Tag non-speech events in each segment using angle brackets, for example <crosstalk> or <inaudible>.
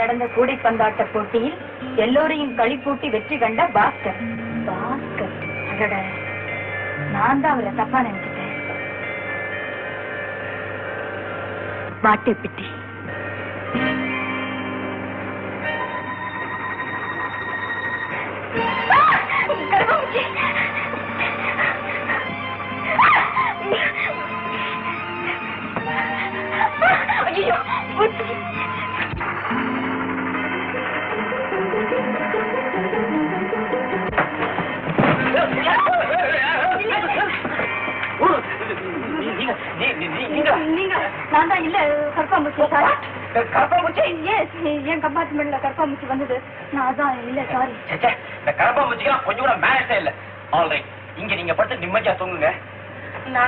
நடந்த கூடைப்பந்தாட்ட போட்டியில் எல்லோரையும் களிப்பூட்டி வெற்றி கண்ட பாஸ்கர். பாஸ்கர்? அதோட நான் தான் அவரை தப்பா நினைச்சிட்டேன். வாட்டுப்பிட்டி பிட்டி.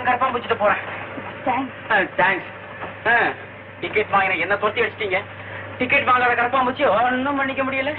நான் கரப்பாம்பூச்சிட்டு போறேன். தேங்க்ஸ் டிக்கெட் வாங்கின என்ன தொட்டி வச்சிட்டீங்க டிக்கெட் வாங்காத கரப்பாம்பூச்சி ஒன்றும் பண்ணிக்க முடியல.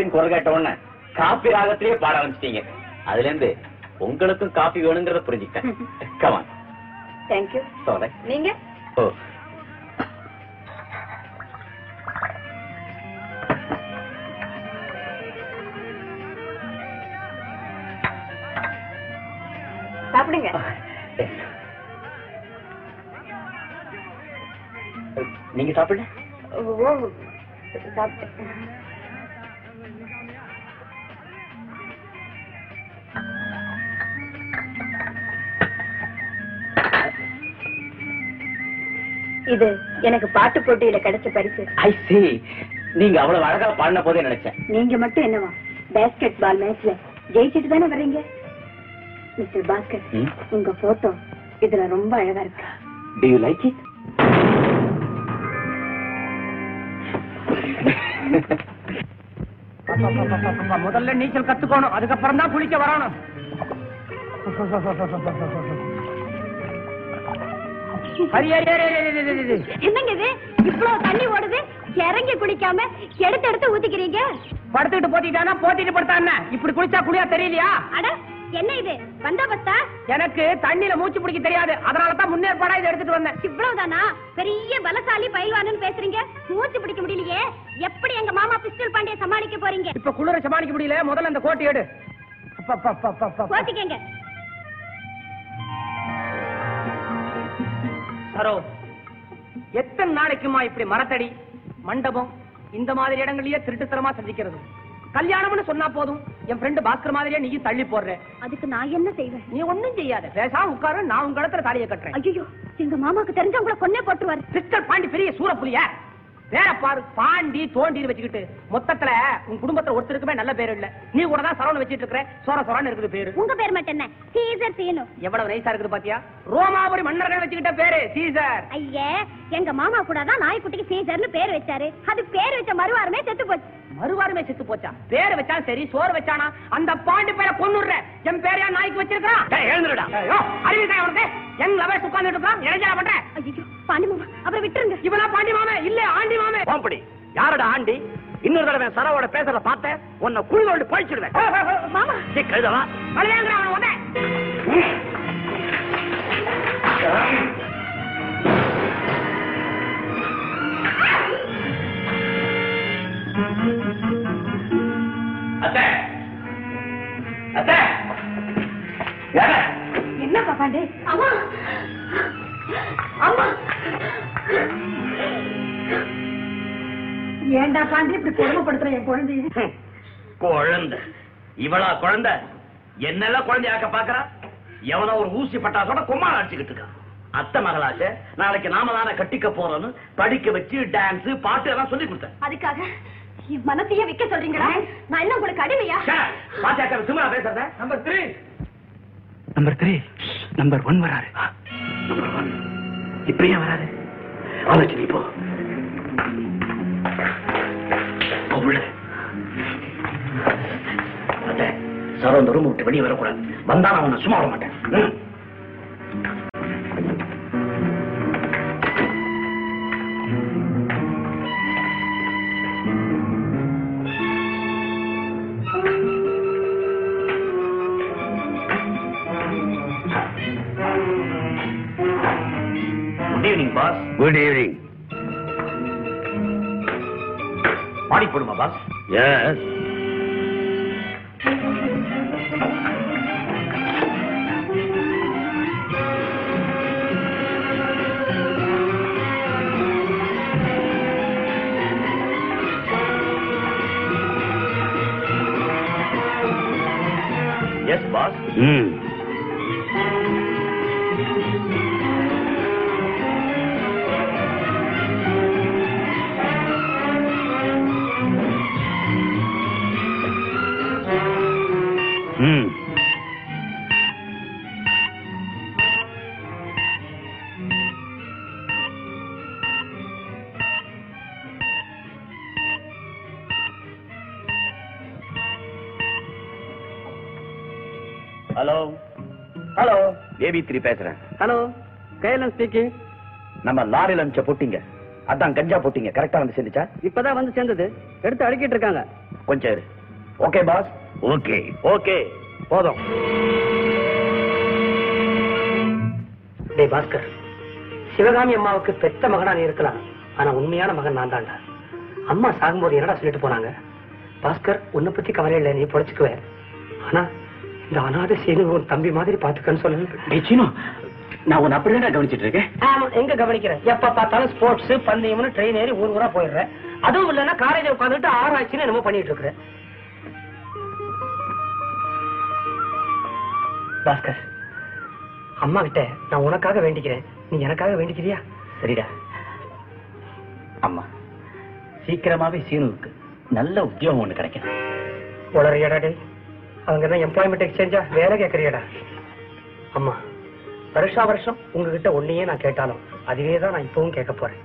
காப்பின்னு குரல் கேட்ட உடனே காப்பி ராகத்திலேயே பாட ஆரம்பிச்சிட்டீங்க. அதுல இருந்து உங்களுக்கும் காபி வேணுங்கிறத புரிஞ்சுக்கிட்டேன். <laughs> கமான் தேங்க்யூ நீங்க? ஓ. எனக்கு பாட்டு போட்டியில கிடைச்ச பரிசு. ஐ see. நீங்க அவ்வளவு அழகா பாடின போதே நினைச்சேன். நீங்க மட்டும் என்னவா? பேஸ்கெட் பால் மேட்ச்ல ஜெயிச்சிட்டு தானே வர்றீங்க? மிஸ்டர் பாஸ்கர். உங்க போட்டோ இதுல ரொம்ப அழகா இருக்கு. Do you like it? முதல்ல நீச்சல் கத்துக்கணும். அதுக்கப்புறம் தான் குளிக்க வரணும். <laughs> என்னங்க இது? இவ்வளவு தண்ணி ஓடுது? இறங்கி குளிக்காம எடுத்து எடுத்து ஊத்திக்கிறீங்க? படுத்துக்கிட்டு போத்திட்டானா போத்திட்டு படுத்தா என்ன? இப்படி குளிச்சா குளியா தெரியலையா? அட என்ன இது? வந்தாபத்தா எனக்கு தண்ணியில மூச்சு பிடிக்க தெரியாது. அதனால தான் முன்னேற்பாடா இதை எடுத்துட்டு வந்தேன். இவ்வளவுதானா? பெரிய பலசாலி பயில்வானுன்னு பேசுறீங்க. மூச்சு பிடிக்க முடியலையே. எப்படி எங்க மாமா பிஸ்டல் பாண்டிய சமாளிக்க போறீங்க? இப்ப குளிர சமாளிக்க முடியல. முதல்ல அந்த கோட்டை எடு. அப்பா, சரோ எத்தனை நாளைக்குமா இப்படி மரத்தடி? மண்டபம் இந்த மாதிரி இடங்களையே திருட்டுத்தனமா செஞ்சுக்கிறது கல்யாணம்னு சொன்னா போதும். என் ஃப்ரெண்டு பாஸ்கர் மாதிரியே நீயும் தள்ளி போடுற. அதுக்கு நான் என்ன செய்வேன்? நீ ஒண்ணும் செய்யாத. பேசாம உட்காரு நான் உங்க இடத்துல தாலியை கட்டுறேன். ஐயோ எங்க மாமாக்கு தெரிஞ்ச உங்களை கொன்னே போட்டுருவாரு. சிஸ்டர் பாண்டி பெரிய சூரப்புலியா? வேற பாரு பாண்டி தோண்டி வச்சுக்கிட்டு மொத்தத்துல உன் குடும்பத்துல ஒருத்தருக்குமே நல்ல பேர் இல்ல. நீ கூட தான் சரவண வச்சிட்டு இருக்கிற. சோர சோரன்னு இருக்குது பேரு. உங்க பேர் மட்டும் என்ன? சீசர் சீனு. எவ்வளவு நைஸா இருக்குது பாத்தியா? ரோமாபுரி மன்னர்கள் வச்சுக்கிட்ட பேரு சீசர். ஐயே எங்க மாமா கூட தான் நாய்க்குட்டிக்கு சீசர்னு பேர் வச்சாரு. அது பேர் வச்ச மறுவாரமே செத்து போச்சு. மறுவாருமே செத்து போச்சா? பேர் வச்சான் சரி சோறு வச்சானா? அந்த பாண்டி பேரை கொன்னுடுற. என் பேரையா நாய்க்கு வச்சிருக்கான் ஐயோ அறிவிக்கா அவனுக்கு என் லவர்ஸ் உட்கார்ந்துட்டு இருக்கான். இளைஞரா பண்ற? பாண்டி மாமா அப்புறம் விட்டுருங்க. இவனா பாண்டி மாமே? இல்ல ஆண்டி மாமே. போம்படி. யாரடா ஆண்டி? இன்னொரு தடவை சரவோட பேசுறத பார்த்தேன் உன்னை குழி தோண்டி பழிச்சிடுவேன் மாமா. சீ, கழுதவா கல்யாணம் அவனை உடனே அத்தை அத்தை. யார? என்னப்பா பாண்டி? அம்மா. அம்மா. ஏண்டா பாண்டி இப்படி கொடுமைப்படுத்துற என் குழந்தைய? ஹம், குழந்தை. இவளா குழந்தை. என்னெல்லாம் குழந்தையாக்க பாக்குறா? எவனோ ஒரு ஊசி பட்டாசோட கும்மாள் அடிச்சுக்கிட்டு இருக்கான். அத்தை மகளாச்சே நாளைக்கு நாம தானே கட்டிக்க போறோம்னு படிக்க வச்சு டான்ஸ் பாட்டு எல்லாம் சொல்லி கொடுத்தேன். அதுக்காக என் மனசையே விக்க சொல்றீங்களா? நான் என்ன உங்களுக்கு அடிமையா? பாத்தியாக்க சும்மா பேசுறத? Number three number three number one வராரு. நம்பர் ஒன் இப்படியே வராது ஆலோசனை போ போ. உள்ள. அத்தை, சரோ ரூம் விட்டு வெளியே வரக்கூடாது. வந்தா நான் உன்னை சும்மா விட மாட்டேன். குட் ஈவினிங் பாடி போடுமா பாஸ்? எஸ் எஸ் பாஸ் ம் ஏபி த்ரீ பேசுறேன். ஹலோ கைலன் ஸ்பீக்கிங் நம்ம லாரி லஞ்ச போட்டீங்க. அதான் கஞ்சா போட்டீங்க. கரெக்டா வந்து சேர்ந்துச்சா? இப்பதான் வந்து சேர்ந்தது. எடுத்து அடிக்கிட்டு இருக்காங்க. கொஞ்சம் இரு. ஓகே பாஸ் ஓகே ஓகே போதும். டேய் பாஸ்கர். சிவகாமி அம்மாவுக்கு பெத்த மகனா நீ இருக்கலாம். ஆனா உண்மையான மகன் நான் தான்டா. அம்மா சாகும்போது என்னடா சொல்லிட்டு போனாங்க? பாஸ்கர் உன்னை பத்தி கவலை இல்லை. நீ பொழைச்சுக்குவே. ஆனா இந்த அனாதை சீனு உன் தம்பி மாதிரி பாத்துக்கன்னு சொல்லல நான் உன்னை அப்படிதான் கவனிச்சிட்டு இருக்கேன் ஆமா எங்க கவனிக்கிறேன்? எப்ப பார்த்தாலும் ஸ்போர்ட்ஸ் பந்தயம்னு ட்ரெயின் ஏறி ஊர் ஊரா போயிடுறேன். அதுவும் இல்லைன்னா காலேஜ் உட்காந்துட்டு ஆராய்ச்சின்னு என்னமோ பண்ணிட்டு இருக்கிறேன் பாஸ்கர் அம்மா கிட்ட நான் உனக்காக வேண்டிக்கிறேன். நீ எனக்காக வேண்டிக்கிறியா? சரிடா. அம்மா சீக்கிரமாவே சீனுவுக்கு நல்ல உத்தியோகம் ஒண்ணு கிடைக்கும். உளறியாடா அவங்க தான் எம்ப்ளாய்மெண்ட் எக்ஸ்சேஞ்சா வேலை கேட்கறியாடா அம்மா வருஷா வருஷம் உங்ககிட்ட ஒன்னையே நான் கேட்டாலும் அதுவே தான் நான் இப்பவும் கேட்க போறேன்.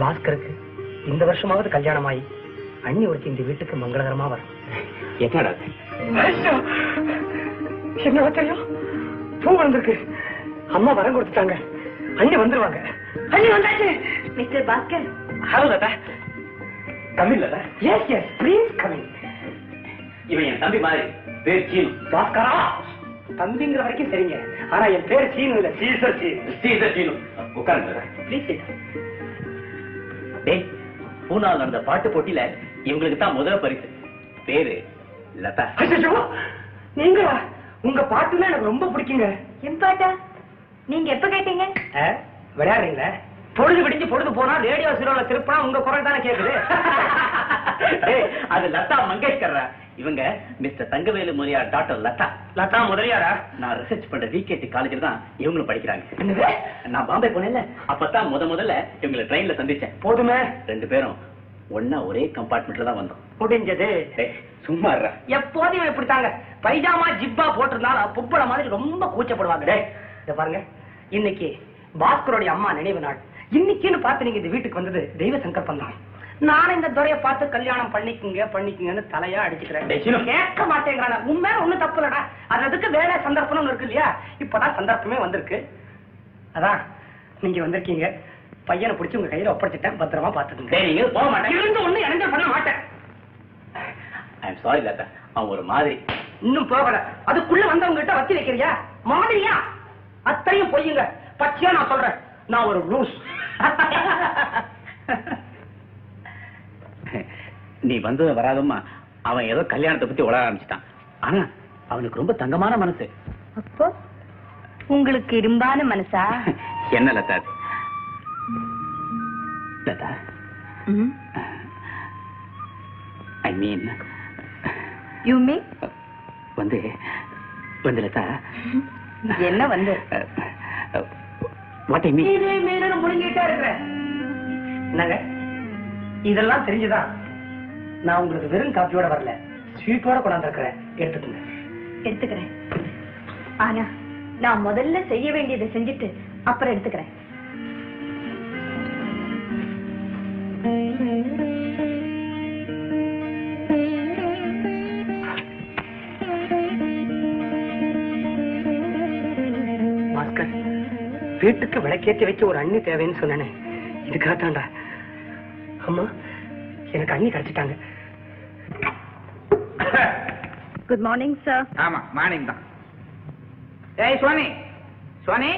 பாஸ்கருக்கு இந்த வருஷமாவது கல்யாணம் ஆகி அண்ணி ஒருத்தி இந்த வீட்டுக்கு மங்களகரமா வரும். என்னடா என்ன தெரியும்? பூ வந்திருக்கு. அம்மா வரம் கொடுத்துட்டாங்க. அண்ணி வந்துருவாங்க. அண்ணி வந்தாச்சு. மிஸ்டர் பாஸ்கர். ஹலோ தமிழ் தாத்தா எஸ் எஸ் ப்ளீஸ் கமிங் இவன் என் தம்பி மாதிரி. பேர் சீனு. பாஸ்கரா? தம்பிங்கிற வரைக்கும் சரிங்க. ஆனா என் பேர் சீனு இல்ல சீசர் சீனு. சீசர் சீனு. உட்காருங்க. ப்ளீஸ் டேய் பூனாவில் நடந்த பாட்டு போட்டியில இவங்களுக்கு தான் முதல் பரிசு. பேரு லதா. நீங்களா? உங்க பாட்டுலாம் எனக்கு ரொம்ப பிடிக்குங்க. என் பாட்டா? நீங்க எப்ப கேட்டீங்க? விளையாடுறீங்களா? பொழுது விடிஞ்சு பொழுது போனா ரேடியோ சீரோல திருப்பினா உங்க குரல் தானே கேக்குது? அது லதா மங்கேஷ்கர் இவங்க மிஸ்டர் தங்கவேலு முறையா டாக்டர் லதா. லதா முதலியாரா? நான் ரிசர்ச் பண்ற விகேடி காலேஜில் தான் இவங்களும் படிக்கிறாங்க? நான் பாம்பே போனேன்ல. அப்பதான் முத முதல்ல இவங்களை ட்ரெயின்ல சந்திச்சேன். போதுமே? ரெண்டு பேரும் ஒன்னா ஒரே கம்பார்ட்மெண்ட்ல தான் வந்தோம். முடிஞ்சது. சும்மா. எப்போதும் இவன் இப்படித்தாங்க. பைஜாமா ஜிப்பா போட்டிருந்தாலும் புப்பள மாதிரி ரொம்ப கூச்சப்படுவாங்க. பாருங்க. இன்னைக்கு பாஸ்கருடைய அம்மா நினைவு நாள். இன்னைக்குன்னு பார்த்து நீங்க இந்த வீட்டுக்கு வந்தது தெய்வ சங்கல்பம் தான். நான் இந்த துறைய பார்த்து கல்யாணம் பண்ணிக்குங்க பண்ணிக்குங்கன்னு தலையா அடிச்சுக்கிறேன். கேட்க மாட்டேங்கிறான உண்மை ஒண்ணும் தப்பு இல்லடா. அது அதுக்கு வேலை சந்தர்ப்பம்னு இருக்கு இல்லையா? இப்பதான் சந்தர்ப்பமே வந்திருக்கு. அதான் நீங்க வந்திருக்கீங்க. பையனை பிடிச்சி உங்க கையில ஒப்படைச்சிட்டேன். பத்திரமா பாத்துக்கங்க போக மாட்டேன். இருந்து ஒண்ணு இணைஞ்சல் பண்ண மாட்டேன். ஐம் சாரி லதா அவன் ஒரு மாதிரி. இன்னும் போகல. அதுக்குள்ள வந்தவங்க கிட்ட வச்சு வைக்கிறியா? மாதிரியா? அத்தனையும் பொய்யுங்க. பச்சையா நான் சொல்றேன். நான் ஒரு லூஸ் <laughs> நீ வந்தது வராதம்மா. அவன் ஏதோ கல்யாணத்தை பத்தி உலக ஆரம்பிச்சிட்டான். ஆனா அவனுக்கு ரொம்ப தங்கமான மனசு. அப்போ உங்களுக்கு இரும்பான மனசா? <laughs> என்ன Latha? Latha? I mean you me வந்து வந்து லதா. என்ன வந்து? <laughs> வாட் ஐ மீன் மீனே மீனு முழுங்கிட்டே இருக்கிறேன். என்னங்க? இதெல்லாம் தெரிஞ்சுதான் நான் உங்களுக்கு வெறும் காப்பியோட வரல. ஸ்வீட்டோட கொண்டாந்துருக்கிறேன். எடுத்துக்கோங்க. எடுத்துக்கிறேன். ஆனா நான் முதல்ல செய்ய வேண்டியதை செஞ்சுட்டு அப்புறம் எடுத்துக்கிறேன். பாஸ்கர் வீட்டுக்கு விளக்கேற்றி வச்சு ஒரு அண்ணி தேவைன்னு சொன்னேனே. இதுக்காகத்தான்டா. அம்மா எனக்கு அண்ணி கிடைச்சிட்டாங்க. குட் மார்னிங் சார் ஆமா மார்னிங் தான். ஏய் Soni. Soni?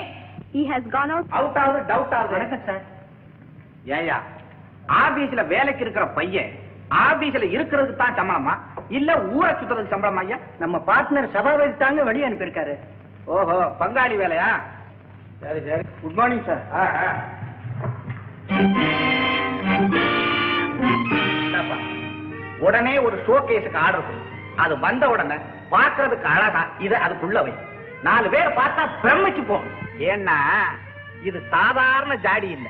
He has gone out. Out ஆகுது டவுட் ஆகுது. வணக்கம் சார் ஏயா ஆபீஸ்ல வேலைக்கு இருக்கிற பையன் ஆபீஸ்ல இருக்கிறதுக்கு தான் சம்பளமா? இல்ல ஊரை சுத்துறதுக்கு சம்பளமா ஐயா? நம்ம பார்ட்னர் சபாபதி தாங்க வெளியே அனுப்பியிருக்காரு. ஓஹோ பங்காளி வேலையா? சரி சரி. குட் மார்னிங் சார் உடனே ஒரு ஷோகேஸுக்கு ஆர்டர் கொடு அது வந்த உடனே பார்க்கிறதுக்கு அழகா இது அதுக்குள்ள வை. நாலு பேர் பார்த்தா பிரமிச்சு போ. ஏன்னா இது சாதாரண ஜாடி இல்ல.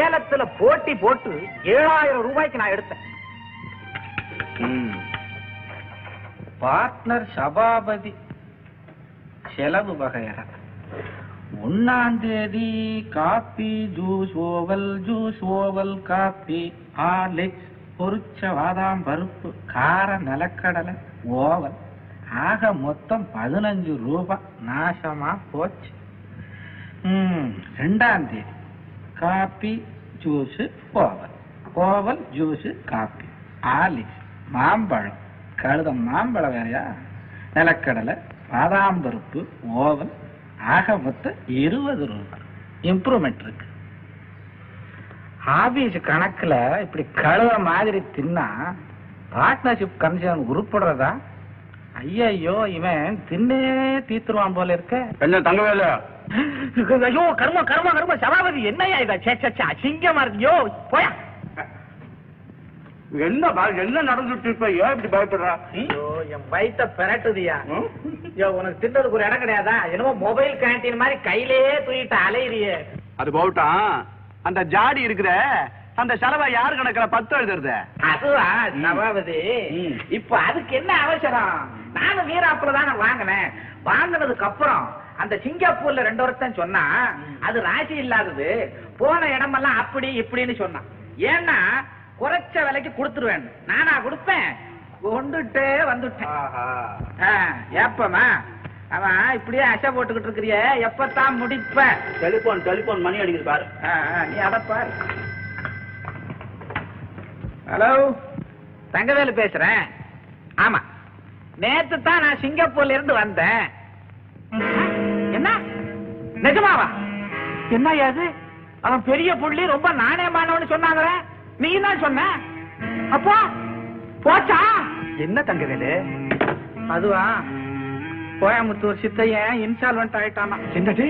ஏலத்துல போட்டி போட்டு ஏழாயிரம் ரூபாய்க்கு நான் எடுத்தேன். பார்ட்னர் சபாபதி. செலவு வகையற. ஒன்னாம் தேதி coffee juice Oval juice Oval coffee Horlicks பொரிச்ச வாதாம் பருப்பு கார நிலக்கடலை ஓவல். ஆக மொத்தம் பதினஞ்சு ரூபாய் நாசமா போச்சு. ரெண்டாம் தேதி coffee juice Oval. Oval juice coffee Horlicks மாம்பழம். கழுத மாம்பழம் வேறையா? நிலக்கடலை பாதாம் பருப்பு ஓவல். ஆக மொத்தம் இருபது ரூபாய். இம்ப்ரூவ்மெண்ட் இருக்கு. ஆபீஸ் கணக்குல இப்படி கழுத மாதிரி தின்னா பார்ட்னர்ஷிப் கன்சர்ன் உருப்படுறதா? ஐயையோ இவன் தின்னே தீத்துருவான் போல இருக்க. கொஞ்சம் தங்கவேலு ஐயோ கர்ம கர்ம கர்ம சபாபதி என்னையா இதா? சே சே அசிங்கமா இருக்கியோ போயா. என்ன என்ன நடந்துட்டு இருப்ப? ஏன் இப்படி பயப்படுறா? ஐயோ என் வயித்த பெரட்டுதியா. ஐயோ உனக்கு தின்றதுக்கு ஒரு இடம் கிடையாதா? என்னமோ மொபைல் கேண்டீன் மாதிரி கையிலேயே தூக்கிட்டு அலையிறியே. அது போகட்டும் அந்த ஜாடி இருக்குற அந்த செலவை யாரு கணக்குல பத்து எழுதுறது? அதுவா சபாபதி. இப்ப அதுக்கு என்ன அவசரம்? நானும் வீராப்புல தானே வாங்கினேன். வாங்கினதுக்கு அப்புறம் அந்த சிங்கப்பூர்ல ரெண்டு வருஷம் சொன்னா அது ராசி இல்லாதது. போன இடமெல்லாம் அப்படி இப்படின்னு சொன்னான். ஏன்னா குறைச்ச விலைக்கு கொடுத்துருவேன். நானா கொடுப்பேன்? கொண்டுட்டே வந்துட்டேன். ஆ, எப்பமா அவன் இப்படியே அசை போட்டுக்கிட்டு இருக்கிறிய. எப்பத்தான் முடிப்ப? டெலிபோன் டெலிபோன் மணி அடிக்குது பாரு. ஆ, ஆ, நீ அத பாரு. ஹலோ? தங்கவேலு பேசுறேன். ஆமா. நேத்து தான் நான் சிங்கப்பூர்ல இருந்து வந்தேன். என்ன? நிஜமாவா? என்ன அது அவன் பெரிய புள்ளி ரொம்ப நாணயமானவன்னு சொன்னாங்களே. நீ தான் சொன்ன? அப்போ போச்சா? என்ன தங்கவேலு? அதுவா? கோயம்புத்தூர் சித்தையன் இன்சால்வெண்ட் ஆயிட்டானா? என்னது?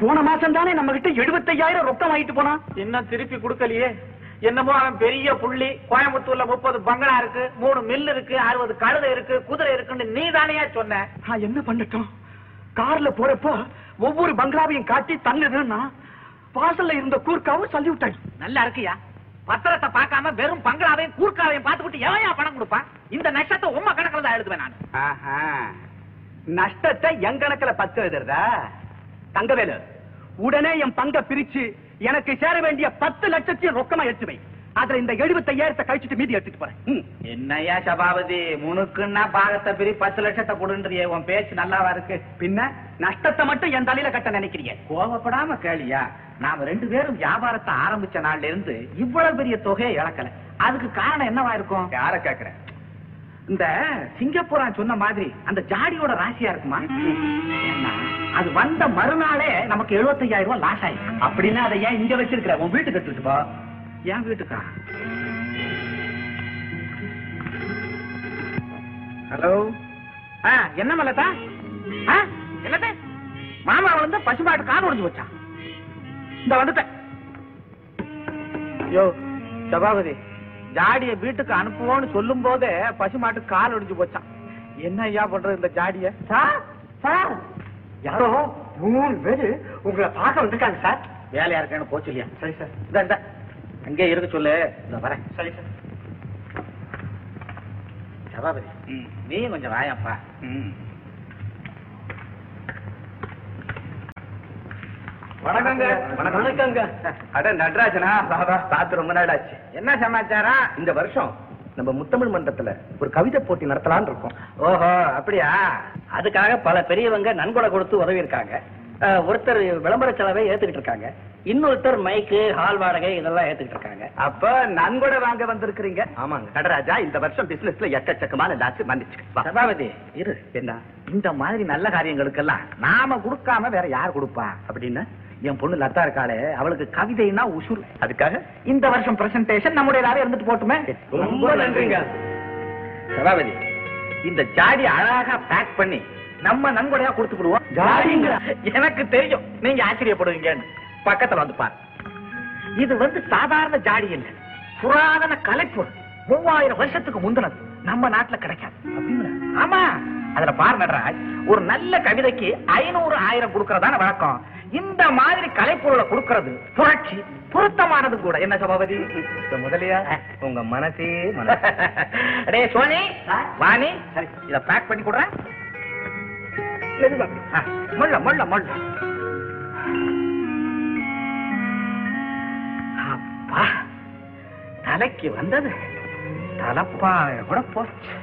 போன மாசம் தானே நம்ம கிட்ட எழுபத்தையாயிரம் ரொக்கம் வாங்கிட்டு போனான் இன்னும் திருப்பி கொடுக்கலையே. என்னமோ அவன் பெரிய புள்ளி. கோயம்புத்தூர்ல முப்பது பங்களா இருக்கு மூணு மில் இருக்கு அறுபது கழுதை இருக்கு குதிரை இருக்குன்னு நீ தானே சொன்ன? நான் என்ன பண்ணட்டும்? கார்ல போறப்போ ஒவ்வொரு பங்களாவையும் காட்டி தங்குதுன்னா வாசல்ல இருந்த கூர்க்காவும் சொல்லி விட்டாங்க நல்லா இருக்கியா? பத்திரத்தை பார்க்காம வெறும் பங்களாவையும் கூர்க்காவையும் பார்த்துக்கிட்டு எவையா பணம் கொடுப்பான்? இந்த நஷ்டத்தை உம்ம கணக்குல தான் எழுதுவேன் நான். நஷ்டத்தை என் கணக்குல பத்து எழுதுறதா? தங்கவேலு உடனே என் பங்க பிரிச்சு எனக்கு சேர வேண்டிய பத்து லட்சத்தையும் ரொக்கமா எடுத்து வை அதுல இந்த எழுபத்தையாயிரத்தை கழிச்சிட்டு மீதி எடுத்துட்டு போறேன். என்னையா சபாபதி முனுக்குன்னா பாகத்தை பிரி பத்து லட்சத்தை கொடுன்றியே உன் பேச்சு நல்லாவா இருக்கு? பின்ன நஷ்டத்தை மட்டும் என் தலையில கட்ட நினைக்கிறீங்க. கோவப்படாம கேளியா? நாம ரெண்டு பேரும் வியாபாரத்தை ஆரம்பிச்ச நாள்ல இருந்து இவ்வளவு பெரிய தொகையை இழக்கல. அதுக்கு காரணம் என்னவா இருக்கும்? யார கேக்குறேன் இந்த சிங்கப்பூரான் சொன்ன மாதிரி அந்த ஜாடியோட ராசியா இருக்குமா? அது வந்த மறுநாளே நமக்கு 75000 ரூபாய் லாஸ் ஆயிடுச்சு. அப்படின்னா அதை ஏன் இங்க வச்சிருக்கிற? உன் வீட்டுக்கு எடுத்துட்டு போ. என் வீட்டுக்கா? ஹலோ? என்ன மல்லத்தா? ஆ என்னது? மாமா வந்து பசுமாட்டு கால் உடைஞ்சு வச்சான் இந்த வந்துட்டேன். யோ சபாபதி ஜாடிய வீட்டுக்கு அனுப்புவோம்னு சொல்லும் போதே பசுமாட்டு கால் ஒடிஞ்சு போச்சான் என்ன ஐயா பண்றது இந்த ஜாடிய? Sir sir. யாரோ மூணு பேரு உங்களை பார்க்க வந்திருக்காங்க சார். வேலையா இருக்கேன்னு போச்சு இல்லையா? சரி சார். இந்த இந்த. அங்கே இருக்க சொல்லு. இந்த வரேன். சரி சார். சபாபதி நீ கொஞ்சம் வாயாப்பா. வணக்கங்க. வணக்கங்க. அட நடராஜனா. பார்த்து ரொம்ப நாள் ஆச்சு என்ன சமாச்சாரம்? இந்த வருஷம் நம்ம முத்தமிழ் மன்றத்துல ஒரு கவிதை போட்டி நடத்தலாம்னு இருக்கோம். ஓஹோ அப்படியா? அதுக்காக பல பெரியவங்க நன்கொடை கொடுத்து உதவி இருக்காங்க ஒருத்தர் விளம்பர செலவை ஏத்துக்கிட்டு இருக்காங்க. இன்னொருத்தர் மைக்கு ஹால் வாடகை இதெல்லாம் ஏத்துக்கிட்டு இருக்காங்க. அப்ப நன்கொடை வாங்க வந்திருக்கிறீங்க. ஆமாங்க. நடராஜா இந்த வருஷம் பிசினஸ்ல எக்கச்சக்கமான லாச்சு மன்னிச்சு சபாபதி இரு. என்ன? இந்த மாதிரி நல்ல காரியங்களுக்கெல்லாம் நாம கொடுக்காம வேற யார் கொடுப்பா? அப்படின்னா என் பொண்ணு லதா இருக்காளே அவளுக்கு கவிதைனா உசுர் அதுக்காக? இந்த வருஷம் பிரசன்டேஷன் நம்முடைய எல்லாரும் இருந்துட்டு போட்டுமே. ரொம்ப நன்றிங்க. சபாபதி இந்த ஜாடி அழகா பேக் பண்ணி நம்ம நன்கொடையா கொடுத்துடுவோம் ஜாடிங்களா? எனக்கு தெரியும். நீங்க ஆச்சரியப்படுவீங்கன்னு. பக்கத்துல வந்து பாரு. இது வந்து சாதாரண ஜாடி இல்ல. புராதன கலைப்பொருள். மூவாயிரம் வருஷத்துக்கு முந்தினது நம்ம நாட்டுல கிடைக்காது. ஆமா. அதுல பாரு நடராஜ் ஒரு நல்ல கவிதைக்கு ஐநூறு ஆயிரம் கொடுக்கறதான வழக்கம். இந்த மாதிரி கலைப்பொருளை கொடுக்கறது புரட்சி பொருத்தமானது கூட. என்ன சபாபதி? முதலியா? உங்க மனசே <laughs> டே சோனி வாணி. இத பேக் பண்ணி கொடுறேன் முள்ள முள்ள முள்ள. அப்பா தலைக்கு வந்தது. தலைப்பாய கூட போச்சு.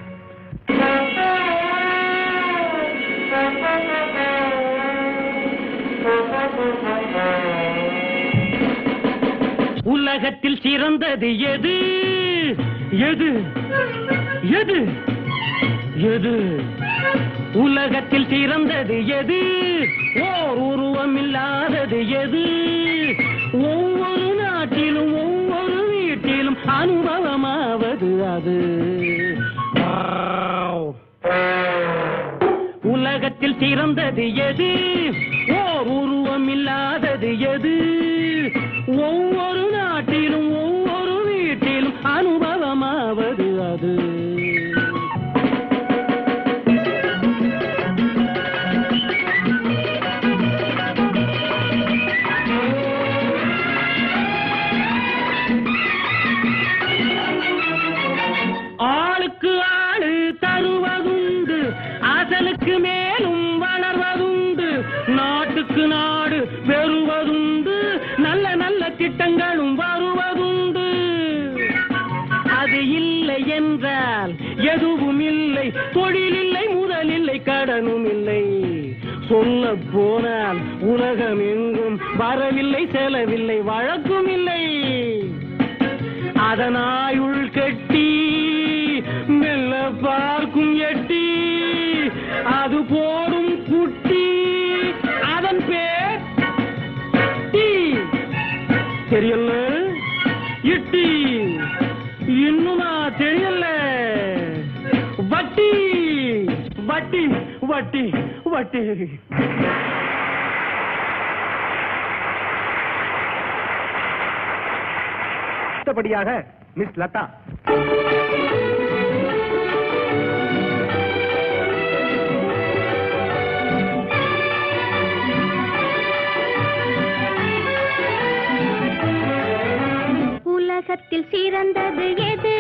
உலகத்தில் சிறந்தது எது? எது? எது? எது? உலகத்தில் சிறந்தது எது? ஓர் உருவம் இல்லாதது எது? ஒவ்வொரு நாட்டிலும் ஒவ்வொரு வீட்டிலும் அனுபவமாவது அது. உலகத்தில் சிறந்தது எது? ஓர் உருவம் இல்லாதது எது? ஒவ்வொரு போனால் உலகம் எங்கும் வரவில்லை செலவில்லை வழக்கும் இல்லை அதனால் बटे அடுத்தபடியாக மிஸ் லதா உலகத்தில் சிறந்தது எது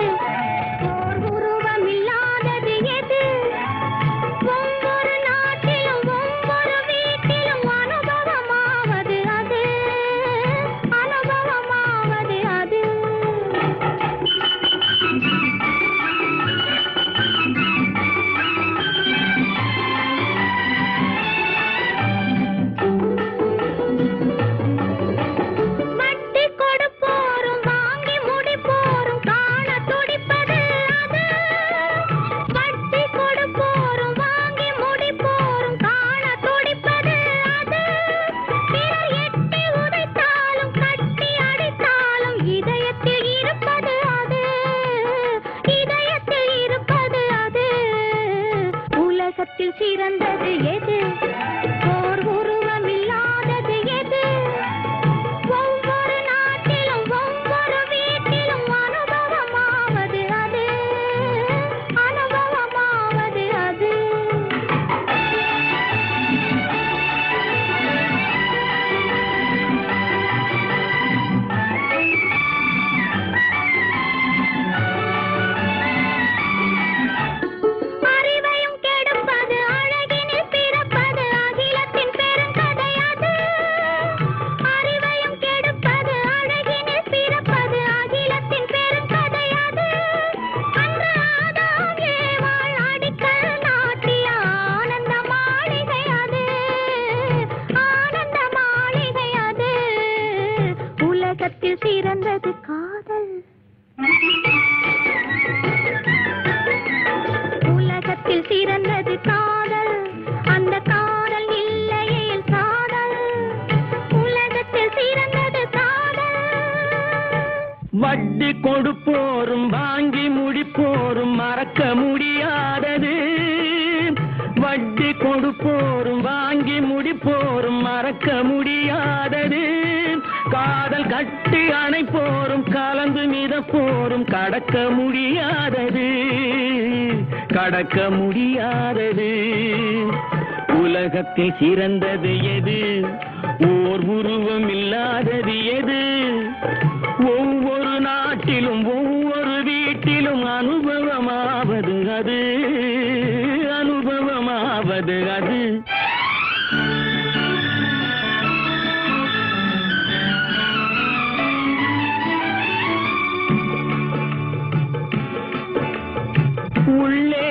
உள்ளே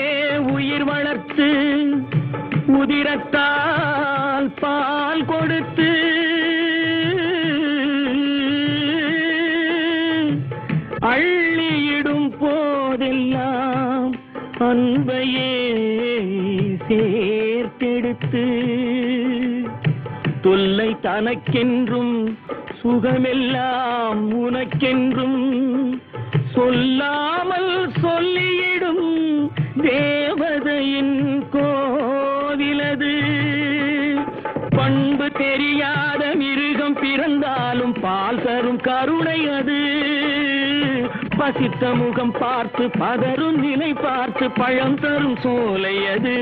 உயிர் வளர்த்து உதிரத்தால் பால் கொடுத்து அள்ளியிடும் போதெல்லாம் அன்பையே சேர்த்தெடுத்து தொல்லை தனக்கென்றும் சுகமெல்லாம் உனக்கென்றும் சொல்லாமல் சொல்லி தேவதையின் கோவிலது. பண்பு தெரியாத மிருகம் பிறந்தாலும் பால் தரும் கருணை அது. பசித்த முகம் பார்த்து பதரும் நிலை பார்த்து பழம் தரும் சோலை அது.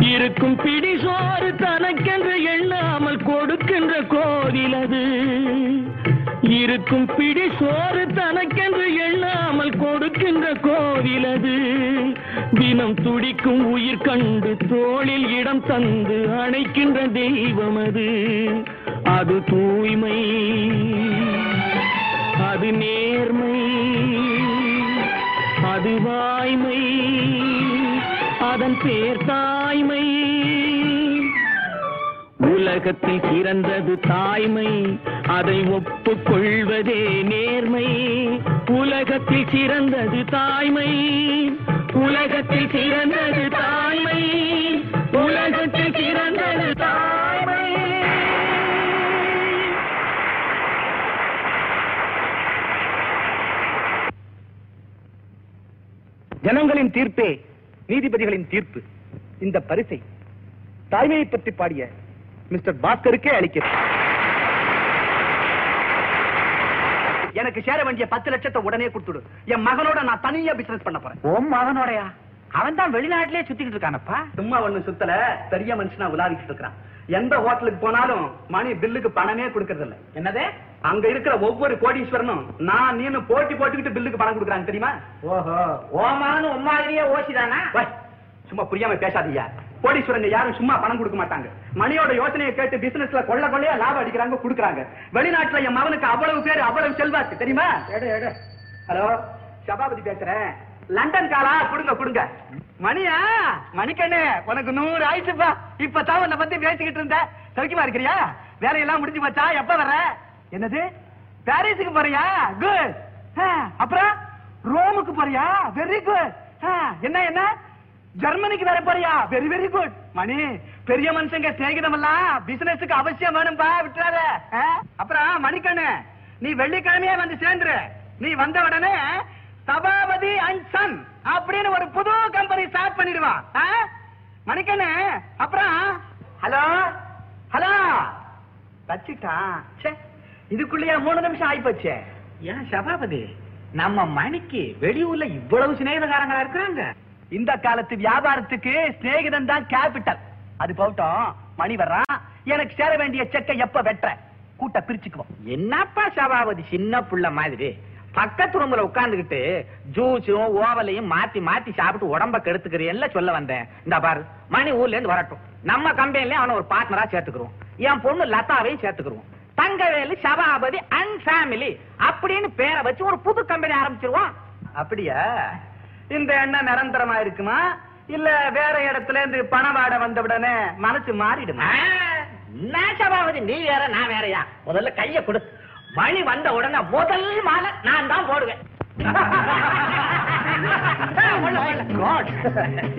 இருக்கும் பிடி சோறு தனக்கென்று எண்ணாமல் கொடுக்கின்ற கோவிலது. அது இருக்கும் பிடி சோறு தனக்கென்று எண்ணாமல் கொடுக்கின்ற கோவிலது. தினம் துடிக்கும் உயிர் கண்டு தோளில் இடம் தந்து அணைக்கின்ற தெய்வம் அது அது தூய்மை அது நேர்மை அது வாய்மை அதன் பேர் தாய்மை. உலகத்தில் சிறந்தது தாய்மை. அதை ஒப்புக்கொள்வதே நேர்மை. உலகத்தில் சிறந்தது தாய்மை. உலகத்தில் சிறந்தது தாய்மை. உலகத்தில் சிறந்தது தாய்மை. ஜனங்களின் தீர்ப்பே நீதிபதிகளின் தீர்ப்பு. இந்த பரிசை தாய்மையை பற்றி பாடிய மிஸ்டர் பாஸ்கருக்கே அளிக்கிறது எனக்கு சேர வேண்டிய பத்து லட்சத்தை உடனே கொடுத்துடு. என் மகனோட நான் தனியா பிசினஸ் பண்ண போறேன். உன் மகனோடயா? அவன் தான் வெளிநாட்டிலே சுத்திக்கிட்டு இருக்கானப்பா. சும்மா ஒண்ணு சுத்தல. பெரிய மனுஷனா உலாவிக்கிட்டு இருக்கிறான். எந்த ஹோட்டலுக்கு போனாலும் மணி பில்லுக்கு பணமே கொடுக்கறது இல்ல என்னது? அங்க இருக்கிற ஒவ்வொரு கோடீஸ்வரனும் நான் நீனு போட்டி போட்டுக்கிட்டு பில்லுக்கு பணம் கொடுக்குறாங்க தெரியுமா? ஓஹோ ஓ மகன் உன் மாதிரியே ஓசிதானா? சும்மா புரியாம பேசாதீங்க. கோடீஸ்வரங்க யாரும் சும்மா பணம் கொடுக்க மாட்டாங்க. மணியோட யோசனையை கேட்டு பிசினஸ்ல கொள்ள கொள்ளையா லாபம் அடிக்கிறாங்க கொடுக்குறாங்க. வெளிநாட்டுல என் மகனுக்கு அவ்வளவு பேர் அவ்வளவு செல்வாக்கு தெரியுமா? ஹலோ சபாபதி பேசுறேன். லண்டன் காலா? கொடுங்க கொடுங்க. மணியா? மணிக்கண்ணு உனக்கு நூறு ஆயிடுச்சுப்பா. இப்பதான் உன்னை பத்தி பேசிக்கிட்டு இருந்த. சௌக்கியமா இருக்கிறியா? வேலையெல்லாம் முடிஞ்சு போச்சா? எப்ப வர? என்னது? பாரிஸுக்கு போறியா? குட் அப்புறம்? ரோமுக்கு போறியா? வெரி குட் என்ன என்ன? ஜெர்மனிக்கு வேற போறியா? வெரி வெரி குட் மணி பெரிய மனுஷங்க சிநேகிதமெல்லாம் பிசினஸுக்கு அவசியம் வேணும்பா விட்டுறாத. ஆ? அப்புறம் மணிக்கண்ணு நீ வெள்ளிக்கிழமையே வந்து சேர்ந்துரு. நீ வந்த உடனே சபாபதி அண்ட் சன் அப்படின்னு ஒரு புது கம்பெனி ஸ்டார்ட் பண்ணிடுவா. ஆ? மணிக்கண்ணு அப்புறம் ஹலோ ஹலோ. வச்சுட்டான். ச்சே இதுக்குள்ளேயே மூணு நிமிஷம் ஆயிப்போச்சே. ஏன் சபாபதி? நம்ம மணிக்கு வெளியூர்ல இவ்வளவு சிநேகிதக்காரங்களா இருக்கிறாங்க. இந்த காலத்து வியாபாரத்துக்கு சிநேகிதன் தான் கேபிட்டல் அது போகட்டும் மணி வர்றான் எனக்கு சேர வேண்டிய செக்கை எப்ப வெட்டுற? கூட்ட பிரிச்சுக்குவோம் என்னப்பா சபாபதி சின்ன புள்ள மாதிரி? பக்கத்து ரூம்ல உட்கார்ந்துகிட்டு ஜூஸும் ஓவலையும் மாத்தி மாத்தி சாப்பிட்டு உடம்ப கெடுத்துக்கிறேன்ல சொல்ல வந்தேன். இந்த பாரு மணி ஊர்ல இருந்து வரட்டும். நம்ம கம்பெனில அவனை ஒரு பார்ட்னரா சேர்த்துக்கிறோம். என் பொண்ணு லதாவையும் சேர்த்துக்கிறோம். தங்கவேலு சபாபதி அண்ட் ஃபேமிலி அப்படின்னு பேரை வச்சு ஒரு புது கம்பெனி ஆரம்பிச்சிருவோம். அப்படியா? இந்த எண்ணம் நிரந்தரமா இருக்குமா இல்ல வேற இடத்துல இருந்து பணவாட வந்த உடனே மனசு மாறிடுமா? சபாபதி நீ வேற நான் வேறயா? முதல்ல கைய கொடு. மணி வந்த உடனே முதல் மாலை நான் தான் போடுவேன்.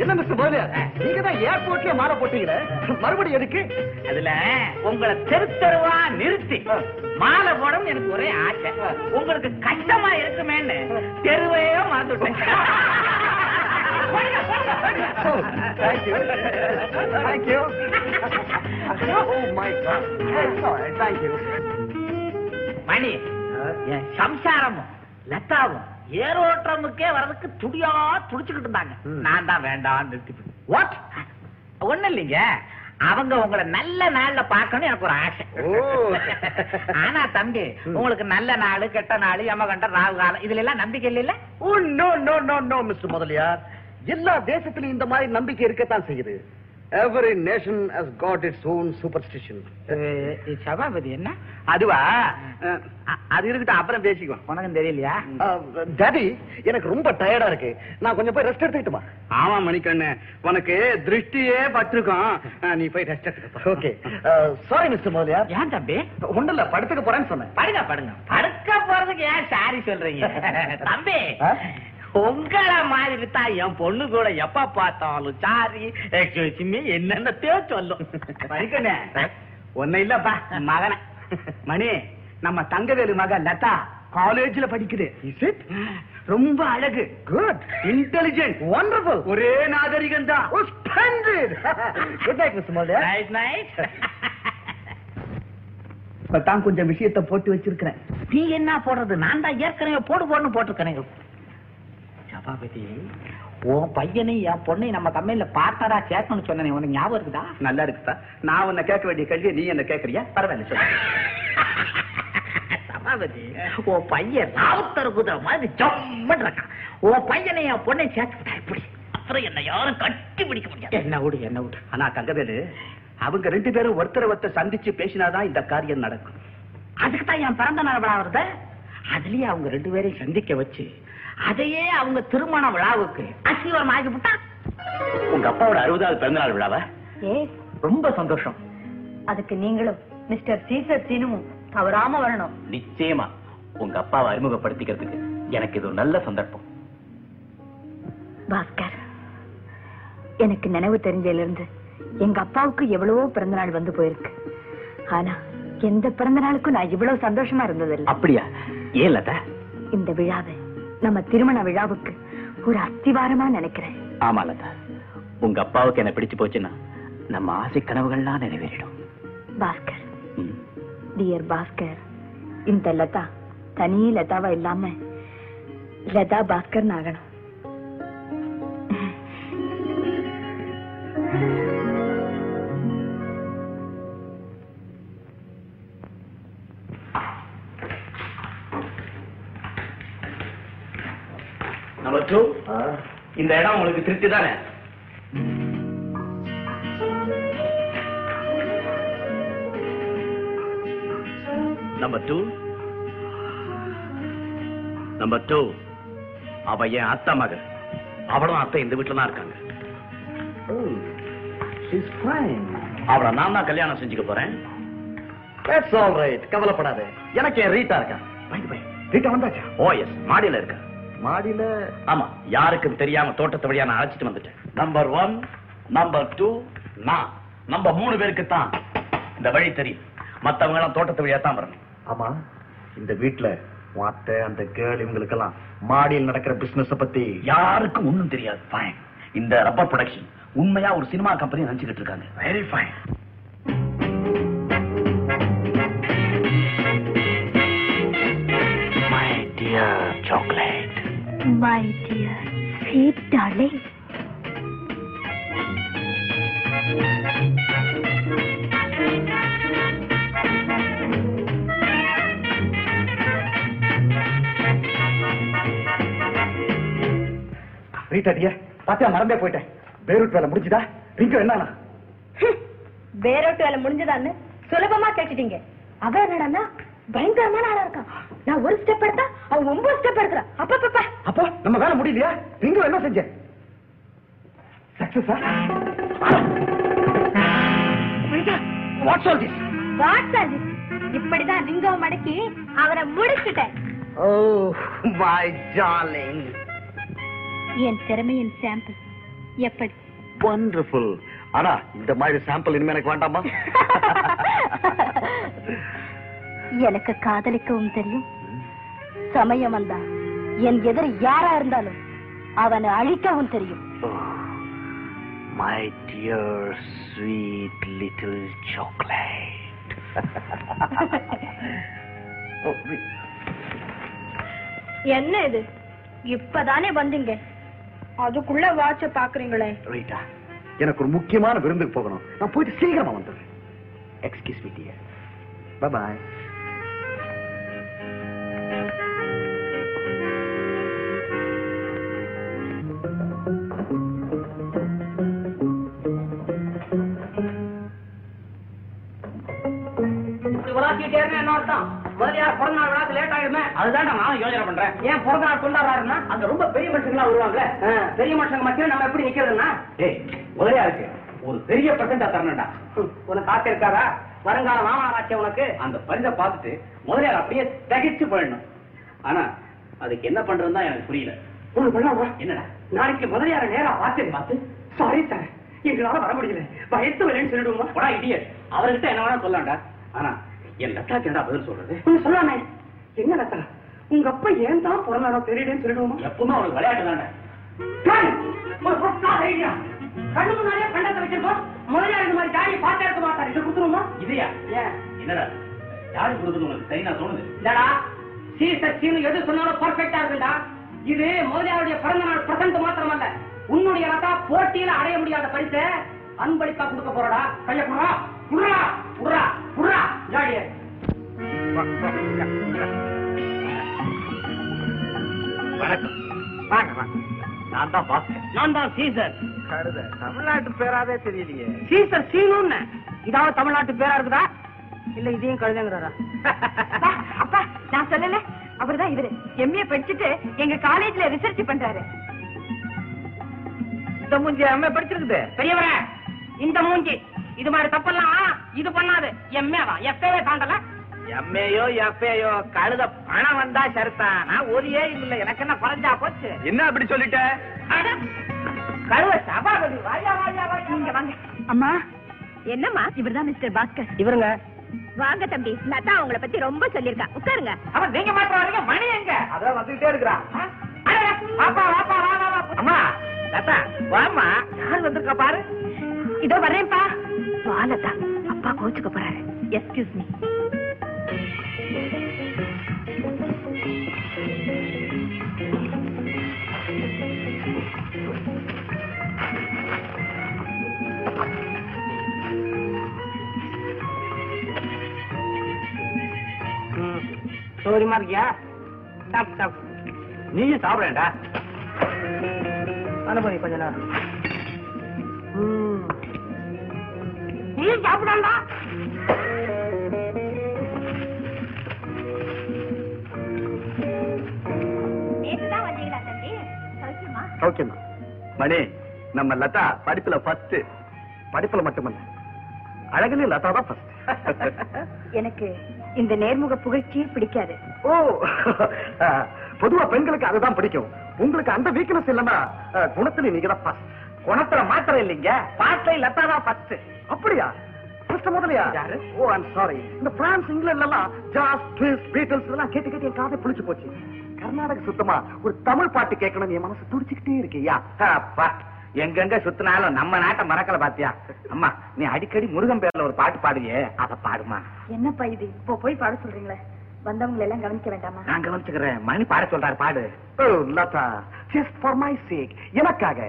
என்ன மிஸ்டர் போது நீங்க தான் ஏர்போர்ட்லயே மாற போட்டீங்களே? மறுபடியும் எதுக்கு? அதுல உங்களை தெரு தெருவா நிறுத்தி மாலை போடும் எனக்கு ஒரே ஆசை. உங்களுக்கு கஷ்டமா இருக்குமேன்னு தெருவையே மறந்துட்டேன். தேங்க்யூ மணி என் சம்சாரமும் லதாவும் ஏரோட்டமுக்கே வர்றதுக்கு துடியா துடிச்சுக்கிட்டு இருந்தாங்க. நான் தான் வேண்டாம் நிறுத்தி வாட் ஒண்ணு இல்லைங்க. அவங்க உங்களை நல்ல நாள்ல பார்க்கணும் எனக்கு ஒரு ஆசை. ஆனா தம்பி உங்களுக்கு நல்ல நாள் கெட்ட நாள் யமகண்ட ராகு காலம் இதுல எல்லாம் நம்பிக்கை இல்ல no no no no mister Mudaliar. எல்லா தேசத்திலும் இந்த மாதிரி நம்பிக்கை இருக்கத்தான் செய்யுது. Every nation has got its own superstition Sabapathi என்ன? அதுவா? அது இருக்கட்டும் அப்புறம் பேசிக்குவோம். உனக்கும் தெரியலையா? டாடி எனக்கு ரொம்ப டயர்டா இருக்கு. நான் கொஞ்சம் போய் ரெஸ்ட் எடுத்துக்கிட்டுமா ஆமா மணிக்கண்ணு. உனக்கு திருஷ்டியே பட்டிருக்கோம். நீ போய் ரெஸ்ட் எடுத்துக்க ஓகே சாரி மிஸ்டர் முதலியார் ஏன் தம்பி? இல்ல படுத்துக்க போறேன்னு சொன்னேன். படுங்க படுங்க. படுக்க போறதுக்கு ஏன் சாரி சொல்றீங்க? <laughs> தம்பி? உங்கள மாதிரி தான் என் பொண்ணு கூட எப்ப பார்த்தாலும் சாரி. எக்ஸ்கியூஸ் மீ என்னென்னத்தையோ சொல்லும். மணிக்கண்ணு ஒன்னும் இல்லப்பா மகனை. மணி நம்ம தங்கவேலு மக லதா காலேஜ்ல படிக்குது. ரொம்ப அழகு. குட் இன்டெலிஜென்ட் வண்டர்ஃபுல் ஒரே நாகரிகம் தான். Good night mister Mudaliar nice nice இப்பதான் கொஞ்சம் விஷயத்தை போட்டு வச்சிருக்கிறேன். நீ என்ன போடுறது? நான் தான் ஏற்கனவே போடு போடணும் போட்டிருக்கேன் சபாபதி உன் பையனையும் என் பொண்ணையும் நம்ம கம்பெனில பார்ட்னரா சேர்க்கணும்னு சொன்னேன் உனக்கு ஞாபகம் இருக்குதா? நல்லா இருக்குதா நான் உன்னை கேட்க வேண்டிய கேள்வியை நீ என்ன கேட்கறியா? பரவாயில்ல சொல்லு. <laughs> சபாபதி உன் பையன் ராவுத்தர் குதிரை மாதிரி ஜம்மன் இருக்கான். உன் பையனை என் பொண்ணை சேர்த்துக்கிட்டா இப்படி அப்புறம் என்ன யாரும் கட்டி பிடிக்க முடியாது. என்ன விடு என்ன விடு. ஆனா தங்கவேலு அவங்க ரெண்டு பேரும் ஒருத்தரை ஒருத்தர் சந்திச்சு பேசினாதான் இந்த காரியம் நடக்கும். அதுக்கு தான் என் பிறந்த நாள் வருது. அதுலயே அவங்க ரெண்டு பேரையும் சந்திக்க வச்சு அதையே அவங்க திருமண விழாவுக்கு அசீவரம் ஆகிவிட்டா உங்க அப்பாவோட அறுபதாவது பிறந்தநாள் விழாவா? ஏ ரொம்ப சந்தோஷம். அதுக்கு நீங்களும் மிஸ்டர் சீசர் சீனுவும் தவறாம வரணும். நிச்சயமா. உங்க அப்பாவை அறிமுகப்படுத்திக்கிறதுக்கு எனக்கு இது ஒரு நல்ல சந்தர்ப்பம். பாஸ்கர் எனக்கு நினைவு தெரிஞ்சதுல இருந்து எங்க அப்பாவுக்கு எவ்வளவோ பிறந்த நாள் வந்து போயிருக்கு. ஆனா எந்த பிறந்த நாளுக்கும் நான் இவ்வளவு சந்தோஷமா இருந்ததில்லை. அப்படியா? ஏன் லதா? இந்த விழாவை நம்ம திருமண விழாவுக்கு ஒரு அஸ்திவாரமா நினைக்கிறேன். ஆமா லதா. உங்க அப்பாவுக்கு என்ன பிடிச்சு போச்சுன்னா நம்ம ஆசை கனவுகள்லாம் நிறைவேறிடும். பாஸ்கர். டியர் பாஸ்கர் இந்த லதா தனி லதாவா இல்லாம லதா பாஸ்கர் ஆகணும் நம்பர் டூ இந்த இடம் உங்களுக்கு திருப்தி தானே? நம்பர் டூ நம்பர் டூ அவ என் அத்தை மகள். அவளும் அத்தை இந்த வீட்டுல தான் இருக்காங்க. அவளை நான் தான் கல்யாணம் செஞ்சுக்க போறேன். That's all right. கவலைப்படாத. எனக்கு என் ரீட்டா இருக்கா? ரீட்டா வந்தாச்சா? ஓ எஸ் மாடியில இருக்கா? மாடியில ஆமா யாருக்கும் தெரியாம தோட்டத்து வழியா நான் அழைச்சிட்டு வந்துட்டேன். நம்பர் ஒன் நம்பர் டூ நான். நம்ம மூணு பேருக்கு தான் இந்த வழி தெரியும். மத்தவங்க எல்லாம் தோட்டத்து வழியா தான் வரணும். ஆமா இந்த வீட்ல உன் அத்தை அந்த கேர்ள் இவங்களுக்கெல்லாம் மாடியில் நடக்கிற பிசினஸ் பத்தி யாருக்கும் ஒண்ணும் தெரியாது. ஃபைன் இந்த ரப்பர் ப்ரொடக்ஷன் உண்மையா ஒரு சினிமா கம்பெனி நினைச்சுக்கிட்டு இருக்காங்க. Very fine my dear chocolate my dear sweet darling Rita டிய பாத்தியா மறந்தே போயிட்டேன். பேரூட் வேலை முடிஞ்சுதா? ரிங்கு என்னன்னா வேரோட்டு வேலை முடிஞ்சதான்னு சுலபமா கேட்டுட்டீங்க. அவ என்னடான்னா பயங்கரமான ஆளா இருக்கான் நான் ஒரு ஸ்டெப் எடுத்தா அவன் ஒன்பது ஸ்டெப் எடுக்கிறான். அப்பப்பப்பா அப்போ நம்ம வேலை முடியலையா? ரிங்கு என்ன செஞ்ச? சக்சஸா வாட்ஸ் ஆல் திஸ் வாட்ஸ் இப்படிதான் லிங்கம் மடக்கி அவரை முடிச்சுட்டேன். ஓ மை டார்லிங் என் திறமையின் சாம்பிள் எப்படி? வண்டர்ஃபுல் ஆனா இந்த மாதிரி சாம்பிள் இனிமே எனக்கு வேண்டாமா? <laughs> எனக்கு காதலிக்கவும் தெரியும். சமயம் வந்தா என் எதிரி யாரா இருந்தாலும் அவனை அழிக்கவும் தெரியும். My dear sweet little chocolate என்ன இது? இப்பதானே வந்தீங்க? அதுக்குள்ள வாட்ச பாக்குறீங்களே. ரைட்டா எனக்கு ஒரு முக்கியமான விருந்துக்கு போகணும். நான் போயிட்டு சீக்கிரமா வந்துடுறேன். Excuse me dear bye bye அர்த்தம் முதலியார் பிறந்த நாள் விழாக்கு லேட் ஆகுமே அதுதான் நான் யோசனை பண்றேன். ஏன் பிறந்த நாள் கொண்டாடுறாருன்னா அங்க ரொம்ப பெரிய மனுஷங்களா வருவாங்க பெரிய மனுஷங்க மத்தியில நம்ம எப்படி நிக்கிறதுன்னா ஏய் முதலியா இருக்கு ஒரு பெரிய பிரசண்டா தரணும்டா. உனக்கு ஆசை இருக்காதா? வருங்கால மாமனாராச்சே உனக்கு? அந்த பரிசை பார்த்துட்டு முதலியார் அப்படியே தகிச்சு போயிடணும். ஆனா அதுக்கு என்ன பண்றதுன்னு தான் எனக்கு புரியல. ஒண்ணு பண்ணாமா என்னடா? நாளைக்கு முதலியார நேரா பார்த்தேன் பார்த்து சாரி சார் எங்களால வர முடியல. பயத்து வரேன்னு சொல்லிடுவோமா? இடியட் அவர்கிட்ட என்ன வேணா சொல்லலாம்டா. ஆனா என் லட்டாக்கு என்னடா பதில் சொல்றது? ஒண்ணு சொல்லாமே. என்ன லத்தா உங்க அப்பா ஏன் தான் பிறந்தாரோ தெரியலன்னு சொல்லிடுவோமா? எப்பவுமே அவனுக்கு விளையாட்டு தானே! ஒரு ஐடியா கண்ணு முன்னாடியே கண்டத்தை வச்சிருக்கோம். முதலியார் இந்த மாதிரி ஜாடியை பார்த்தே இருக்க மாட்டார். இதை கொடுத்துருவோமா? இதையா? ஏன்? என்னடா? யாரு கொடுக்குறது உனக்கு சரியா தோணுது. இல்லடா சீனு எது சொன்னாலும் பர்ஃபெக்டா இருக்குடா இது முதலியாருடைய பிறந்த நாள் பிரசன்ட் மாத்திரமல்ல. உன்னுடைய போட்டியில அடைய முடியாத பரிசை அன்பளிப்பா கொடுக்க போறடா. கைய குடுறா குடுறா குடுறா குடுறா ஜாடிய வணக்கம். வாங்க வாங்க. நான் தான் பாஸ்கர். நான் தான் சீசர். கழுத தமிழ்நாட்டு பேராவே தெரியலையே. சீசர் சீனுன்னு. இதாவது தமிழ்நாட்டு பேரா இருக்குதா? இல்ல இதையும் கழுதுங்கிறாரா? அப்பா, அப்பா நான் சொல்லல. அவர்தான் இவரு. எம்ஏ படிச்சுட்டு எங்க காலேஜ்ல ரிசர்ச் பண்றாரு. இந்த மூஞ்சி அம்மா படிச்சிருக்குது. பெரியவரே இந்த மூஞ்சி. இது மாதிரி தப்பெல்லாம் இது பண்ணாது. எம்ஏவா? எஃப்ஏவே தாண்டல. எம்ஏயோ எஃப்ஏயோ கழுத பணம் வந்தா சரிதான். நான் ஒரு ஏ இல்ல. எனக்கு என்ன குறைஞ்சா போச்சு? என்ன அப்படி சொல்லிட்ட? கழுத சபாபதி வாயா வாயா வாயா. நீங்க வாங்க. அம்மா. என்னம்மா? இவர்தான் மிஸ்டர் பாஸ்கர். இவருங்க? வாங்க தம்பி. லதா உங்களை பத்தி ரொம்ப சொல்லியிருக்கா. உட்காருங்க. அவன் நீங்க மாத்திரம் வரீங்க மணி எங்க? அதான் வந்துகிட்டே இருக்கிறான் வாப்பா வாப்பா வா வா வா. அம்மா லதா வாமா யார் வந்திருக்கா பாரு? இதோ வர்றேன்ப்பா. பாலதா அப்பா கோச்சுக்க போறாரு. எஸ்கியூஸ் மீ சோரியமா இருக்கியா? சாப்பிட்டு சாப்பிட்டு நீயும் சாப்பிடேன்டா அனுபவி கொஞ்ச நேரம். வந்தீங்களா தம்பி? சௌக்கியமா? ஓகேம்மா மணி நம்ம லதா படிப்புல ஃபர்ஸ்ட் படிப்புல மட்டுமல்ல அழகுலயும் லதா தான் ஃபர்ஸ்ட் எனக்கு இந்த நேர்முக புகழ்ச்சியே பிடிக்காது. ஓ பொதுவா பெண்களுக்கு அதுதான் பிடிக்கும். உங்களுக்கு அந்த வீக்னஸ் இல்லன்னா அஹ், குணத்துல நீங்க தான் ஃபர்ஸ்ட் குணத்துல மாத்திரம் இல்லைங்க. பாட்டை லத்தா தான் பத்து. அப்படியா? ஃபர்ஸ்ட் முதலையா? யாரு? ஓ ஐம் சாரி இந்த பிரான்ஸ் இங்கிலாந்துல எல்லாம் ஜாஸ் ட்விஸ்ட் பீட்டில்ஸ் எல்லாம் கேட்டு கேட்டு என் காதை புளிச்சு போச்சு. கர்நாடக சுத்தமா ஒரு தமிழ் பாட்டு கேட்கணும் என் மனசு துடிச்சுக்கிட்டே இருக்கியா? அப்பா எங்கெங்க சுத்தினாலும் நம்ம நாட்டை மறக்கல பாத்தியா? அம்மா நீ அடிக்கடி முருகன் பேர்ல ஒரு பாட்டு பாடுவியே. அத பாடுமா. என்னப்பா இது? இப்போ போய் பாட சொல்றீங்களே. வந்தவங்களை எல்லாம் கவனிக்க வேண்டாமா? நான் கவனிச்சுக்கிறேன். மணி பாட சொல்றாரு பாடு. ஓ Latha just for my sake எனக்காக.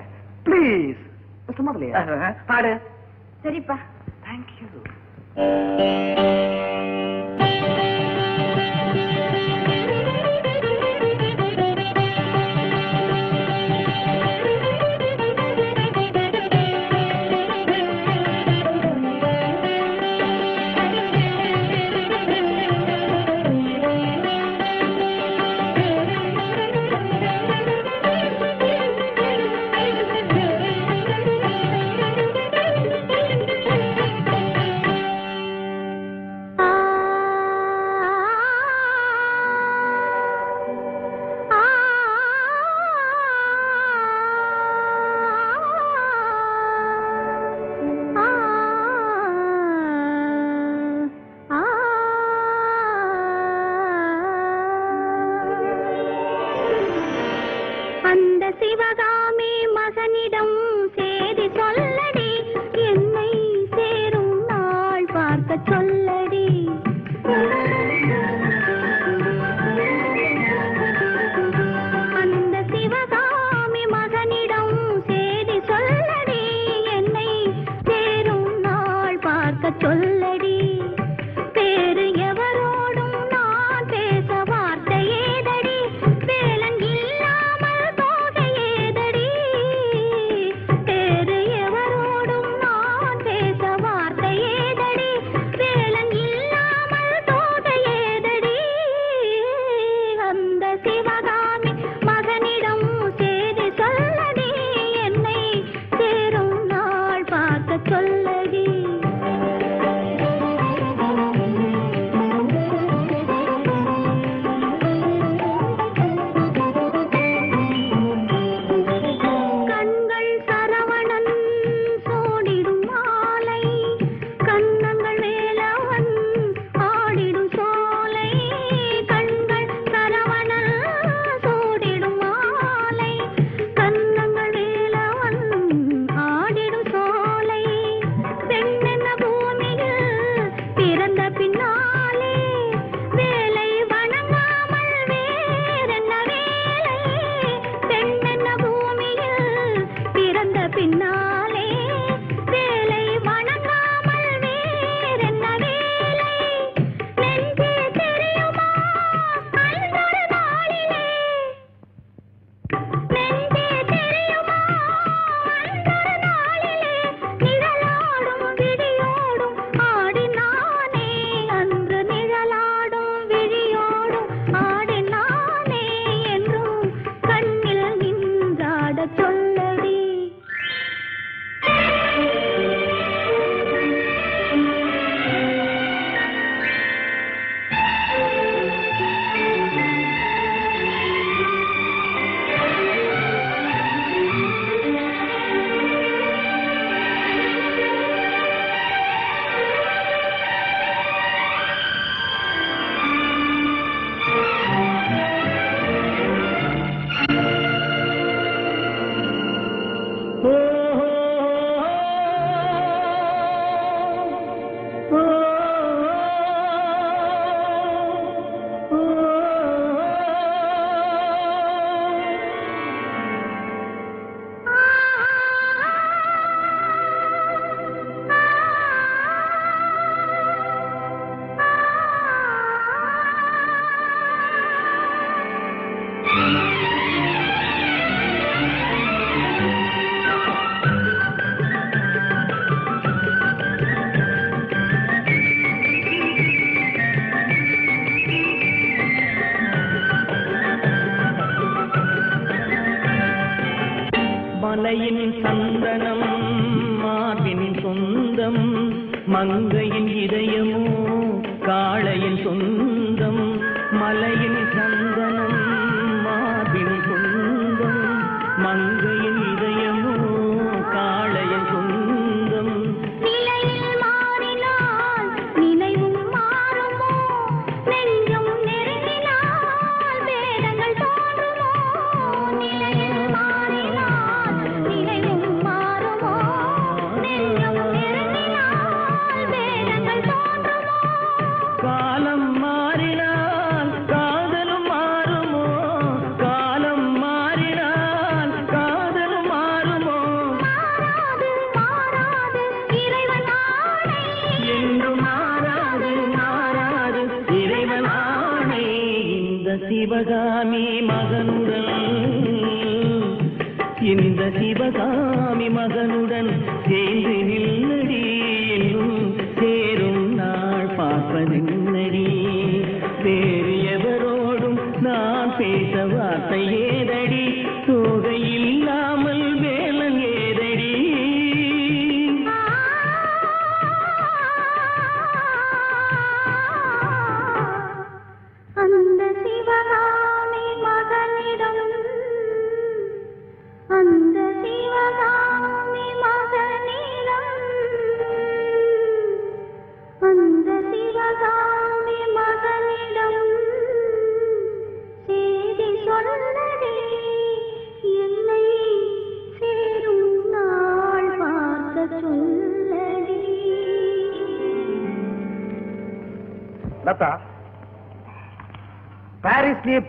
ப்ளீஸ் மிஸ்டர் முதலியா பாடு சரிப்பா தேங்க்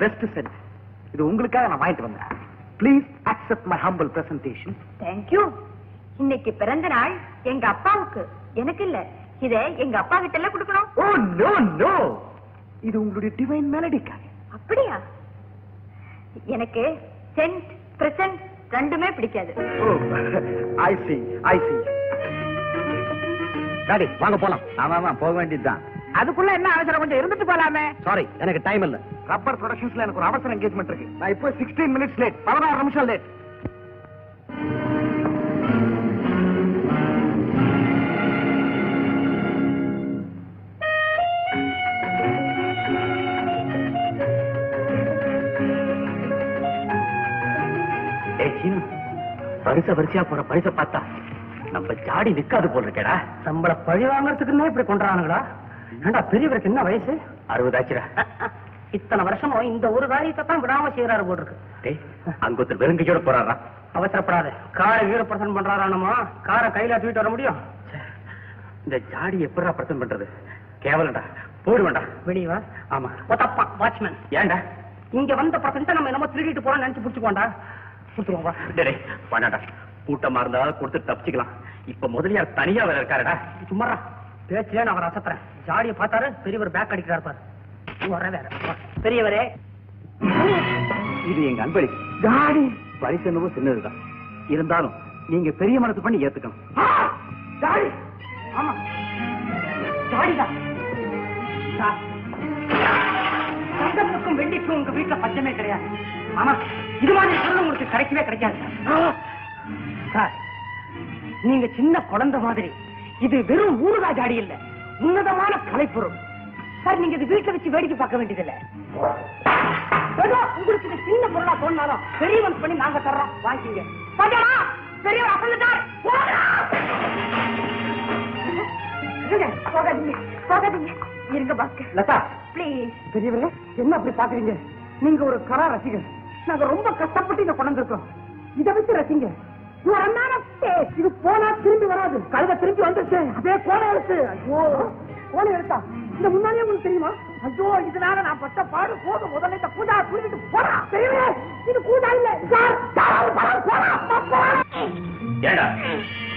பெஸ்ட் சென்ட் இது உங்களுக்காக நான் வாங்கிட்டு வந்தேன். Please accept my humble presentation thank you இன்னைக்கு பிறந்த நாள் எங்க அப்பாவுக்கு. எனக்கு இல்ல. இத எங்க அப்பா கிட்ட எல்லாம் கொடுக்கணும். ஓ நோ நோ இது உங்களுடைய டிவைன் மெலடிக்காக அப்படியா? எனக்கு சென்ட் பிரசன்ட் ரெண்டுமே பிடிக்காது. ஓ I see I see daddy வாங்க போலாம். ஆமா ஆமா போக வேண்டியதுதான். அதுக்குள்ள என்ன அவசரம் கொஞ்சம் இருந்துட்டு போலாமே. சாரி எனக்கு டைம் இல்ல. ரப்பர் ப்ரொடக்ஷன்ஸ்ல எனக்கு ஒரு அவசர என்கேஜ்மெண்ட் இருக்கு. நான் இப்போ 16 மினிட்ஸ் லேட் பதினாறு நிமிஷம் லேட் வரிசை வரிசையா போற பரிசை பார்த்தா நம்ம ஜாடி நிக்காது போல் இருக்கேடா. நம்மள பழி வாங்கறதுக்குன்னே இப்படி கொண்டானுங்களா ஏண்டா பெரியவருக்கு என்ன வயசு? அறுபதாச்சுடா. இத்தனை வருஷமும் இந்த ஒரு காரியத்தை தான் விடாம செய்யறாரு போல் இருக்கு. அங்க ஒருத்தர் வெறுங்கையோட போறாரா? அவசரப்படாத. காரை வீரப்பிரசன் பண்றாரானமா காரை கையில தூக்கிட்டு வர முடியும்? இந்த ஜாடி எப்படா பிரசன் பண்றது? கேவலம்டா போடுவேண்டா வெளியே வா. ஆமா. ஒத்தப்பா வாட்ச்மேன் ஏன்டா? இங்க வந்த பிரசன்ட்ட நம்ம என்னமோ திருடிட்டு போறோம் நினைச்சு புடிச்சுக்கோண்டா கொடுத்துருவோம் டேய் வேண்டாடா கூட்டமா இருந்தா கொடுத்து தப்பிச்சுக்கலாம். இப்ப முதலியார் தனியா வேற இருக்காருடா. சும்மாரா பேச்சிலே நான் அவரை அசத்துறேன். ஜாடியை பார்த்தாரு பெரியவர் பேக் அடிக்கிறார் பாரு. வர வேற. பெரியவரே. இது எங்க அன்பளி ஜாடி. பரிசு என்னவோ சின்னதுதான். இருந்தாலும் நீங்க பெரிய மனசு பண்ணி ஏத்துக்கணும். ஜாடி. ஆமா. ஜாடிதான் வெள்ளிக்கும் உங்க வீட்டுல பஞ்சமே கிடையாது. ஆமா இது மாதிரி பொருள் உங்களுக்கு கிடைக்கவே கிடைக்காது. சார் நீங்க சின்ன குழந்தை மாதிரி இது வெறும் ஊறுகாய் ஜாடி இல்ல. உன்னதமான கலைப்பொருள். சார் நீங்க இது வீட்டுல வச்சு வேடிக்கை பார்க்க வேண்டியதில்லை. உங்களுக்கு இது சின்ன பொருளா தோணினாலும் பெரியவன் பண்ணி நாங்க தர்றோம். பாத்தியாடா? பெரியவர் அசந்துட்டார் போகாதீங்க போகாதீங்க. இருங்க பாஸ்கர். லதா! ப்ளீஸ் பெரியவரே என்ன அப்படி பாக்குறீங்க நீங்க ஒரு கரா ரசிகர். நாங்க ரொம்ப கஷ்டப்பட்டு இதை கொண்டு வந்திருக்கோம். இதை வச்சு ரசிங்க. இது போனா திரும்பி வராது. கழுத திரும்பி வந்துச்சு அதே கோண எழுத்து ஐயோ கோண எழுத்தா இந்த முன்னாடியே உங்களுக்கு தெரியுமா? ஐயோ இதனால நான் பட்ட பாடு போதும். முதல்ல இந்த பூஜா புரிஞ்சுட்டு போறா தெரியவே இது பூஜா இல்ல. போறா போறா ஏடா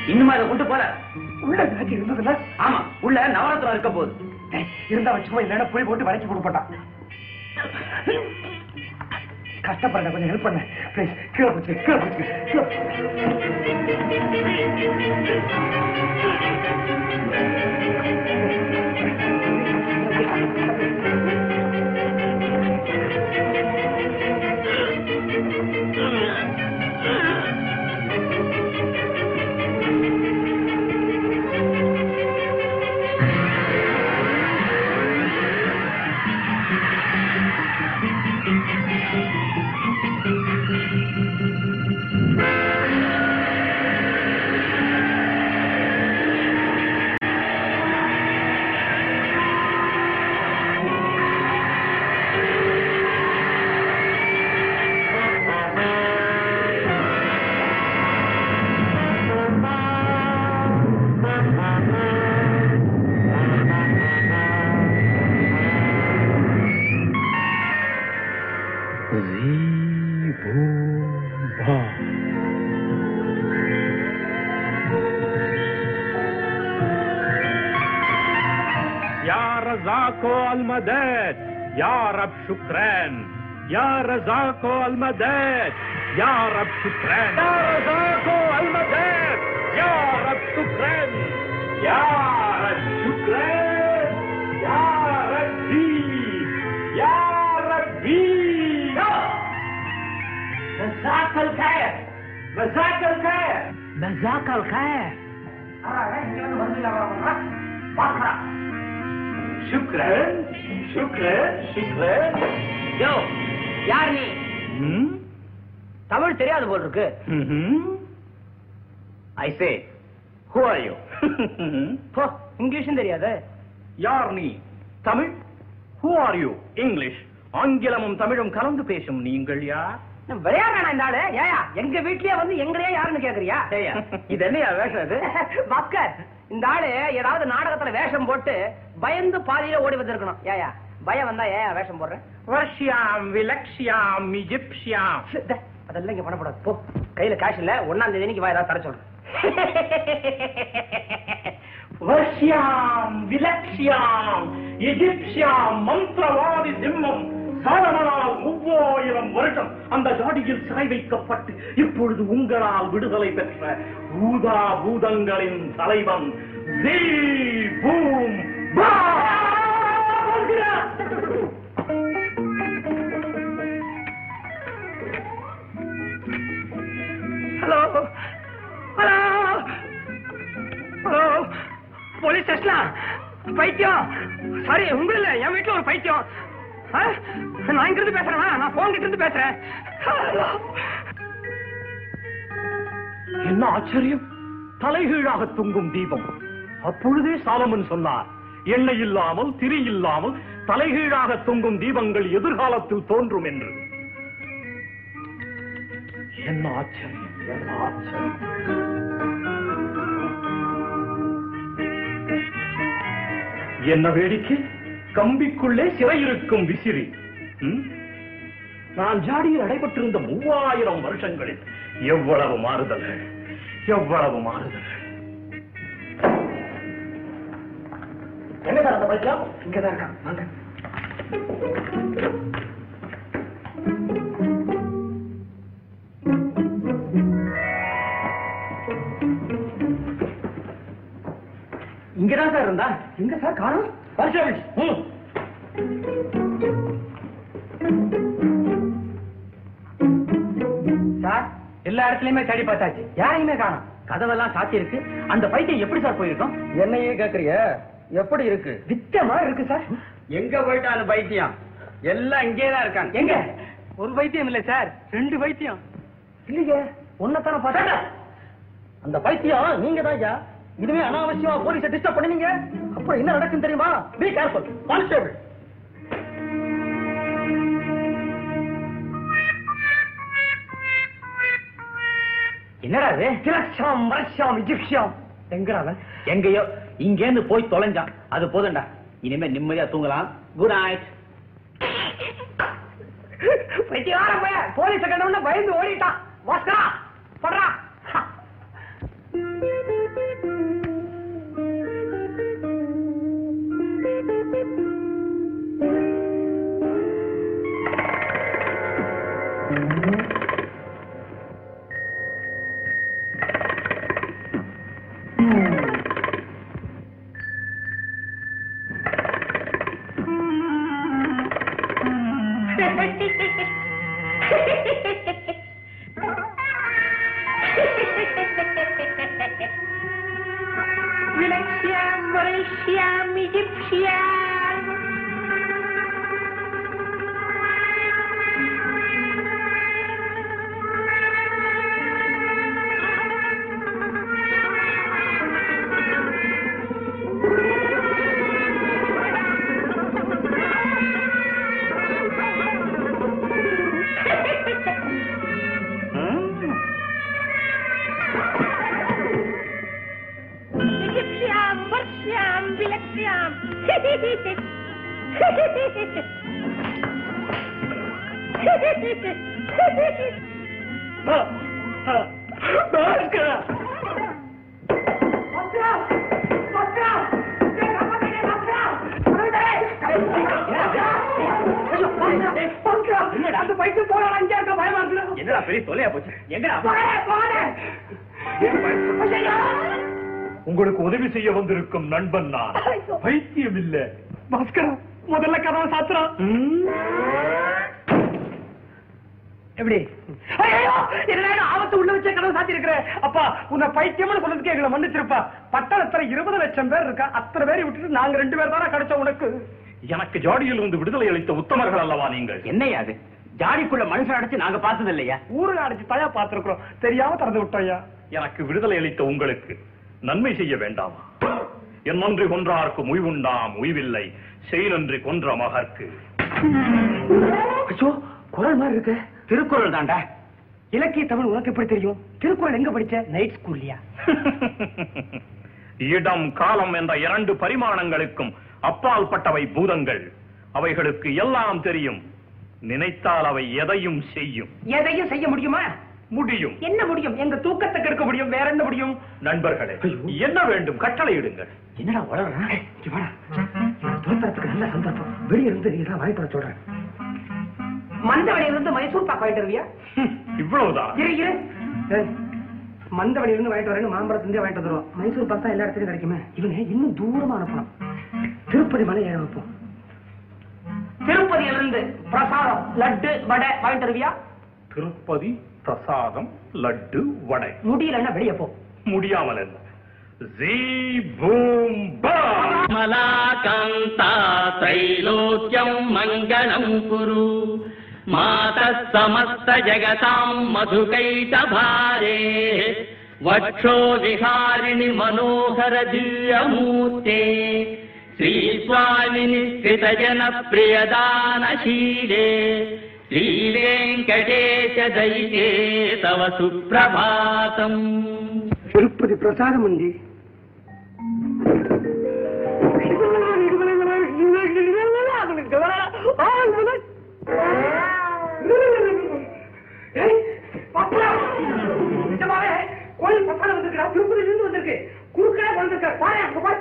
இன்னுமா இதை கொண்டு போல? உள்ள காட்சி இருந்ததுல ஆமா உள்ள நவரத்னம் இருக்க போகுது. இருந்தா வச்சுக்கோ இல்லைன்னா புளி போட்டு வரைச்சு போட்டு போட்டான் கஷ்டப்படுற கொஞ்சம் ஹெல்ப் பண்ண. ப்ளீஸ் கீழே போச்சு கீழே போச்சு கீழே mm-hmm. المدد یا رب شکرین یا رضا کو المدد یا رب شکرین یا رضا کو المدد یا رب شکرین یا رب شکرین یا ربی یا ربی جزاک الخیر جزاک الخیر جزاک الخير. أرى ليس يوم الله ومرك بخرة சுக்ரன் சுக்ரன் சுக்ரன். யோ <laughs> யார் நீ தமிழ் தெரியாது போல் இருக்கு I say who are you போ இங்கிலீஷும் தெரியாத. யார் நீ? Tamil? Who are you English ஆங்கிலமும் தமிழும் கலந்து பேசும் நீங்கள் யார்? விளையாடுறானா இந்த ஆளு? ஏயா எங்க வீட்லயே வந்து எங்களையே யாருன்னு கேக்குறியா? இது வேஷம் இது <laughs> இந்த ஆளு ஏதாவது நாடகத்துல வேஷம் போட்டு பயந்து பாதியில ஓடி வந்திருக்கணும் ஏயா பயம் வந்தா ஏன் வேஷம் போடுறேன். ரஷ்யாம் விலக்ஷியாம் இஜிப்சியாம் அதெல்லாம் இங்க பண்ணக்கூடாது. போ. கையில காசு இல்ல. ஒன்னாம் தேதி வா ஏதாவது தர சொல்றேன் <laughs> ரஷ்யாம் விலக்ஷியாம் எகிப்சியாம் மந்திரவாதி சிம்மம் சாதனால் மூவாயிரம் வருஷம் அந்த ஜாடியில் சிறை வைக்கப்பட்டு இப்பொழுது உங்களால் விடுதலை பெற்ற பூதா பூதங்களின் தலைவன் ஜீ பூம்! ஹலோ ஹலோ ஹலோ போலீஸ் ஸ்டேஷனா? பைத்தியம். சாரி உங்க இல்ல என் வீட்டுல ஒரு பைத்தியம். நான் இங்க இருந்து பேசுறேன்? நான் போன் கிட்ட இருந்து பேசுறேன். என்ன ஆச்சரியம்? தலைகீழாக தொங்கும் தீபம். அப்பொழுதே சாலமன் சொன்னார். எண்ணெய் இல்லாமல் திரி இல்லாமல் தலைகீழாக தொங்கும் தீபங்கள் எதிர்காலத்தில் தோன்றும் என்று. என்ன ஆச்சரியம் என்ன ஆச்சரியம். என்ன வேடிக்கை? கம்பிக்குள்ளே சிறையிருக்கும் விசிறி. நான் ஜாடியில் அடைபட்டிருந்த மூவாயிரம் வருஷங்களில் எவ்வளவு மாறுதல்கள் எவ்வளவு மாறுதல்கள். பைத்தியம் இங்கதான் இருக்கான். வாங்க. இங்கதான் சார் இருந்தா? எங்க சார் காணும்? பரிசோதி சார் எல்லா இடத்துலயுமே தேடி பார்த்தாச்சு. யாரையுமே காணும். கதவெல்லாம் சாத்தி இருக்கு அந்த பைத்தியம் எப்படி சார் போயிருக்கோம்? என்னையே கேக்குறிய எப்படி இருக்கு? வித்தமா இருக்கு சார். எங்க போயிட்டான் பைத்தியம்? எல்லாம் இங்கேதான் இருக்காங்க எங்க? ஒரு வைத்தியம் இல்ல சார். ரெண்டு வைத்தியம் இல்லையே ஒன்னதான பார்த்தா அந்த பைத்தியம் நீங்க தான் இதுவே அனாவசியமா போலீஸை டிஸ்டர்ப் பண்ணுவீங்க அப்புறம் என்ன நடக்கும் தெரியுமா? பி கேர்ஃபுல் கான்ஸ்டபிள் என்னடா இது? கிளக்ஷாம் மரக்ஷாம் இஜிப்ஷியாம். எங்கடா எங்கேயோ இங்கேருந்து போய் தொலைஞ்சான். அது போதண்டா இனிமே நிம்மதியா தூங்கலாம். குட் நைட் போலீஸ் கண்டவன பயந்து ஓடிட்டான். வாஸ்கரா படுறா. செய்ய வந்திருக்கும் நண்பன் நான். பைத்தியம் இல்ல பாஸ்கரா முதல்ல கதவை சாத்துறா. எப்படி? ஐயோ என்ன ஆபத்து உள்ள வச்ச கதவை சாத்தி இருக்கிற அப்பா உன்னை பைத்தியம்னு சொன்னதுக்கு எங்களை மன்னிச்சிருப்பா. பட்டணத்துல இருபது லட்சம் பேர் இருக்கா? அத்தனை பேரை விட்டுட்டு நாங்க ரெண்டு பேர் தானே கிடைச்சோம் உனக்கு? எனக்கு ஜாடியில் இருந்து விடுதலை அளித்த உத்தமர்கள் அல்லவா நீங்கள்? என்னையா அது? ஜாடிக்குள்ள மனுஷன் அடைச்சு நாங்க பார்த்தது இல்லையா ஊருல அடிச்சு தாயா பாத்துருக்கிறோம் தெரியாம திறந்து விட்டோம்யா எனக்கு விடுதலை அளித்த உங்களுக்கு நன்மை செய்ய வேண்டாமா? என் நன்றி கொன்றார்க்கு முய்வுண்டாம் உய்வில்லை. செய் நன்றி கொன்ற மகர்க்கு குரல் மாதிரி இருக்கு. திருக்குறள் தாண்டா. இலக்கிய தமிழ் உனக்கு எப்படி தெரியும்? திருக்குறள் எங்க படிச்ச? நைட் ஸ்கூல்லையா? <laughs> இடம் காலம் என்ற இரண்டு பரிமாணங்களுக்கும் அப்பால் பட்டவை பூதங்கள். அவைகளுக்கு எல்லாம் தெரியும். நினைத்தால் அவை எதையும் செய்யும். எதையும் செய்ய முடியுமா? முடியும். என்ன முடியும்? எங்க தூக்கத்தை கெடுக்க முடியும்? வேற என்ன முடியும்? நண்பர்களே என்ன வேண்டும்? கட்டளையிடுங்கள் என்னடா வளர்றான் தோத்துறதுக்கு நல்ல சந்தர்ப்பம். வெளிய இருந்து நீ தான் வர சொல்றேன். மந்தவழியில இருந்து மைசூர் பாக்கு வாங்கிட்டு வருவியா? இவ்வளவுதான் இரு இரு. இருந்து வாங்கிட்டு வரேன்னு மாம்பழத்திலிருந்தே வாங்கிட்டு வந்துருவோம். மைசூர் பாக்கு தான் எல்லா இடத்துலயும் கிடைக்குமே. இவனை இன்னும் தூரமா அனுப்பணும். திருப்பதி மலை ஏற வைப்போம். திருப்பதியில இருந்து பிரசாதம் லட்டு வடை வாங்கிட்டு வருவியா? திருப்பதி? பிரசாதம் லட்டு வடை முடியலன்னா வெளியே போ முடியாமல் என்ன ஜீ பூம் பா मलाकान्ता त्रैलोक्यम् मङ्गलम् कुरु मातः समस्तजगताम् मधुकैटभारे वक्षो विहारिणि मनोहर दिव्यमूर्ते श्रीस्वामिनि कृतजनप्रियदानशीले శ్రీవేంకటేశైతే తవ సుప్రభాతం తిరుపతి ప్రసాదం అండి கோயில் பக்கம் வந்திருக்கா திருப்பதி இருந்து வந்திருக்கு குறுக்கே வந்திருக்கா பாரு அங்க. பாரு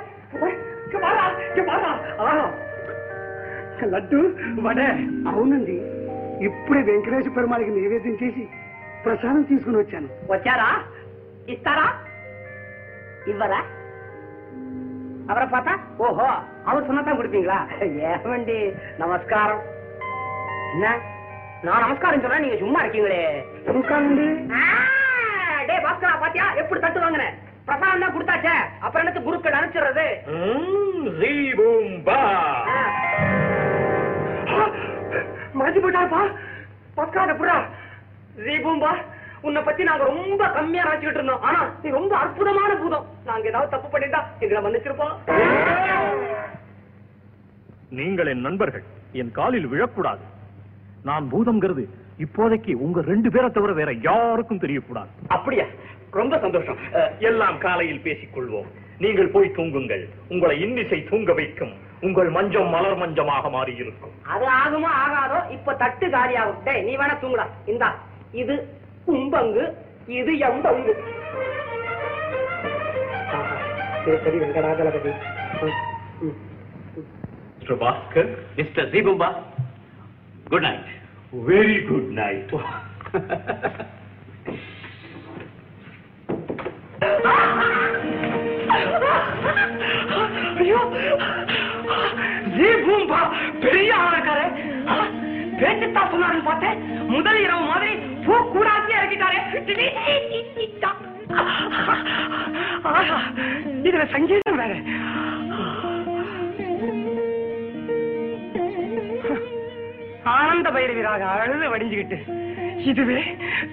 பாரு ஆஹா லட்டு வடை అవునండి ఇప్పుడే వెంకటేశ్వర పెరుమాళికి నివేదన చేసి ప్రసాదం తీసుకుని వచ్చాను వచ్చారా ఇస్తారా ఇవ్వరా அவரை பார்த்தா ஓஹோ அவர் சொன்னதான் கொடுப்பீங்களா ஏவண்டி நமஸ்காரம் என்ன நான் நமஸ்காரம் சொல்றேன் நீங்க சும்மா இருக்கீங்களே நமஸ்காரம் டே பாஸ்கரா பாத்தியா எப்படி தட்டு வாங்கினேன் பிரசாதம் தான் கொடுத்தாச்சே அப்புறம் எனக்கு குருக்கள் அனுப்பிச்சிடுறது ஜீ பூம் பா மறைச்சு போயிட்டாப்பா பக்காத புறா ஜீபூம்பா உன்னை பத்தி நாங்க ரொம்ப கம்மியா நினைச்சுக்கிட்டு இருந்தோம். ஆனா நீ ரொம்ப அற்புதமான பூதம். நாங்க ஏதாவது தப்பு பண்ணிட்டா எங்களை மன்னிச்சிருப்போம் நீங்கள் என் நண்பர்கள். என் காலில் விழக்கூடாது. நான் பூதம்ங்கிறது இப்போதைக்கு உங்க ரெண்டு பேரை தவிர வேற யாருக்கும் தெரியக்கூடாது. அப்படியா? ரொம்ப சந்தோஷம். எல்லாம் காலையில் பேசிக் கொள்வோம் நீங்கள் போய் தூங்குங்கள். உங்களை இன்னிசை தூங்க வைக்கும். உங்கள் மஞ்சம் மலர் மஞ்சமாக மாறி இருக்கும் அது ஆகுமோ ஆகாதோ? இப்ப தட்டு காலியாகும். டேய் நீ வேணா தூங்குடா. இந்தா. இது உம்பங்கு இது எம்பங்கு. சரி Venkatachalapathi. Mister Bhaskar. Mister தீபம்பா. Good night. Very good night ஐயோ. நீ பூம்பா பெரிய ஆளக்காரே. பேச்சுத்தான் சொன்னாருன்னு பார்த்தேன். முதல் இரவு மாதிரி பூ கூடாசியா இறக்கிட்டாரே. இதுல சங்கீதம் வேற. ஆனந்த பைரவிராக அழுது வடிஞ்சுக்கிட்டு இதுவே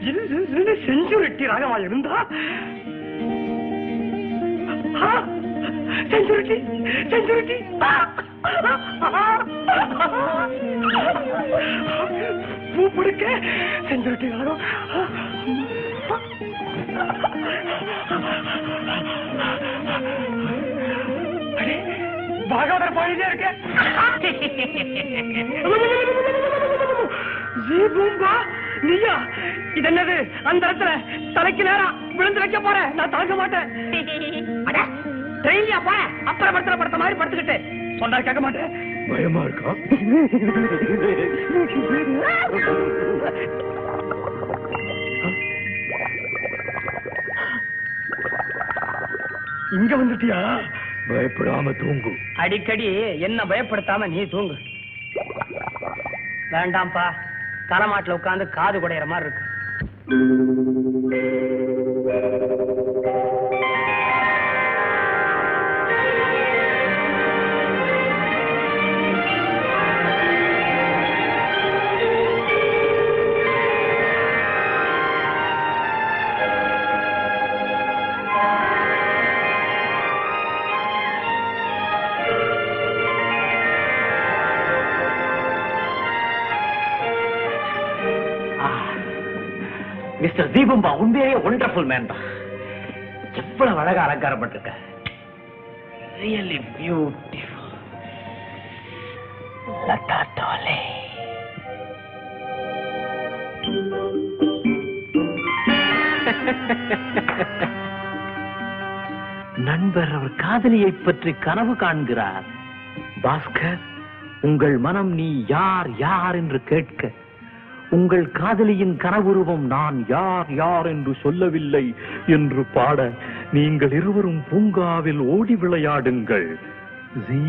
இது செஞ்சுருட்டி ராகமா இருந்தா செஞ்சுருட்டி செஞ்சுருட்டி பூ பிடிக்க செஞ்சுருட்டி வரும் பாகவதர் போயிட்டே இருக்க. ஜீ பூம்பா நீயா? இது என்னது அந்த இடத்துல தலைக்கு நேரம் விழுந்து வைக்க போறேன். நான் தாங்க மாட்டேன். ட்ரெயின்லயா போற அப்புறம் படுத்துற படுத்த மாதிரி படுத்துக்கிட்டு. சொன்னா கேட்க மாட்டேன். பயமா இருக்கா? இங்க வந்துட்டியா? பயப்படாம தூங்கு. அடிக்கடி என்ன பயப்படுத்தாம நீ தூங்கு. வேண்டாம்ப்பா. தலைமாட்டுல உட்கார்ந்து காது குடையிற மாதிரி இருக்கு. மிஸ்டர் தீபம்பா உண்மையிலேயே ஒண்டர்ஃபுல் மேன் தான். எவ்வளவு அழகா அலங்காரப்பட்டிருக்க. ரியலி பியூட்டிஃபுல் லதா டாலே நண்பர் அவர் காதலியை பற்றி கனவு காண்கிறார். பாஸ்கர் உங்கள் மனம் நீ யார் யார் என்று கேட்க உங்கள் காதலியின் கனவுருவம் நான் யார் யார் என்று சொல்லவில்லை என்று பாட நீங்கள் இருவரும் பூங்காவில் ஓடி விளையாடுங்கள். ஜீ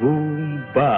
பூம்பா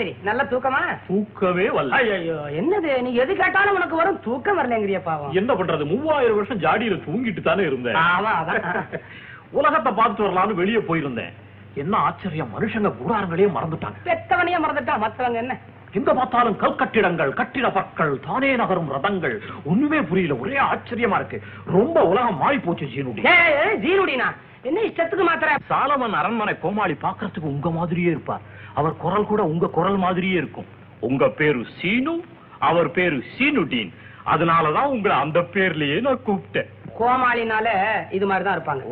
ராத்திரி. நல்ல தூக்கமா? தூக்கமே வரல. ஐயோ என்னது? நீ எது கேட்டாலும் உனக்கு வரும் தூக்கம் வரலங்கிறிய பாவம். என்ன பண்றது? மூவாயிரம் வருஷம் ஜாடியில தூங்கிட்டு தானே இருந்தேன். <laughs> உலகத்தை பார்த்துட்டு வரலாம்னு வெளியே போயிருந்தேன். என்ன ஆச்சரியம். மனுஷங்க கூடாரங்களையே மறந்துட்டாங்க. பெத்தவனையே மறந்துட்டான் மத்தவங்க என்ன? எங்க பார்த்தாலும் கல்கட்டிடங்கள் கட்டிட பற்கள் தானே நகரும் ரதங்கள். ஒண்ணுமே புரியல. ஒரே ஆச்சரியமா இருக்கு. ரொம்ப உலகம் மாறி போச்சு ஜீனுடி ஜீனுடினா? என்ன இஷ்டத்துக்கு மாத்திர சாலமன் அரண்மனை கோமாளி பாக்குறதுக்கு உங்க மாதிரியே இருப்பார். அவர் குரல் கூட உங்க குரல் மாதிரியே இருக்கும். உங்க பேரு சீனு அவர் பேரு சீனுடீன். அதனாலதான் உங்களை அந்த பேர்லயே நான் கூப்பிட்டேன். கோமாளினால இது மாதிரிதான் இருப்பாங்க.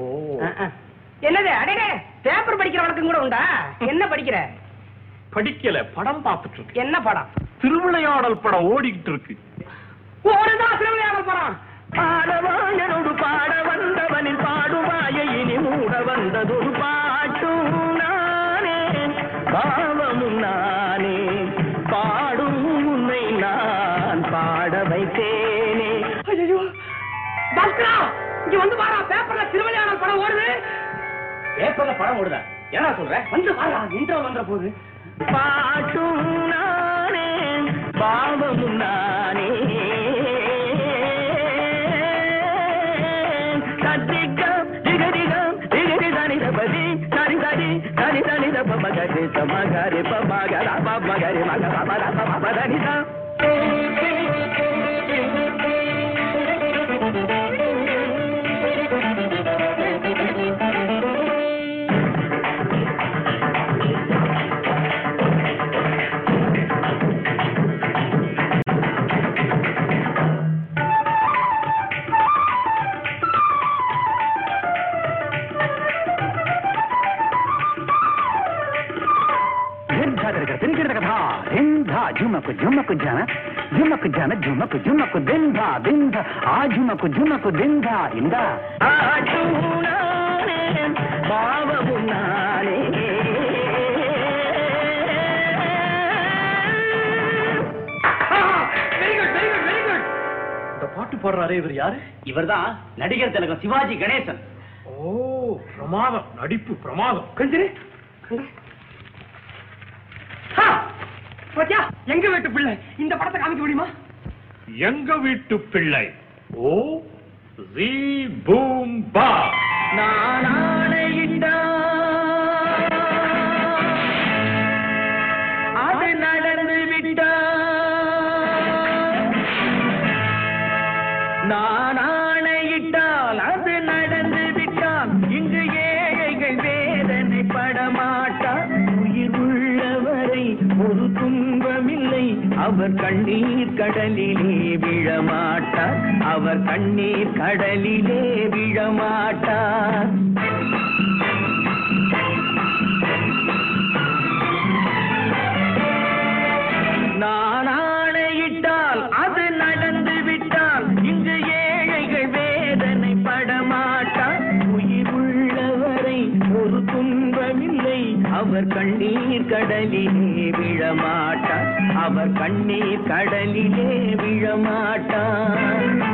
என்னது? அடடே பேப்பர் படிக்கிற வழக்கம் கூட உண்டா? என்ன படிக்கிற? படிக்கல படம் பார்த்துட்டு இருக்கேன் என்ன படம்? திருவிளையாடல் படம் ஓடிக்கிட்டு இருக்கு. ஒருதான் திருவிளையாடல் படம். பாஸ்கரா இங்க வந்து பாரா பேப்பர்ல திருவிளையாடல் படம் ஓடுது. பேப்பர்ல படம் ஓடுதா? என்ன சொல்ற? வந்து பாரா இன்ட்ரோ வந்த போது. பாட்டும் நானே பாவமும் நானே. சத்திகம் திகதிகம் திகதி தனிதபதி சரி சரி சரி झुमक झुमक झन झुमक झन झुमक झुमक दिन धा आ झुमक झुमक दिन इंदा। பாட்டு போடுறாரு இவர் யாரு? இவர்தான் நடிகர் திலகம் சிவாஜி கணேசன். ஓ பிரமாதம் நடிப்பு பிரமாதம். கஞ்சிரே எங்க வீட்டு பிள்ளை? இந்த படத்தை காமிக்க முடியுமா? எங்க வீட்டு பிள்ளை? ஓ ஜீ பூம் பா நான் ஆணையிட்டா கண்ணீர் கடலிலே விழமாட்டார் அவர் கண்ணீர் கடலிலே விழமாட்டார் நான் ஆணையிட்டால் அது நடந்து விட்டால் இங்கு ஏழைகள் வேதனை படமாட்டார் உயிர் உள்ளவரை ஒரு துன்பமில்லை. அவர் கண்ணீர் கடலிலே விழமாட்டார் அவர் கண்ணீர் கடலிலே விழமாட்டான்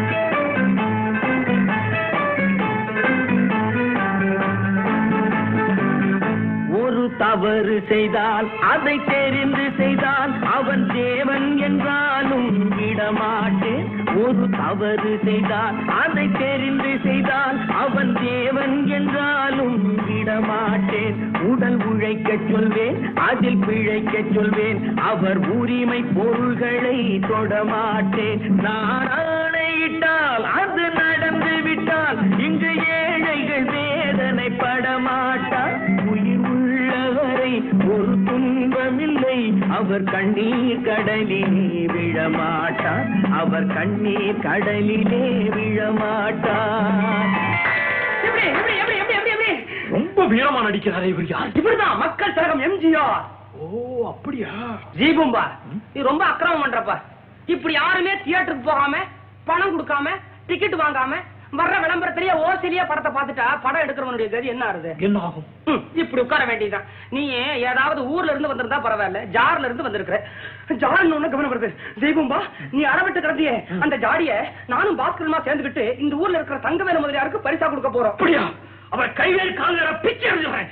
தவறு செய்தால் அதை தெரிந்து செய்தால் அவன் தேவன் என்றாலும் விடமாட்டேன். ஒரு தவறு செய்தால் அதை தெரிந்து செய்தால் அவன் தேவன் என்றாலும் விடமாட்டேன். உடல் உழைக்க சொல்வேன் அதில் பிழைக்க சொல்வேன் அவர் உரிமை பொருள்களை தொடமாட்டேன். நான் ஆணையிட்டால் அது நடந்து விட்டால் இங்கு ஏழைகள் வேதனை படமாட்டார் அவர் கண்ணீர் கடலிலே விழமாட்டார். அவர் கண்ணீர் கடலிலே விழமாட்டார். ரொம்ப வீரமா நடிக்கிறாரே இவர் யார்? இப்படிதான் மக்கள் திலகம் எம்ஜிஆர். ஓ அப்படியா? ஜீபும்பா நீ ரொம்ப அக்கிரமம் பண்றப்பா. இப்படி யாருமே தியேட்டருக்கு போகாம பணம் கொடுக்காம டிக்கெட் வாங்காம வர்ற விளம்பரத்திலேயே ஓசிலேயே படத்தை பார்த்துட்டா படம் எடுக்கிறவனுடைய கதி என்ன ஆறுது? என்ன ஆகும்? இப்படி உட்கார வேண்டியதுதான். நீ ஏதாவது ஊர்ல இருந்து வந்திருந்தா பரவாயில்ல ஜார்ல இருந்து வந்திருக்கிற. ஜார்னு ஒண்ணு கவனம் வருது ஜெய்பும்பா நீ அறவிட்டு கிடந்தியே. அந்த ஜாடிய நானும் பாஸ்கரமா சேர்ந்துகிட்டு இந்த ஊர்ல இருக்கிற தங்கவேல முதலியாருக்கு பரிசா கொடுக்க போறோம். அப்படியா? அவர் கைவேல் கால்வேல பிச்சை எழுதுறேன்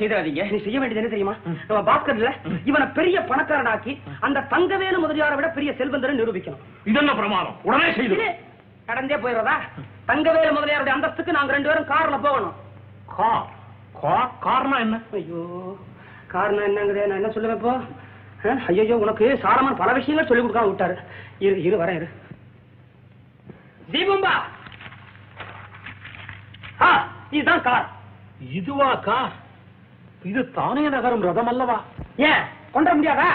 செய்தாதீங்க நீ செய்ய வேண்டியது என்ன தெரியுமா? நம்ம பாஸ்கர்ல இவனை பெரிய பணக்காரனாக்கி அந்த தங்கவேலு முதலியாரை விட பெரிய செல்வந்தரை நிரூபிக்கணும். இது என்ன பிரமாதம்? உடனே செய்து கடந்தே போயிடுறதா? தங்கவேலு முதலியாருடைய அந்தஸ்துக்கு நாங்க ரெண்டு பேரும் கார்ல போகணும். கார் கார் கார்னா என்ன? ஐயோ காரணம் என்னங்குதே நான் என்ன சொல்லுவேன் இப்போ ஐயோ உனக்கு சாரமான பல விஷயங்கள் சொல்லி கொடுக்காம விட்டாரு. இரு இரு வரேன் இரு. தீபம்பா இதுதான் கார். இதுவா கார்? இது தானே நகரும் ரதம் அல்லவா? ஏன்? கொண்டு முடியாதா?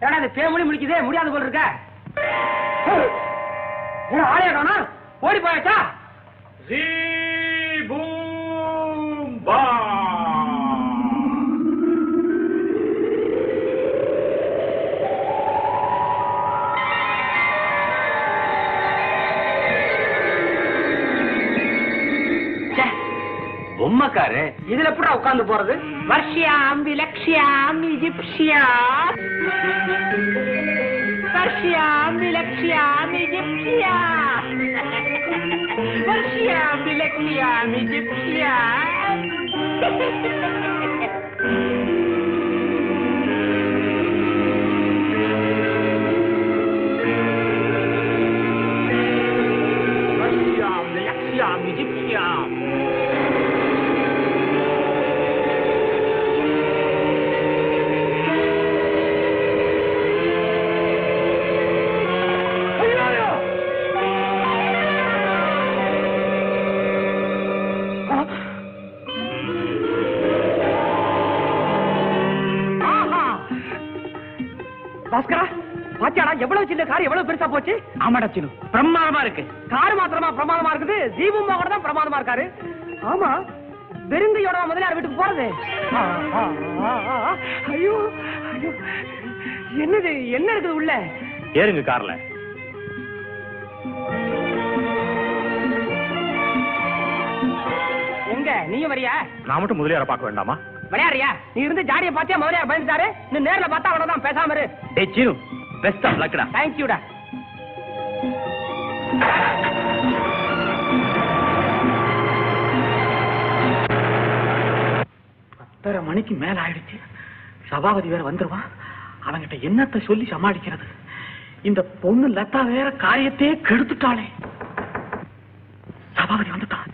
ஏன்னா அது பேமொழி முடிக்குதே முடியாது போல இருக்க. ஆளையா காணா. ஓடி போயாச்சா? ச்சே, பொம்மைக்காரு. இதுல கூட உட்கார்ந்து போறது? வர்ஷியாம் விலக்ஷியாம் இஜிப்சியாம் வர்ஷியாம் விலக்ஷியாம் இஜிப்சியாம் வர்ஷியாம் விலக்ஷியாம் இஜிப்சியாம் பெருசா போச்சு? ஆமாடா சினு. பிரமாதமா இருக்கு. கார் மாத்திரமா பிரமாதமா இருக்குது. கூட தான் பிரமாதமா இருக்காரு. ஆமா. வெறுங்கையோட முதலியார் வீட்டுக்கு போறது. ஐயோ ஐயோ. என்னது என்ன இருக்குது உள்ள? ஏறுங்க கார்ல. எங்க? நீயும் வரியா? நான் மட்டும் முதலியார பார்க்க வேண்டாமா? விளையாடுறியா? நீ இருந்து ஜாடியை பாத்தியா முதலியார் பயந்துட்டாரு. நீ நேர்ல பார்த்தா அவ்வளவுதான் பேசாம இரு. டே சினு. பெஸ்ட் ஆஃப் லக்டா தேங்க்யூடா பத்தரை மணிக்கு மேல ஆயிடுச்சு. சபாபதி வேற வந்துருவான் அவங்கிட்ட என்னத்த சொல்லி சமாளிக்கிறது? இந்த பொண்ணு லதா வேற காரியத்தையே கெடுத்துட்டாளே. சபாபதி வந்துட்டான்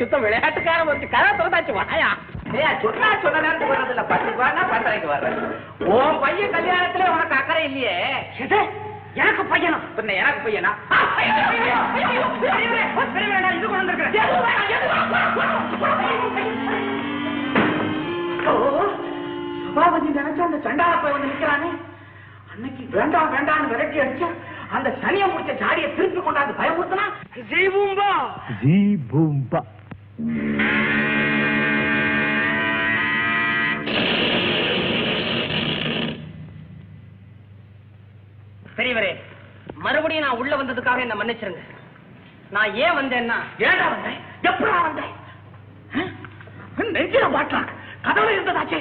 சுத்தம் விளையாட்டுக்காரன் வந்து கதை திறந்தாச்சு வாயா. சொன்னா சொன்ன நேரத்துக்கு வர்றதில்ல பத்துக்கு வரனா பத்தரைக்கு வர்றேன். உன் பையன் கல்யாணத்துல உனக்கு அக்கறை இல்லையே. எது? எனக்கு பையனா? பின்ன எனக்கு பையனா? இது கொண்டு வந்திருக்கிறேன். சபாபதி நினைச்சா அந்த சண்டால போய் வந்து நிக்கிறானே. அன்னைக்கு வேண்டாம் வேண்டாம்னு விரட்டி அடிச்சா அந்த சனியை முடிச்ச சாடியை திருப்பி கொண்டாந்து பயமுறுத்தினா. ஜீ பூம்பா. பெரியவரே மறுபடியும் நான் உள்ள வந்ததுக்காக என்ன மன்னிச்சிருங்க. நான் ஏன் வந்தேன்னா ஏடா வந்தேன் எப்படா வந்தேன் நெஞ்சில மாட்டான் கதவுல இருந்ததாச்சே.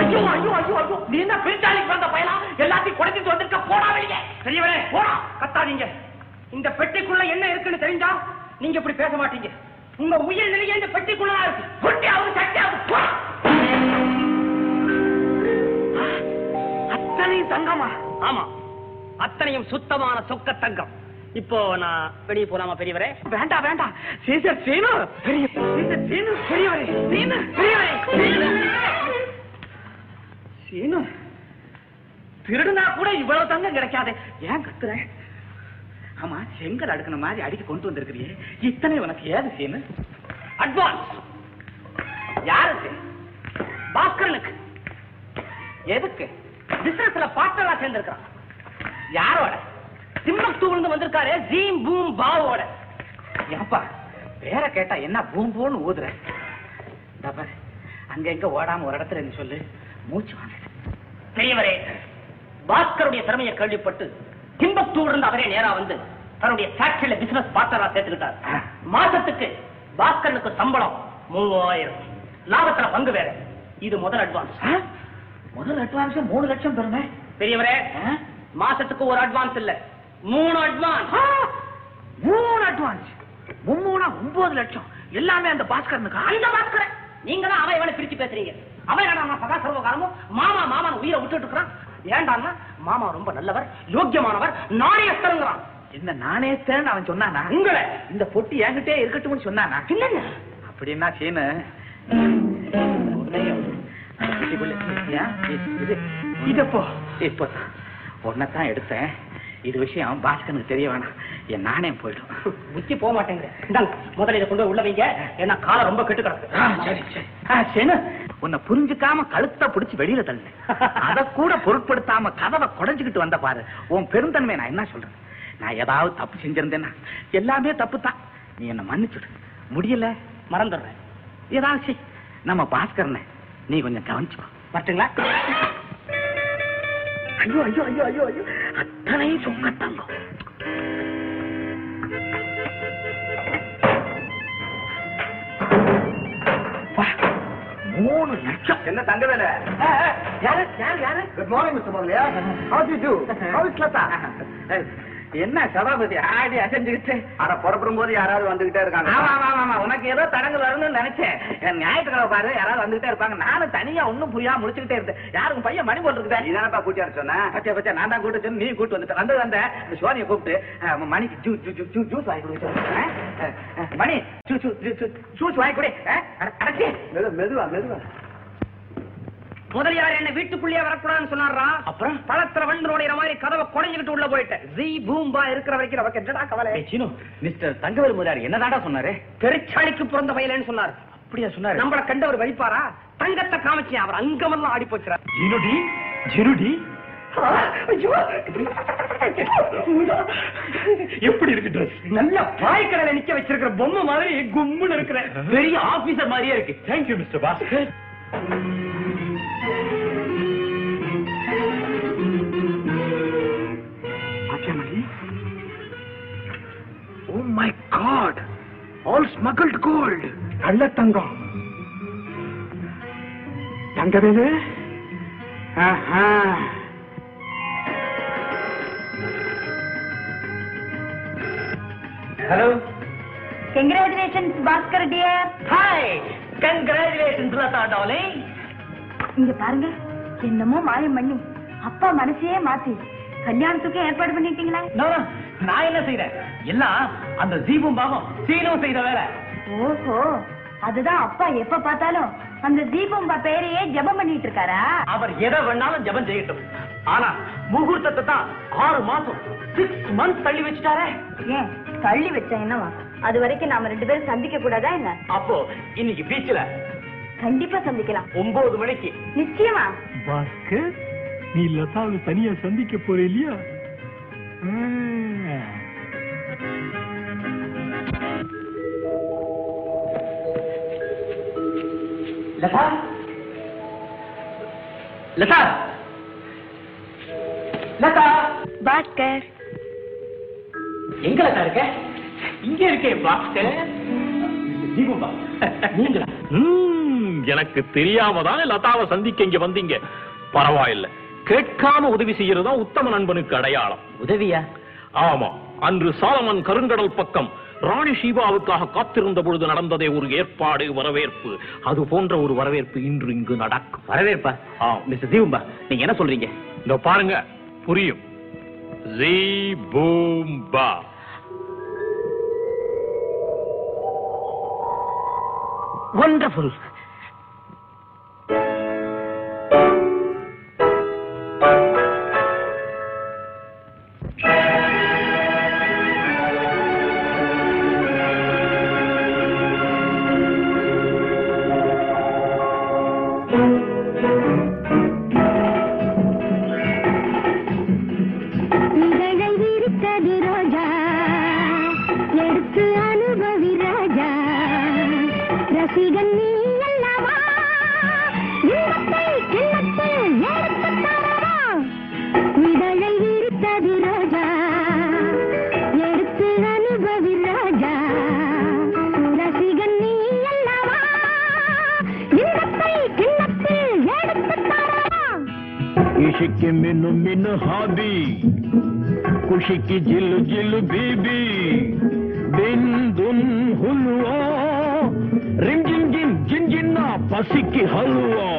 ஐயோ ஐயோ ஐயோ ஐயோ. நீ என்ன பிரிச்சாலிக்கு வந்த பயலா? எல்லாத்தையும் குறைச்சிட்டு வந்திருக்க போடா வெளியே. பெரியவரே போடா. கத்தாதீங்க. இந்த பெட்டிக்குள்ள என்ன இருக்குன்னு தெரிஞ்சா நீங்க இப்படி பேச மாட்டீங்க. உங்க உயிர் நிலையே இந்த பெட்டிக்குள்ளதான் இருக்கு. குட்டியாவது சட்டியாவது அத்தனை அத்தனையும் தங்கமா? ஆமா. அத்தனையும் சுத்தமான சொக்க தங்கம் இப்போ நான் வெளியே போலாமா பெரியவரே? வேண்டாம் வேண்டாம் சீசர் சீனு. பெரிய சீசர் சீனு பெரியவரே. சீனு பெரியவரே சீனு. திருடுனா கூட இவ்வளவு தங்கம் கிடைக்காதே. ஏன் கத்துற? ஆமா செங்கல் அடுக்கின மாதிரி அடிக்க கொண்டு வந்திருக்கிறியே. இத்தனை உனக்கு ஏது சீனு? அட்வான்ஸ் யாருக்கு பாஸ்கரனுக்கு. எதுக்கு? பிசினஸ்ல பார்ட்னரா சேர்ந்திருக்கான் யாரோட? திம்பக்தூர்ந்து வந்திருக்காரு ஜீம் பூம் பாவோட. ஏப்பா பேரை கேட்டா என்ன பூம் பூன்னு ஊதுற? பாரு அங்க எங்க ஓடாம ஒரு இடத்துல நீ சொல்லு. மூச்சு வாங்க. பெரியவரே பாஸ்கருடைய திறமையை கேள்விப்பட்டு திம்பக்தூர் இருந்து அவரே நேரா வந்து தன்னுடைய ஃபேக்டரியில பிசினஸ் பார்ட்னரா சேர்த்துக்கிட்டார். மாசத்துக்கு பாஸ்கரனுக்கு சம்பளம் மூவாயிரம். லாபத்துல பங்கு வேற. இது முதல் அட்வான்ஸ்? முதல் அட்வான்ஸ் மூணு லட்சம் பெருமை பெரியவரே மாசத்துக்கு ஒரு அட்வான்ஸ் இல்ல. மூணு அட்வான்ஸ் மூணு அட்வான்ஸ் மும்மூணா ஒன்பது லட்சம். எல்லாமே அந்த பாஸ்கரனுக்கு அந்த பாஸ்கரன். நீங்க தான் அவன் இவனை பிரிச்சு பேசுறீங்க. அவன் என்னடா சதா சர்வகாலமும் மாமா மாமா உயிரை விட்டுட்டு இருக்கிறான்? ஏண்டான்னா மாமா ரொம்ப நல்லவர் யோக்கியமானவர் நாணயஸ்தருங்கிறான் என்ன நானே தேன் அவன் சொன்னானா? உங்களை. இந்த பொட்டி என்கிட்டே இருக்கட்டும்னு சொன்னானா? இல்லைங்க. அப்படின்னா சீனு இதப்போ இப்போ உன்னைத்தான் எடுத்தேன். இது விஷயம் பாஸ்கனுக்கு தெரிய வேணாம். என் நாணயம் போயிடும். புத்தி போக மாட்டேங்குது இந்தாங்க முதல்ல இதை கொண்டு உள்ள வைங்க. ஏன்னா காலம் ரொம்ப கெட்டு கிடக்கு. சரி சரி. உன்னை புரிஞ்சுக்காம கழுத்தை பிடிச்சு வெளியில தள்ளு அத கூட பொருட்படுத்தாம கதவை குடைஞ்சுக்கிட்டு வந்த பாரு. உன் பெருந்தன்மை நான் என்ன சொல்றேன் நான் ஏதாவது தப்பு செஞ்சிருந்தேன்னா எல்லாமே தப்பு தான் நீ என்ன மன்னிச்சுடு. முடியல? மறந்துடுறேன். ஏதாவது. நம்ம பாஸ்கரனை நீ கொஞ்சம் கவனிச்சுக்கோ. வரட்டுங்களா? ஐயோ ஐயோ ஐயோ ஐயோ ஐயோ. அத்தனை சொக்கத்தாங்க மூணு லட்சம். என்ன தங்க வேலை? யாரு? யாரு யாரு? Good morning mister Mudaliar how do do how is Latha? என்ன சபாபதி? ஆடி அசைஞ்சுக்கிட்டு. அட புறப்படும் போது யாராவது வந்துகிட்டே இருக்காங்க. ஆமா ஆமா ஆமா, உனக்கு ஏதோ தடங்கு வரணும்னு நினைச்சேன். ஞாயிற்றுக்கிழமை பாரு யாராவது வந்துகிட்டே இருப்பாங்க. நானும் தனியா ஒண்ணும் புரியாம முடிச்சுக்கிட்டே இருந்தேன். யாருக்கும் பையன் மணி போட்டு இருக்குதா இதானப்பா கூட்டியாரு சொன்னேன் பச்சை பச்சை. நான் தான் கூட்டு நீ கூட்டு வந்துட்ட. வந்து வந்த. சோனியை கூப்பிட்டு மணிக்கு ஜூ ஜூ ஜூ ஜூ ஜூஸ் வாங்கி கொடுத்து மணி ஜூ ஜூ ஜூஸ் வாங்கி கொடு. அடச்சி. மெது மெதுவா மெதுவா. முதலியார் என்ன வீட்டுக்குள்ளேயே வரக்கூடாதுன்னு சொன்னாரா அப்புறம்? பழத்துல நோடிற மாதிரி கதவை குடைஞ்சுக்கிட்டு உள்ள போயிட்டேன். ஜீ பூம்பா இருக்கிற வரைக்கும் நமக்கு என்னடா கவலை? சீனு மிஸ்டர் தங்கவேல் முதலாளி என்னதாடா சொன்னாரு? பெருச்சாளிக்கு பிறந்த வயலன்னு சொன்னார். அப்படியா சொன்னாரு? நம்மள கண்டவர் வழிப்பாரா தங்கத்தை காமிச்சு அவர் அங்கமெல்லாம் ஆடி போச்சுறார். ஜினுடி ஜினுடி எப்படி இருக்கு ட்ரெஸ் நல்ல பாய்க்கடையில நிக்க வச்சிருக்கிற பொம்மை மாதிரி கும்முன்னு இருக்கிற பெரிய ஆபீசர் மாதிரியே இருக்கு. Thank you mister Bhaskar my god all smuggled gold நல்ல தங்கம். Thangavelu hello congratulations Bhaskar dear hi congratulations Latha darling இங்க பாருங்க. என்னமோ மாயம் பண்ணி அப்பா மனசையே மாத்தி. கல்யாணத்துக்கு ஏற்பாடு பண்ணிட்டீங்களா? நான் என்ன செய்றேன் எல்லாம் அந்த ஜீபும் பாவம் சீனும் செய்த வேலை. ஓஹோ அதுதான் அப்பா எப்ப பார்த்தாலும் அந்த தீபம்பா பேரையே ஜெபம் பண்ணிட்டு இருக்காரா? அவர் எதை வேணாலும் ஜெபம் செய்யட்டும். ஆனா முகூர்த்தத்தை தான் ஆறு மாசம் சிக்ஸ் மந்த்ஸ் தள்ளி வச்சுட்டாரே. ஏன் தள்ளி வச்சேன் என்னவா? அது வரைக்கும் நாம ரெண்டு பேரும் சந்திக்க கூடாதா என்ன? அப்போ இன்னைக்கு பீச்ல கண்டிப்பா சந்திக்கலாம். ஒன்பது மணிக்கு. நிச்சயமா. பாஸ்கர் நீ லதாவை தனியா சந்திக்க போற இல்லையா? லதா? லதா? லதா? பாஸ்கர். எங்க லதா இருக்க? இங்க இருக்கே பாஸ்கர். தீபம்பா நீங்களா? எனக்கு தெரியாம தானே லதாவை சந்திக்க இங்க வந்தீங்க. பரவாயில்ல. கேட்காம உதவி செய்யறதா உத்தம நண்பனுக்கு அடையாளம். உதவியா? ஆமா. அன்று சாலமன் கருங்கடல் பக்கம் ராணி ஷீபாவுக்காக காத்திருந்த பொழுது நடந்ததே ஒரு ஏற்பாடு வரவேற்பு. அது போன்ற ஒரு வரவேற்பு இன்று இங்கு நடக்கும். வரவேற்பா? மிஸ்டர் தீபம்பா நீங்க என்ன சொல்றீங்க? இதோ பாருங்க. புரியும். ஜீ பூம் मिनु खुशी की जिल जिल बीबी दिन दुन हुलवा रिम जिन जिन जिन जिन्ना पसी की हलवा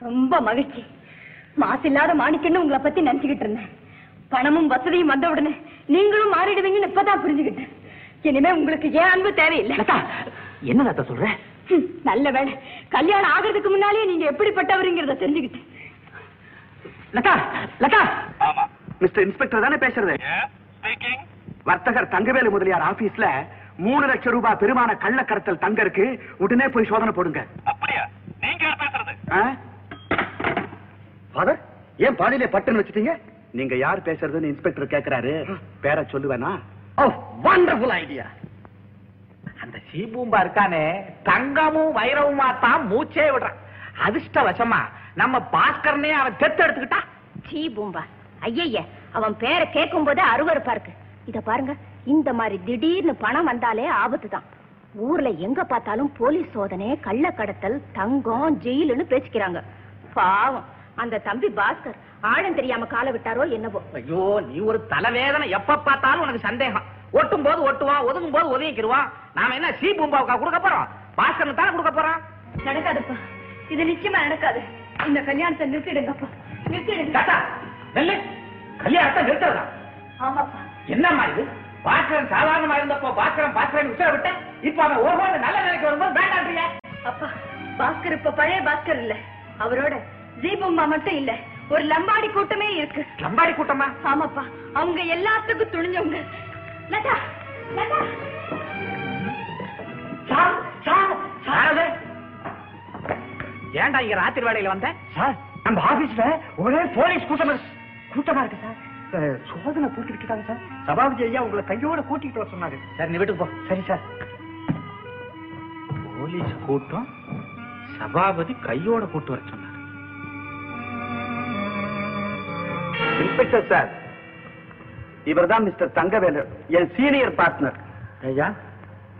ரொம்ப மகிழ்ச்சி. மாசில்லாத மாணிக்கன்னு உங்களை பத்தி நினைச்சுக்கிட்டு இருந்தேன். பணமும் வசதியும் வந்த உடனே நீங்களும் மாறிடுவீங்கன்னு இப்பதான் புரிஞ்சுக்கிட்டேன் இனிமே உங்களுக்கு ஏன் அன்பு தேவையில்லை? லதா என்ன லதா சொல்ற? நல்ல வேலை கல்யாணம் ஆகிறதுக்கு முன்னாலேயே நீங்க எப்படிப்பட்டவருங்கிறத தெரிஞ்சுக்கிட்டேன் லதா லதா! மிஸ்டர் இன்ஸ்பெக்டர் தானே பேசுறது? வர்த்தகர் தங்கவேலு முதலியார் ஆபீஸ்ல மூணு லட்சம் ரூபாய் பெருமான கள்ளக்கடத்தல் தங்க இருக்கு உடனே போய் சோதனை போடுங்க. அப்படியா? நீங்க யார் பேசுறது? ஃபாதர் ஏன் பாடியில பட்டுன்னு வச்சிட்டீங்க? நீங்க யார் பேசுறதுன்னு இன்ஸ்பெக்டர் கேக்குறாரு. பேர சொல்லுவேனா? ஓ வண்டர்ஃபுல் ஐடியா அந்த சீபூம்பா இருக்கானே தங்கமும் வைரவுமா தான் மூச்சே விடுறான் அதிர்ஷ்டவசமா நம்ம பாஸ்கரனே அவன் தெத்து எடுத்துக்கிட்டா? சீ பூம்பா ஐயய்ய அவன் பேரை கேட்கும் போதே அருவருப்பா இருக்கு. இத பாருங்க. இந்த மாதிரி திடீர்னு பணம் வந்தாலே ஆபத்து தான் ஊர்ல எங்க பார்த்தாலும் போலீஸ் சோதனை கள்ள கடத்தல் தங்கம் ஜெயிலுன்னு பேசிக்கிறாங்க. பாவம். அந்த தம்பி பாஸ்கர் ஆழம் தெரியாம காலை விட்டாரோ என்னவோ. ஐயோ நீ ஒரு தலைவேதனை. எப்ப பார்த்தாலும் உனக்கு சந்தேகம். ஒட்டும் போது ஒட்டுவான் ஒதுங்கும் போது ஒதுங்கிக்கிடுவான் நாம என்ன சீ பூம்பாவுக்கா கொடுக்க போறோம்? பாஸ்கரன் தானே கொடுக்க போறோம் நடக்காதுப்பா. இது நிச்சயமா நடக்காது. இந்த கல்யாணத்தை நிறுத்திடுங்கப்பா. நிறுத்திடுங்க. கல்யாணத்தை நிறுத்துறதா? ஆமாப்பா. என்னம்மா இது? பாஸ்கரன் சாதாரணமா இருந்தப்போ பாஸ்கரன் உத்தரவு விட்ட இப்ப அவன் ஒவ்வொரு நல்ல நிலைக்கு வரும்போது வேண்டான்றீங்க. அப்பா பாஸ்கர் இப்ப பழைய பாஸ்கர் இல்ல. அவரோட தீபம்மா மட்டும் இல்ல ஒரு லம்பாடி கூட்டமே இருக்கு. லம்பாடி கூட்டமா? ஆமாப்பா அவங்க எல்லாத்துக்கும் துணிஞ்சவங்க. லதா லதா. சார் சார் சாரது ஏன்டா இங்க ராத்திரி வேலையில வந்த? சார் நம்ம ஆபீஸ்ல ஒரே போலீஸ் கூட்டம். கூட்டமா இருக்கு சார். சோதனை போட்டுக்கிட்டு இருக்காங்க சார்? சபாபதி ஐயா உங்களை கையோட கூட்டிட்டு வர சொன்னாரு. சரி நீ வீட்டுக்கு போ. சரி சார். போலீஸ் கூட்டம் சபாபதி கையோட கூட்டு வர சொன்னார். இன்ஸ்பெக்டர் சார் இவர்தான் மிஸ்டர் தங்கவேலு என் சீனியர் பார்ட்னர். ஐயா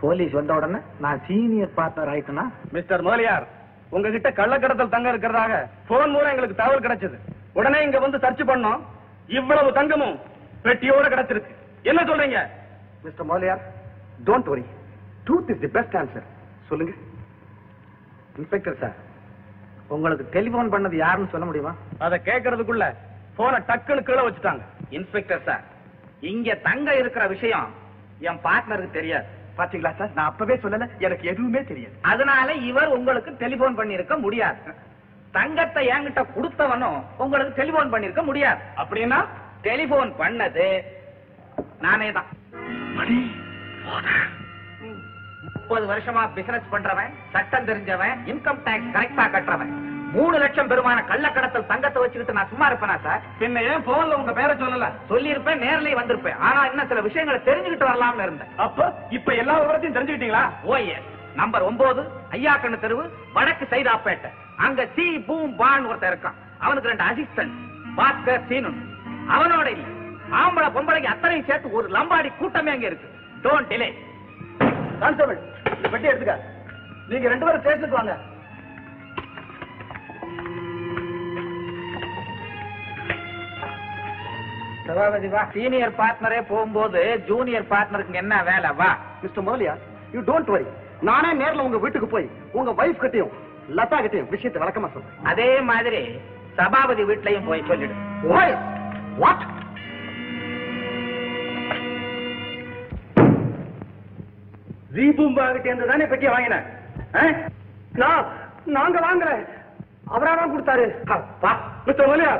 போலீஸ் வந்த உடனே நான் சீனியர் பார்ட்னர் ஆயிட்டேனா? மிஸ்டர் மோலியார் உங்ககிட்ட கள்ளக்கடத்தல் தங்கம் இருக்கிறதாக போன் மூலம் எங்களுக்கு தகவல் கிடைச்சது. உடனே இங்க வந்து சர்ச் பண்ணோம். இவ்வளவு தங்கமும் பெட்டியோட கிடைச்சிருக்கு. என்ன சொல்றீங்க? Mister Moliyar don't worry truth is the best answer சொல்லுங்க. இன்ஸ்பெக்டர் சார் உங்களுக்கு டெலிபோன் பண்ணது யாருன்னு சொல்ல முடியுமா? அதை கேட்கறதுக்குள்ள போனை டக்குன்னு கீழே வச்சுட்டாங்க. இன்ஸ்பெக்டர் சார் இங்க தங்க இருக்கிற விஷயம் என் பார்ட்னருக்கு தெரியாது. பாத்தீங்களா சார் நான் அப்பவே சொல்லல எனக்கு எதுவுமே தெரியாது. அதனால இவர் உங்களுக்கு டெலிபோன் பண்ணிருக்க முடியாது. தங்கத்தை என்கிட்ட கொடுத்தவனும் உங்களுக்கு டெலிபோன் பண்ணிருக்க முடியாது. அப்படின்னா டெலிபோன் பண்ணது நானே தான். முப்பது வருஷமா பிசினஸ் பண்றவன் சட்டம் தெரிஞ்சவன் இன்கம் டாக்ஸ் கரெக்டா கட்டுறவன். மூணு லட்சம் பெருமான கள்ளக்கடத்தல் தங்கத்தை வச்சுக்கிட்டு நான் சும்மா இருப்பேனா சார்? பின்ன ஏன் போன்ல உங்க பேரை சொல்லல? சொல்லியிருப்பேன் நேர்லயே வந்திருப்பேன். ஆனா இன்னும் சில விஷயங்களை தெரிஞ்சுக்கிட்டு வரலாம்னு இருந்தேன். அப்ப இப்ப எல்லா விவரத்தையும் தெரிஞ்சுக்கிட்டீங்களா? ஓஏ நம்பர் ஒன்பது ஐயாக்கண்ணு தெருவு வடக்கு சைதாப்பேட்டை. அங்க சி பூம் பான் ஒருத்தன் இருக்கான். அவனுக்கு ரெண்டு அசிஸ்டன்ட் பாஸ்கர் சீனு. அவனோட இல்ல. ஆம்பளை பொம்பளைக்கு அத்தனையும் சேர்த்து ஒரு லம்பாடி கூட்டமே அங்க இருக்கு. டோன்ட் டிலே கான்ஸ்டபிள் பெட்டி எடுத்துக்க. நீங்க ரெண்டு பேரும் ஸ்டேஷனுக்கு வாங்க. சபாபதி வா. சீனியர் பார்ட்னரே போகும்போது ஜூனியர் பார்ட்னருக்கு என்ன வேலை? வா. மிஸ்டர் முதலியா யூ டோன்ட் வரி நானே நேர்ல உங்க வீட்டுக்கு போய் உங்க வைஃப் கிட்டயும் லதா கிட்டயும் விஷயத்தை விளக்கமா சொல்றேன் அதே மாதிரி சபாபதி வீட்லயும் போய் சொல்லிடு. வாட் ஜீபூம்பா கிட்ட இருந்து தானே பெட்டியை வாங்கினேன்? நான் நாங்க வாங்கல அவரா தான் கொடுத்தாரு. மிஸ்டர்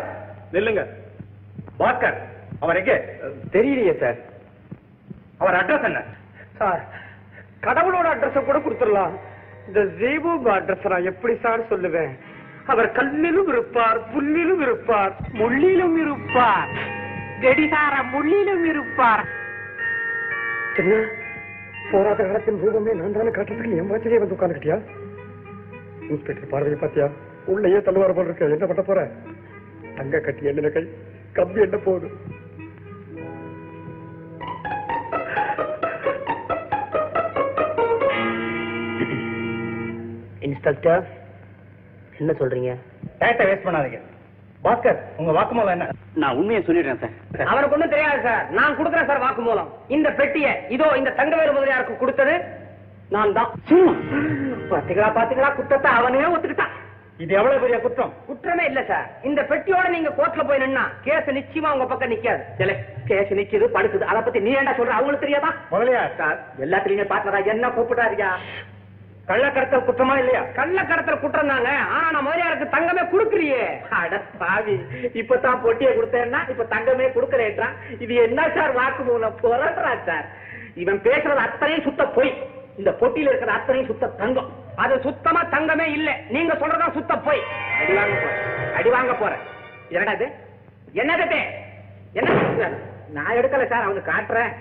நில்லுங்க. பாஸ்கர் அவர் எங்கே? தெரியலையே சார் அவர் அட்ரஸ் என்ன? சார் கடவுளோட அட்ரஸ் கூட கொடுத்துடலாம். இந்த ஜீபூபா அட்ரஸ் நான் எப்படி சார் சொல்லுவேன்? அவர் கல்லிலும் இருப்பார் புல்லிலும் இருப்பார் முள்ளிலும் இருப்பார். கடிகார முள்ளிலும் இருப்பார். என்ன? போராட்ட காலத்தின் ரூபமே நான் தானே காட்டுறதுக்கு என் வாச்சிலே வந்து உட்காந்துக்கிட்டியா இன்ஸ்பெக்டர் பார்வையை பாத்தியா? உள்ளேயே தள்ளுவார போல இருக்க. என்ன பண்ண போற? தங்க கட்டி என்ன கை கம்பி என்ன போகுது? இன்ஸ்பெக்டர் என்ன சொல்றீங்க? டேட்டை வேஸ்ட் பண்ணாதீங்க. பாஸ்கர் உங்க வாக்குமூலம் என்ன? நான் உண்மையை சொல்லிடுறேன் சார். அவனுக்கு ஒண்ணும் தெரியாது சார். நான் கொடுக்குறேன் சார் வாக்குமூலம். இந்த பெட்டியை இதோ இந்த தங்கவேலு முதலியாருக்கு கொடுத்தது. நான் தான். பாத்தீங்களா பாத்தீங்களா? குற்றத்தை அவனே ஒத்துக்கிட்டான். இது எவ்வளவு பெரிய குற்றம்? குற்றமே இல்ல சார். இந்த பெட்டியோட நீங்க கோர்ட்ல போய் நின்னா கேஸ் நிச்சயமா உங்க பக்கம் நிக்காது. கேஸ் நிக்குது படுக்குது. அத பத்தி நீ ஏன்டா சொல்ற? அவங்களுக்கு தெரியாதா? முதலியா சார் எல்லாத்துலயுமே பாத்ததா என்ன கூப்பிட்டாருயா? கள்ளக்கடத்தல் குற்றமா இல்லையா? கள்ள கடத்தல் குற்றம் தாங்க. ஆனா நான் முதலியாருக்கு தங்கமே குடுக்கலையே. அட பாவி. இப்பதான் பொட்டியை கொடுத்தேன்னா இப்ப தங்கமே குடுக்கறேன்றான். இது என்ன சார் வாக்குமூலம் புரட்டுறா சார். இவன் பேசுறது அத்தனையும் சுத்த பொய். இந்த பொட்டியில இருக்கிற அத்தனையும் சுத்த தங்கம். அது சுத்தமா தங்கமே இல்ல. நீங்க சொல்றதா சுத்த பொய். அடி வாங்க போறேன். அடி வாங்க போறேன். என்னடா இது? என்னது என்ன நான் எடுக்கல சார் அவங்க காட்டுறேன்.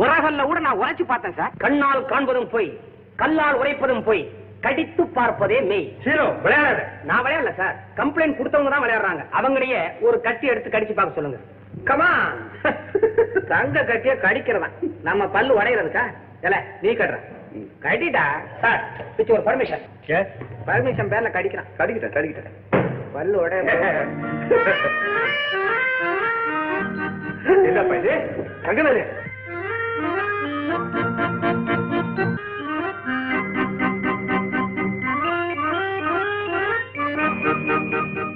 உரகல்ல கூட நான் உரைச்சு பார்த்தேன் சார். கண்ணால் காண்பதும் பொய். கல்லால் உரைப்பதும் பொய் கடித்து பார்ப்பதே மெய். ஹீரோ விளையாடாத. நான் விளையாடல சார். கம்ப்ளைண்ட் கொடுத்தவங்க தான் விளையாடுறாங்க. அவங்களையே ஒரு கட்டி எடுத்து கடிச்சு பார்க்க சொல்லுங்க. கமா <laughs> தங்க கட்டிய கடிக்கிறதா நம்ம பல்லு உடையிறதுக்கா இல்ல நீ கட்டுற கட்டிட்டா சார் பிச்சு ஒரு பர்மிஷன் பர்மிஷன் பேர்ல கடிக்கிறான் கடிக்கிட்டேன் கடிக்கிட்டேன் பல்லு உடைய <laughs> என்னப்பா இது? தங்கவேலு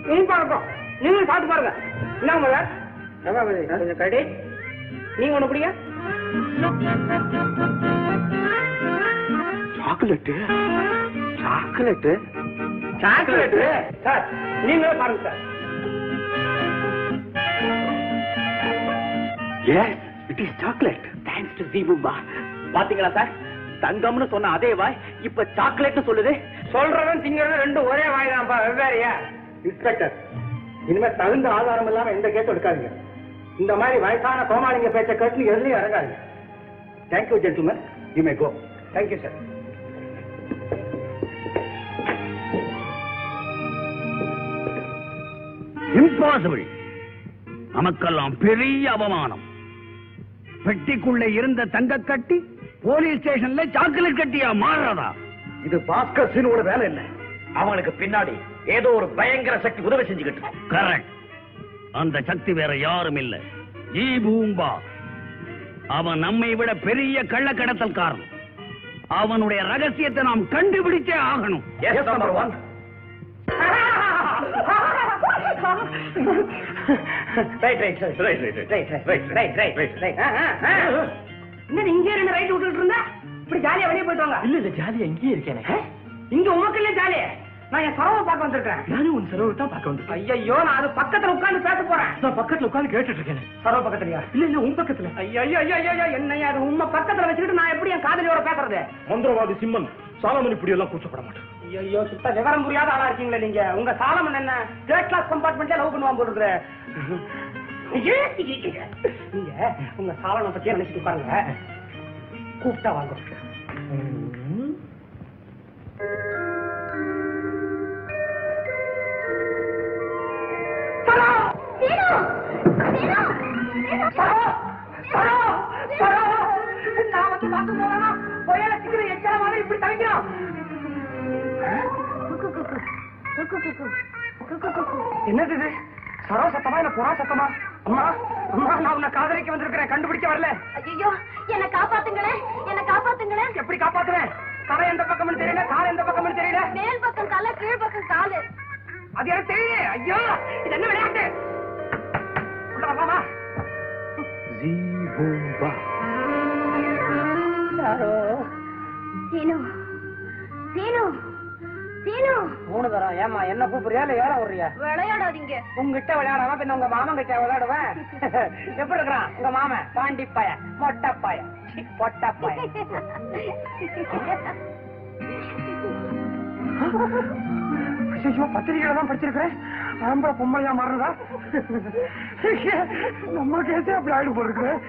நீ பார்ப்போம் நீங்களும் சாப்பிட்டு பாருங்க. என்ன முதல் கொஞ்சம் கடி நீங்க ஒண்ணு பிடிங்க சாக்லேட்டு? சாக்லேட்டு? சாக்லேட் சார் நீங்களே பாருங்க sir. Yes it is chocolate thanks to Jeebuba பாத்தீங்களா சார்? தங்கம்னு சொன்ன அதே வாய் இப்ப சாக்லேட் சொல்லுது. சொல்றவன் திங்கிறவன் ரெண்டும் ஒரே வாய் தான்ப்பா வெவ்வேறையா? இன்ஸ்பெக்டர். இனிமே தகுந்த ஆதாரம் இல்லாம எந்த கேஸ் எடுக்காதீங்க. இந்த மாதிரி வயசான கோமாளிங்க பேச்ச கேட்டு எதுலயும் இறங்காதீங்க. Thank you gentleman you may go thank you sir impossible நமக்கெல்லாம் பெரிய அவமானம். பெட்டிக்குள்ள இருந்த தங்க கட்டி போலீஸ் ஸ்டேஷன்ல சாக்லேட் கட்டியா மாறுறதா? இது பாஸ்கர் சீனோட வேலை இல்லை. அவனுக்கு பின்னாடி ஏதோ ஒரு பயங்கர சக்தி உதவி செஞ்சுக்கிட்டு கரெக்ட் அந்த சக்தி வேற யாரும் இல்ல ஜி பூம்பா அவன் நம்மை விட பெரிய கள்ளக்கடத்தல்காரன் அவனுடைய ரகசியத்தை நாம் கண்டுபிடிச்சே ஆகணும் yes number one right right right right right right right right right என்ன இங்கே ரெண்டு ரைட் விட்டுட்டு இருந்தா இப்படி ஜாலியா வெளியே போயிட்டு வாங்க இல்ல இல்ல ஜாலியா இங்கேயே இருக்கேனே இங்க உமக்கு இல்ல ஜாலி நான் என் சரவை பார்க்க வந்திருக்கேன் நானும் உன் சரவை தான் பார்க்க வந்தேன் ஐயோ நான் அது பக்கத்துல உட்கார்ந்து பேச போறேன். நான் பக்கத்துல உட்கார்ந்து கேட்டுட்டு இருக்கேன். சரவ பக்கத்துலயா? இல்ல இல்ல உன் பக்கத்துல. ஐயோ ஐயோ ஐயோ ஐயோ என்னையா அது உண்மை பக்கத்துல வச்சுக்கிட்டு நான் எப்படி என் காதலியோட பேசுறது? மந்திரவாதி சிம்மன் சாலமன் இப்படி எல்லாம் கூச்சப்பட மாட்டான். ஐயோ சுத்த விவரம் புரியாத ஆளா இருக்கீங்களே நீங்க. உங்க சாலமன் என்ன? தேர்ட் கிளாஸ் கம்பார்ட்மெண்ட்ல லவ் நீங்க உங்க சாலனை பத்தியே நினைச்சிட்டு பாருங்க கூப்பிட்டா வாங்க! என்னது இது? சரோ சத்தமா இல்ல புறா சத்தமா? அம்மா அம்மா நான் உன்னை காதலிக்க வந்திருக்கிறேன். கண்டுபிடிக்க வரல. ஐயோ என்ன காப்பாத்துங்களேன் என்ன காப்பாத்துங்களேன் எப்படி காப்பாத்துவேன்? தலை எந்த பக்கம்னு தெரியல கால் எந்த பக்கம்னு தெரியல. மேல் பக்கம் தலை கீழ் பக்கம் காலு. அது எனக்கு தெரியல ஐயோ இது என்ன விளையாட்டு? உள்ள யாரோ சீனு சீனு சீனு. மூணு தரம் ஏமா என்ன கூப்பிடுறியா? இல்ல ஏற விடுறியா விளையாடாதீங்க. உங்ககிட்ட விளையாடாம பின்ன உங்க மாமன் கிட்ட விளையாடுவேன். <laughs> எப்படி இருக்கிறான் உங்க மாமன்? பாண்டி பய மொட்டை பய பொட்ட பய <laughs> ஐயோ பத்திரிகையில தான் படிச்சிருக்கிறேன். ஆம்பளை பொம்பளையா மாறுறதா? நம்ம கேசே அப்படி ஆயிடு போயிருக்கிறேன்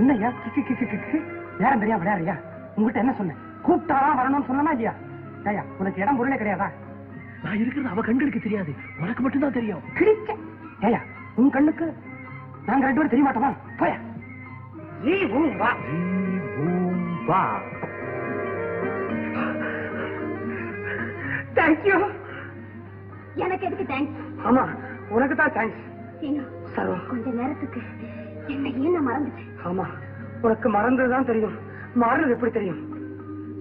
என்னய்யா? கிக்கு கிக்கு கிக்கு யாரும் தெரியா விளையாடுறியா? உங்ககிட்ட என்ன சொன்னேன்? கூப்பிட்டாதான் வரணும்னு சொன்னா இல்லையா? ஐயா உனக்கு இடம் பொருளே கிடையாதா? நான் இருக்கிறது அவ கண்களுக்கு தெரியாது. உனக்கு மட்டும்தான் தெரியும். கிழிச்ச ஏயா உன் கண்ணுக்கு நாங்க ரெண்டு பேரும் தெரிய மாட்டோமா போயா. நீ உன் வா. வா. தேங்க்யூ எனக்கு எதுக்கு தேங்க்ஸ் ஆமா உனக்கு தான் தேங்க்ஸ் சரோ கொஞ்ச நேரத்துக்கு என்னையே நான் மறந்துட்டேன்? ஆமா உனக்கு மறந்ததுதான் தெரியும். மாறுறது எப்படி தெரியும்?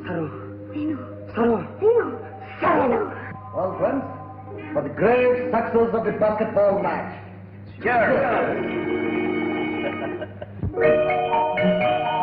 Saro Saro Seenu. All friends, for the great success of the basketball match. என்ன <laughs>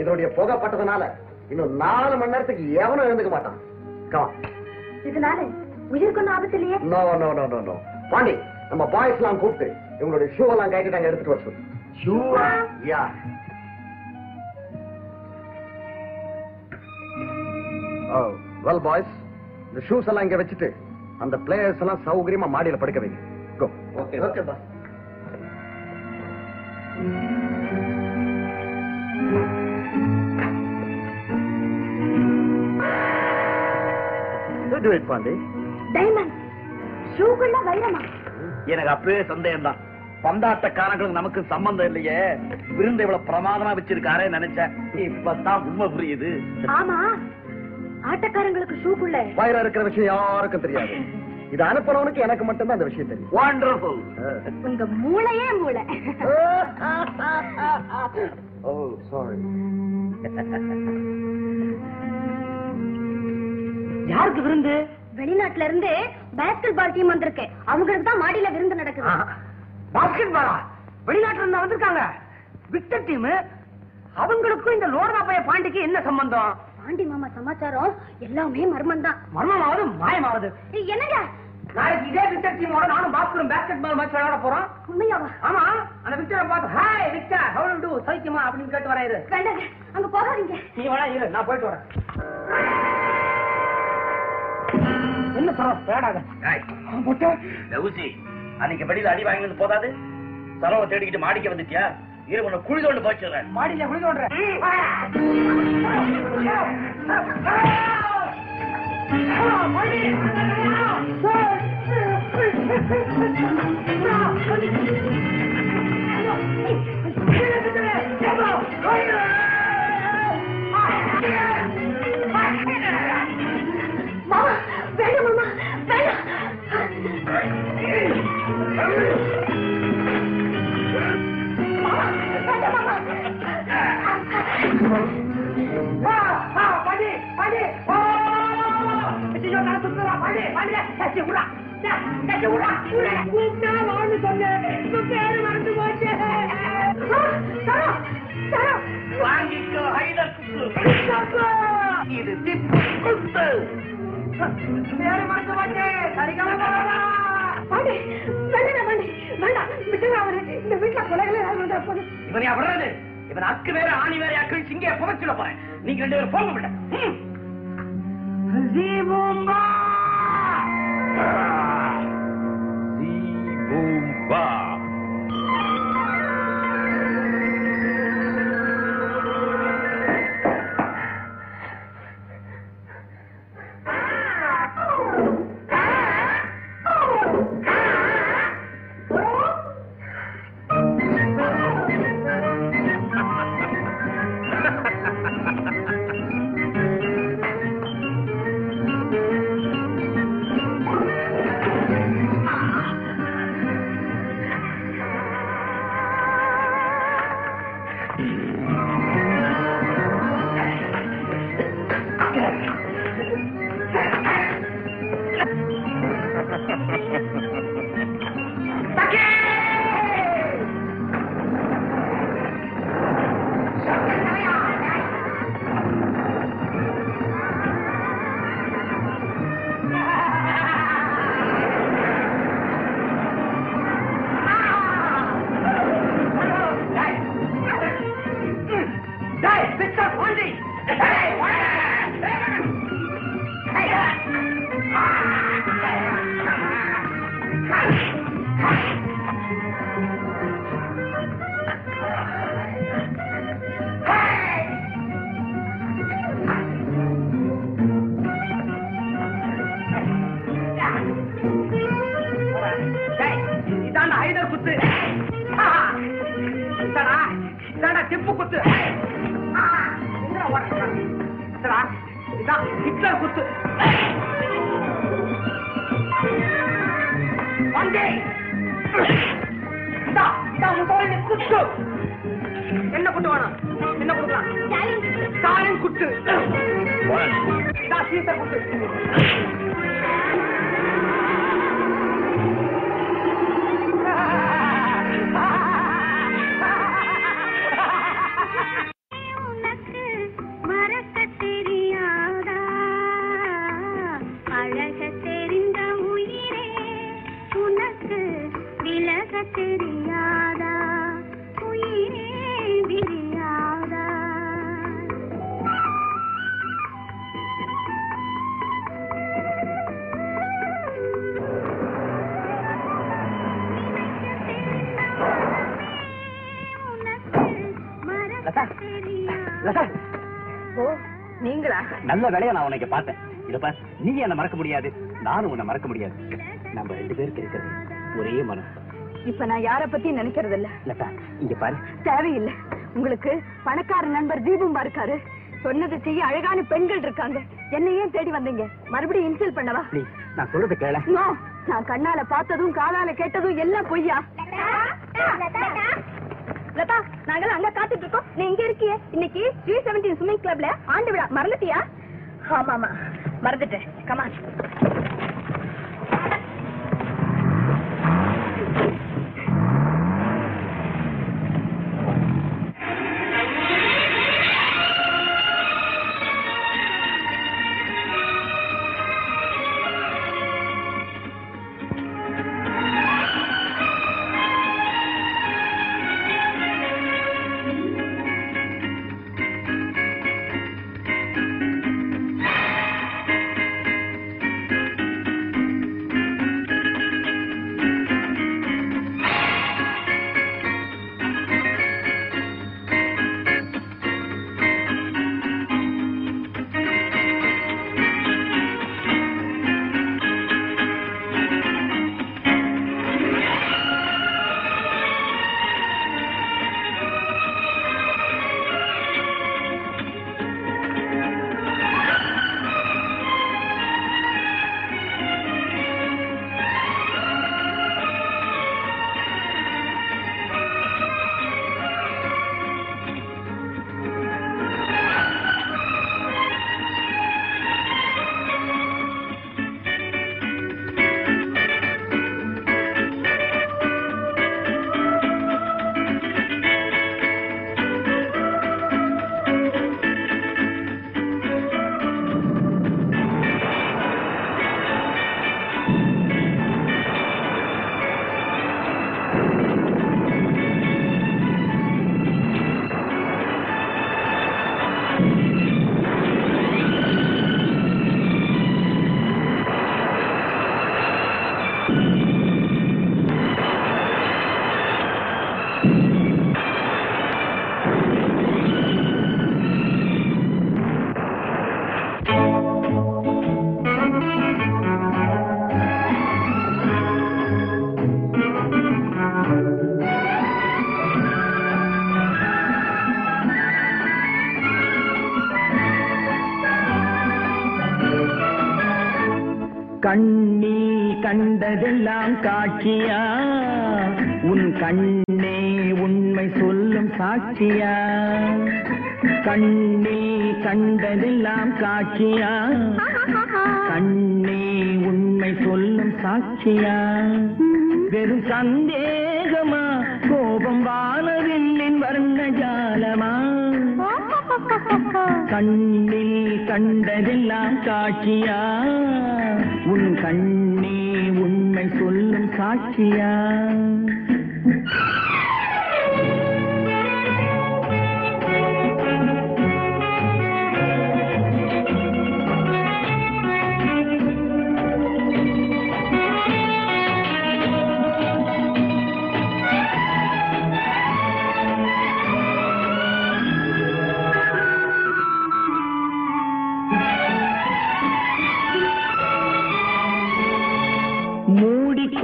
இதனுடைய புகை பட்டதுனால இன்னும் நாலு மணி நேரத்துக்கு எவனும் எழுந்துக்க மாட்டான். இதனால உயிருக்கு ஒன்றும் ஆபத்து இல்லையே? No. பாண்டி நம்ம பாய்ஸ் எல்லாம் கூப்பிட்டு இவங்களுடைய ஷூ எல்லாம் கைட்டு நாங்க எடுத்துட்டு வர சொல்லு. ஷூவா யா வெல் பாய்ஸ் இந்த ஷூஸ் எல்லாம் இங்க வச்சுட்டு அந்த பிளேயர்ஸ் எல்லாம் சௌகரியமா மாடியில படுக்க வைங்க. கோ ஓகே ஓகே பா Do it, பாண்டி. டைமண்ட் ஷூக்குள்ள வைரமா? எனக்கு அப்பவே சந்தேகம் தான் பந்தாட்டக்காரங்களுக்கு நமக்கு சம்பந்தம் இல்லையே. விருந்து இவ்வளவு பிரமாதமா வச்சிருக்காரே நினைச்சேன். இப்பதான் உண்மை புரியுது. ஆமா ஆட்டக்காரங்களுக்கு ஷூக்குள்ள. வயிறு இருக்கிற விஷயம் யாருக்கும் தெரியாது. இது அனுப்புறவனுக்கு எனக்கு மட்டும்தான் அந்த விஷயம் தெரியும். Wonderful. உங்க மூளையே மூளை. <laughs> ஓ சாரி <laughs> யாருக்கு விருந்து? வெளிநாட்டுல இருந்து பேஸ்கெட் பால் டீம் வந்திருக்கு. அவங்களுக்கு தான் மாடியில விருந்து நடக்குது. பாஸ்கெட் பாலா வெளிநாட்டுல இருந்து வந்திருக்காங்க. விக்டர் டீம் அவங்களுக்கும் இந்த லோடா பைய பாண்டிக்கு என்ன சம்பந்தம்? பாண்டி மாமா சமாச்சாரம் எல்லாமே மர்மம் தான் மர்மமாவது மாயமாவது. என்னங்க? நாளைக்கு இதே விக்டர் டீமோட நானும் பாஸ்கரும் பேஸ்கெட் பால் மேட்ச் விளையாட போறோம். உண்மையாவா? ஆமா அந்த விக்டரை பார்த்து ஹாய் விக்டர் you do? சைக்கியமா அப்படின்னு கேட்டு வராரு வேண்டாங்க அங்க போகாதீங்க. நீ வேணா இரு நான் போயிட்டு வரேன். என்ன சொல்ற இந்த ஊசி அன்னைக்கு வெளியில அடி வாங்கினது போதாது. சரவை தேடிக்கிட்டு மாடிக்க வந்துட்டியா? இரு உன்னை குழி தோண்டு போச்சுறேன் மாடியில குளிக்க விடுறேன் மாமா வேண்டாம் மாமா வாங்கிக்கோ குத்து. இது திப்பு இந்த வீட்டுல கொலைகளை இவனை விடுறது? இவன் அக்கு வேற ஆணி வேற அக்கள் சிங்க புதைச்சிட போறேன். நீங்க ரெண்டு பேரும் போக விட ஜீபூம்பா. டேய் குத்து. என்ன குத்து வேணும்? என்ன ஸ்டாலின் குத்து. இதா சீசர் குத்து. நல்ல வேலையா நான் உனக்கு பார்த்தேன். இத பார் நீ என்ன மறக்க முடியாது. நானும் உன்னை மறக்க முடியாது. நம்ம ரெண்டு பேருக்கு இருக்கிறது ஒரே மனசு. இப்ப நான் யார பத்தி நினைக்கிறது இல்ல லதா இங்க பாரு. தேவையில்லை. உங்களுக்கு பணக்கார நண்பர் தீபம் இருக்காரு. சொன்னதை செய்ய அழகான பெண்கள் இருக்காங்க. என்ன ஏன் தேடி வந்தீங்க. மறுபடியும் இன்சல்ட் பண்ணவா? நான் சொல்றது கேள. நான் கண்ணால பார்த்ததும் காதால கேட்டதும் எல்லாம் பொய்யா? லதா நாங்களாம் அங்க காத்துட்டு இருக்கோம். நீ இங்க இருக்கியே. இன்னைக்கு த்ரீ செவன்டீன் ஸ்விம்மிங் கிளப்ல ஆண்டு விழா. மறந்துட்டியா? ஆமாமா மறந்துட்டேன். கமான் கண்டதெல்லாம் காட்சியா? உன் கண்ணே உண்மை சொல்லும் சாட்சியா? கண்ணில் கண்டதெல்லாம் காட்சியா? கண்ணே உண்மை சொல்லும் சாட்சியா? வெறும் சந்தேகமா? கோபம் வானவில்லின் வர்ண ஜாலமா கண்ணில் கண்டதெல்லாம் காட்சியா? உன் கண்ணே சொல்லும் சாட்சியா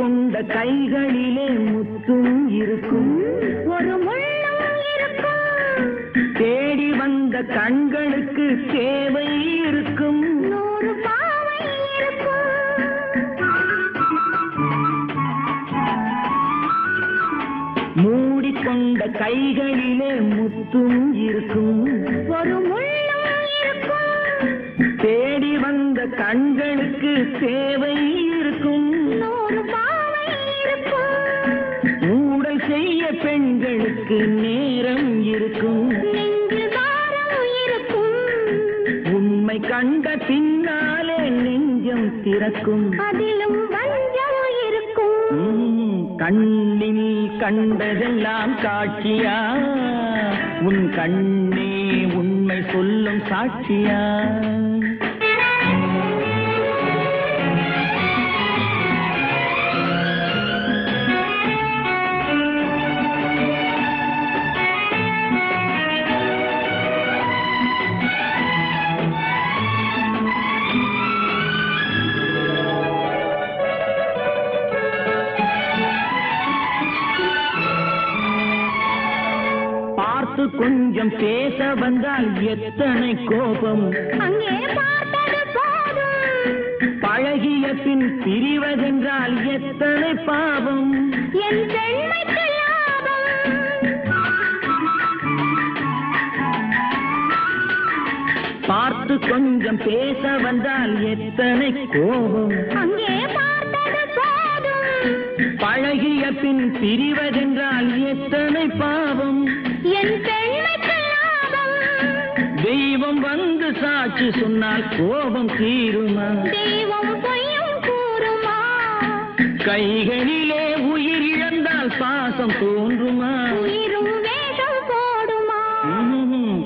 மூடிக்கொண்ட கைகளிலே முத்தும் இருக்கும். ஒரு முள்ளும் இருக்கும். தேடி வந்த கண்களுக்கு சேவை இருக்கும். மூடிக்கொண்ட கைகளிலே முத்தும் இருக்கும். ஒரு தேடி வந்த கண்களுக்கு சேவை இருக்கும். ஊடல் செய்ய பெண்களுக்கு நேரம் இருக்கும். உண்மை கண்ட பின்னாலே நெஞ்சம் திறக்கும். அதிலும் கண்ணில் கண்டதெல்லாம் காட்சியா உன் கண்ணே உண்மை சொல்லும் சாட்சியா? கொஞ்சம் பேச வந்தால் எத்தனை கோபம்? பழகிய பின் பிரிவதென்றால் எத்தனை பாவம்? பார்த்து கொஞ்சம் பேச வந்தால் எத்தனை கோபம்? பழகிய பின் பிரிவதென்றால் எத்தனை பாவம்? என் தெய்வம் வந்து சாட்சி சொன்னால் கோபம் தீருமா? தெய்வம் பொய்யும் கூறுமா? கைகளிலே உயிர் இழந்தால் பாசம் தோன்றுமா? உயிரும் வேஷம் போடுமா.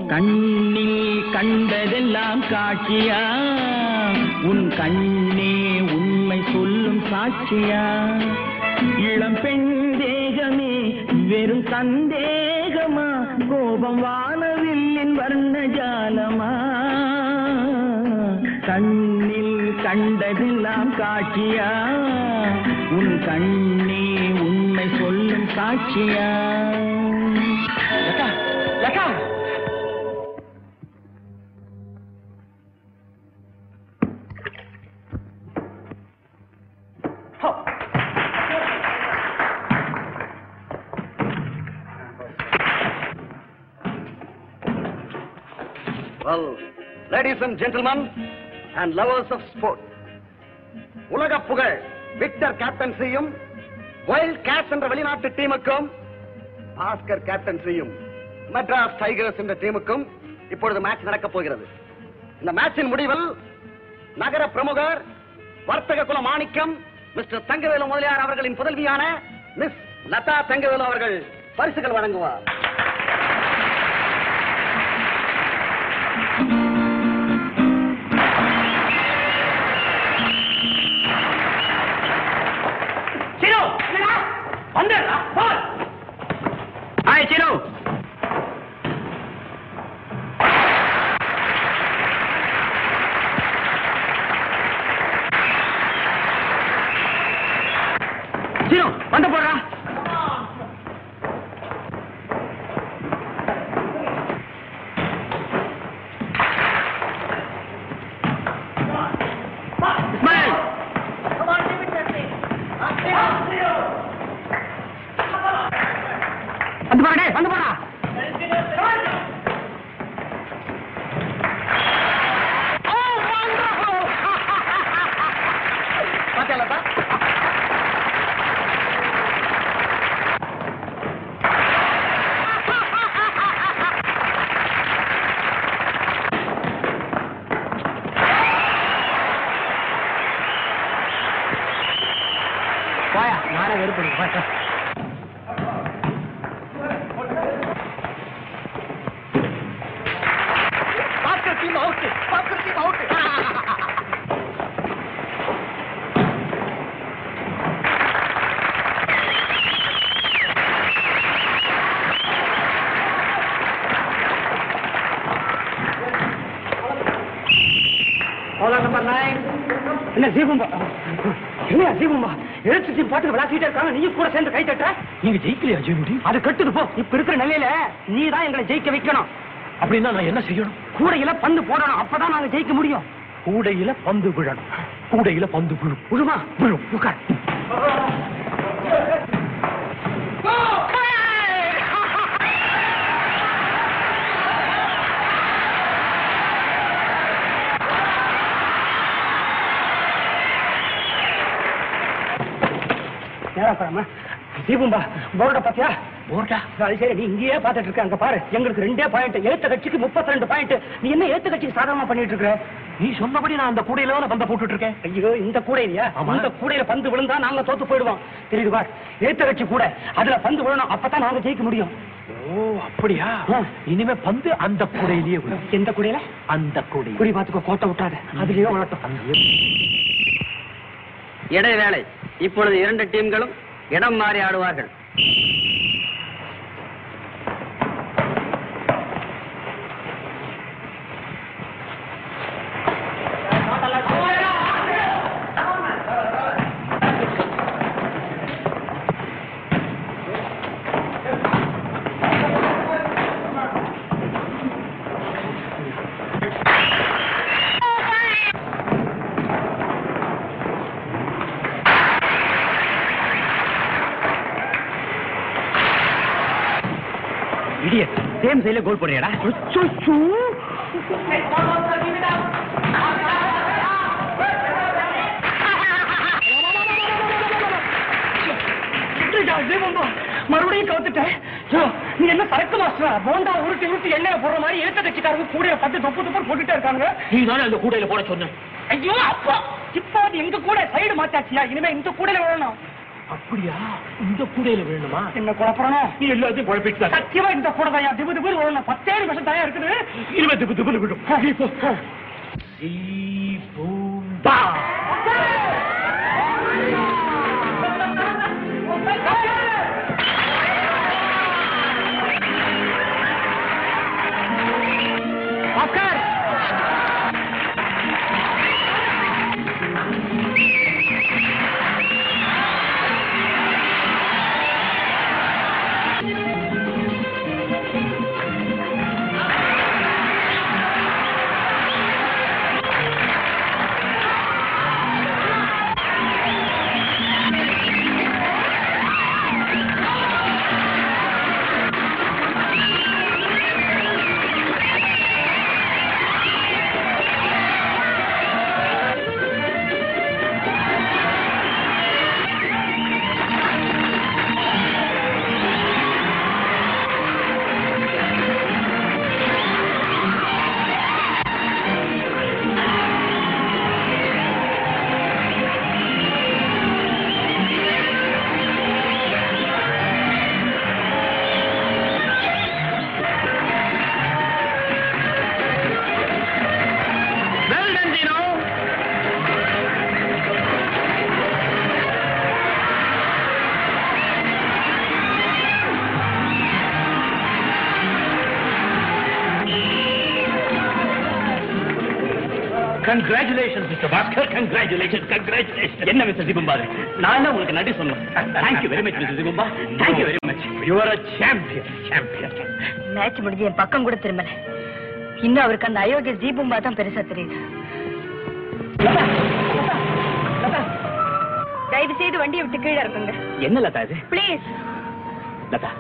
கண்ணில் கண்டதெல்லாம் காட்சியா? உன் கண்ணே உண்மை சொல்லும் சாட்சியா? இளம் பெண் தேகமே வெறும் சந்தேகமா கண்ணில் கண்டதெல்லாம் காட்சியா உன் கண்ணே உண்மை சொல்லும் சாட்சியா? Well, ladies and gentlemen and lovers of sport, உலக புகழ் விக்டர் கேப்டன்சியும் வைல்ட் கேட்ஸ் என்ற வெளிநாட்டு டீமுக்கும் பாஸ்கர் கேப்டன்சியும் மெட்ராஸ் டைகர்ஸ் என்ற டீமுக்கும் இப்பொழுது மேட்ச் நடக்கப் போகிறது. இந்த மேட்சின் முடிவில் நகர பிரமுகர் வர்த்தக குல மாணிக்கம் மிஸ்டர் தங்கவேலு முதலியார் அவர்களின் புதல்வியான மிஸ் லதா தங்கவேலு அவர்கள் பரிசுகள் வழங்குவார். வந்துடுறா பால் ஹாய் சினு சினு வந்து போடுறா இஸ்மாயில் வந்து போடா டேய், வந்து போடா பாத்தியா லதா போயா நானே வெறுப்பு Bhaskar team out Bhaskar team out number nine என்ன தீபம்பா என்ன தீபம்பா எழுத்து டீம் பாட்டுக்கு விளையாடிட்டே இருக்காங்க நீ கூட சேர்ந்து கை தட்ட நீங்க ஜெயிக்கலையா ஜெயமுடி அது கட்டுது போ. இப்ப இருக்கிற நிலையில நீ தான் எங்களை ஜெயிக்க வைக்கணும். அப்படின்னா நான் என்ன செய்யணும்? கூடையில பந்து போடணும். அப்பதான் நாங்க ஜெயிக்க முடியும். கூடையில பந்து விழணும் கூடையில பந்து விழும் விழுமா விழும் உட்கார். தீபம்பா போர்ட பாத்தியா? அது சரி நீ இங்கேயே பாத்துட்டு இருக்க அங்க பாரு. எங்களுக்கு ரெண்டே பாயிண்ட் எழுத்த கட்சிக்கு முப்பத்தி ரெண்டு பாயிண்ட் நீ என்ன எழுத்த கட்சிக்கு சாதகமா பண்ணிட்டு இருக்க? நீ சொன்னபடி நான் அந்த கூடையில தான் பந்த போட்டுட்டு இருக்கேன். ஐயோ இந்த கூடையிலையா. இந்த கூடையில பந்து விழுந்தா நாங்க தோத்து போயிடுவோம். தெரியுது பார். எழுத்த கட்சி கூட அதுல பந்து விழணும் அப்பதான் நாங்க ஜெயிக்க முடியும். ஓ அப்படியா. இனிமே பந்து அந்த கூடையிலேயே விழும். எந்த கூடையில? அந்த கூடை குறி பாத்துக்கோ கோட்டை விட்டாத. அதுலயே விழட்டும். இடைவேளை இப்பொழுது இரண்டு டீம்களும் இடம் மாறி ஆடுவார்கள். சேம் சைடுல கோல் போடுறியாடா? மறுபடியும் கவுத்துட்டேன். நீ என்ன சரக்கு மாஸ்டரா? போண்டா உருட்டி உருட்டி எண்ணெய் போடுற மாதிரி எழுத்த தைச்சிட்டாரு கூட பத்து தொப்பு தொப்பு போட்டுட்டே இருக்காங்க நீ தானே அந்த கூடையில போட சொன்ன? ஐயோ அப்பா. இப்போ எங்க கூட சைடு மாத்தாச்சியா? இனிமே இந்த கூடையில விழணும் அப்படியா இந்த கூடையில வேணுமா என்ன குழப்பறணும் நீ எல்லாத்தையும் குழப்பிட்டு சத்தியமா இந்த கூட தான் திபு திபு விழணும் பத்தேழு நிமிஷம் தயா இருக்குது இருபது திப்பு திப்பு விடும் பூம்பா Congratulations, Mr. Bhaskar. Congratulations, congratulations. என்ன மிஸ்டர் சிபம்பாரு நான் தான் உங்களுக்கு நன்றி சொல்லணும்? Thank you very much mister சிபம்பா thank you very much You are a champion, champion. Match முடிஞ்சு என் பக்கம் கூட திரும்பல. இன்னும் அவருக்கு அந்த அயோக்கிய தீபம்பா தான் பெருசா தெரியுது. தயவு செய்து வண்டியை விட்டு கீழே இருக்குங்க என்ன லதா இது? ப்ளீஸ் லதா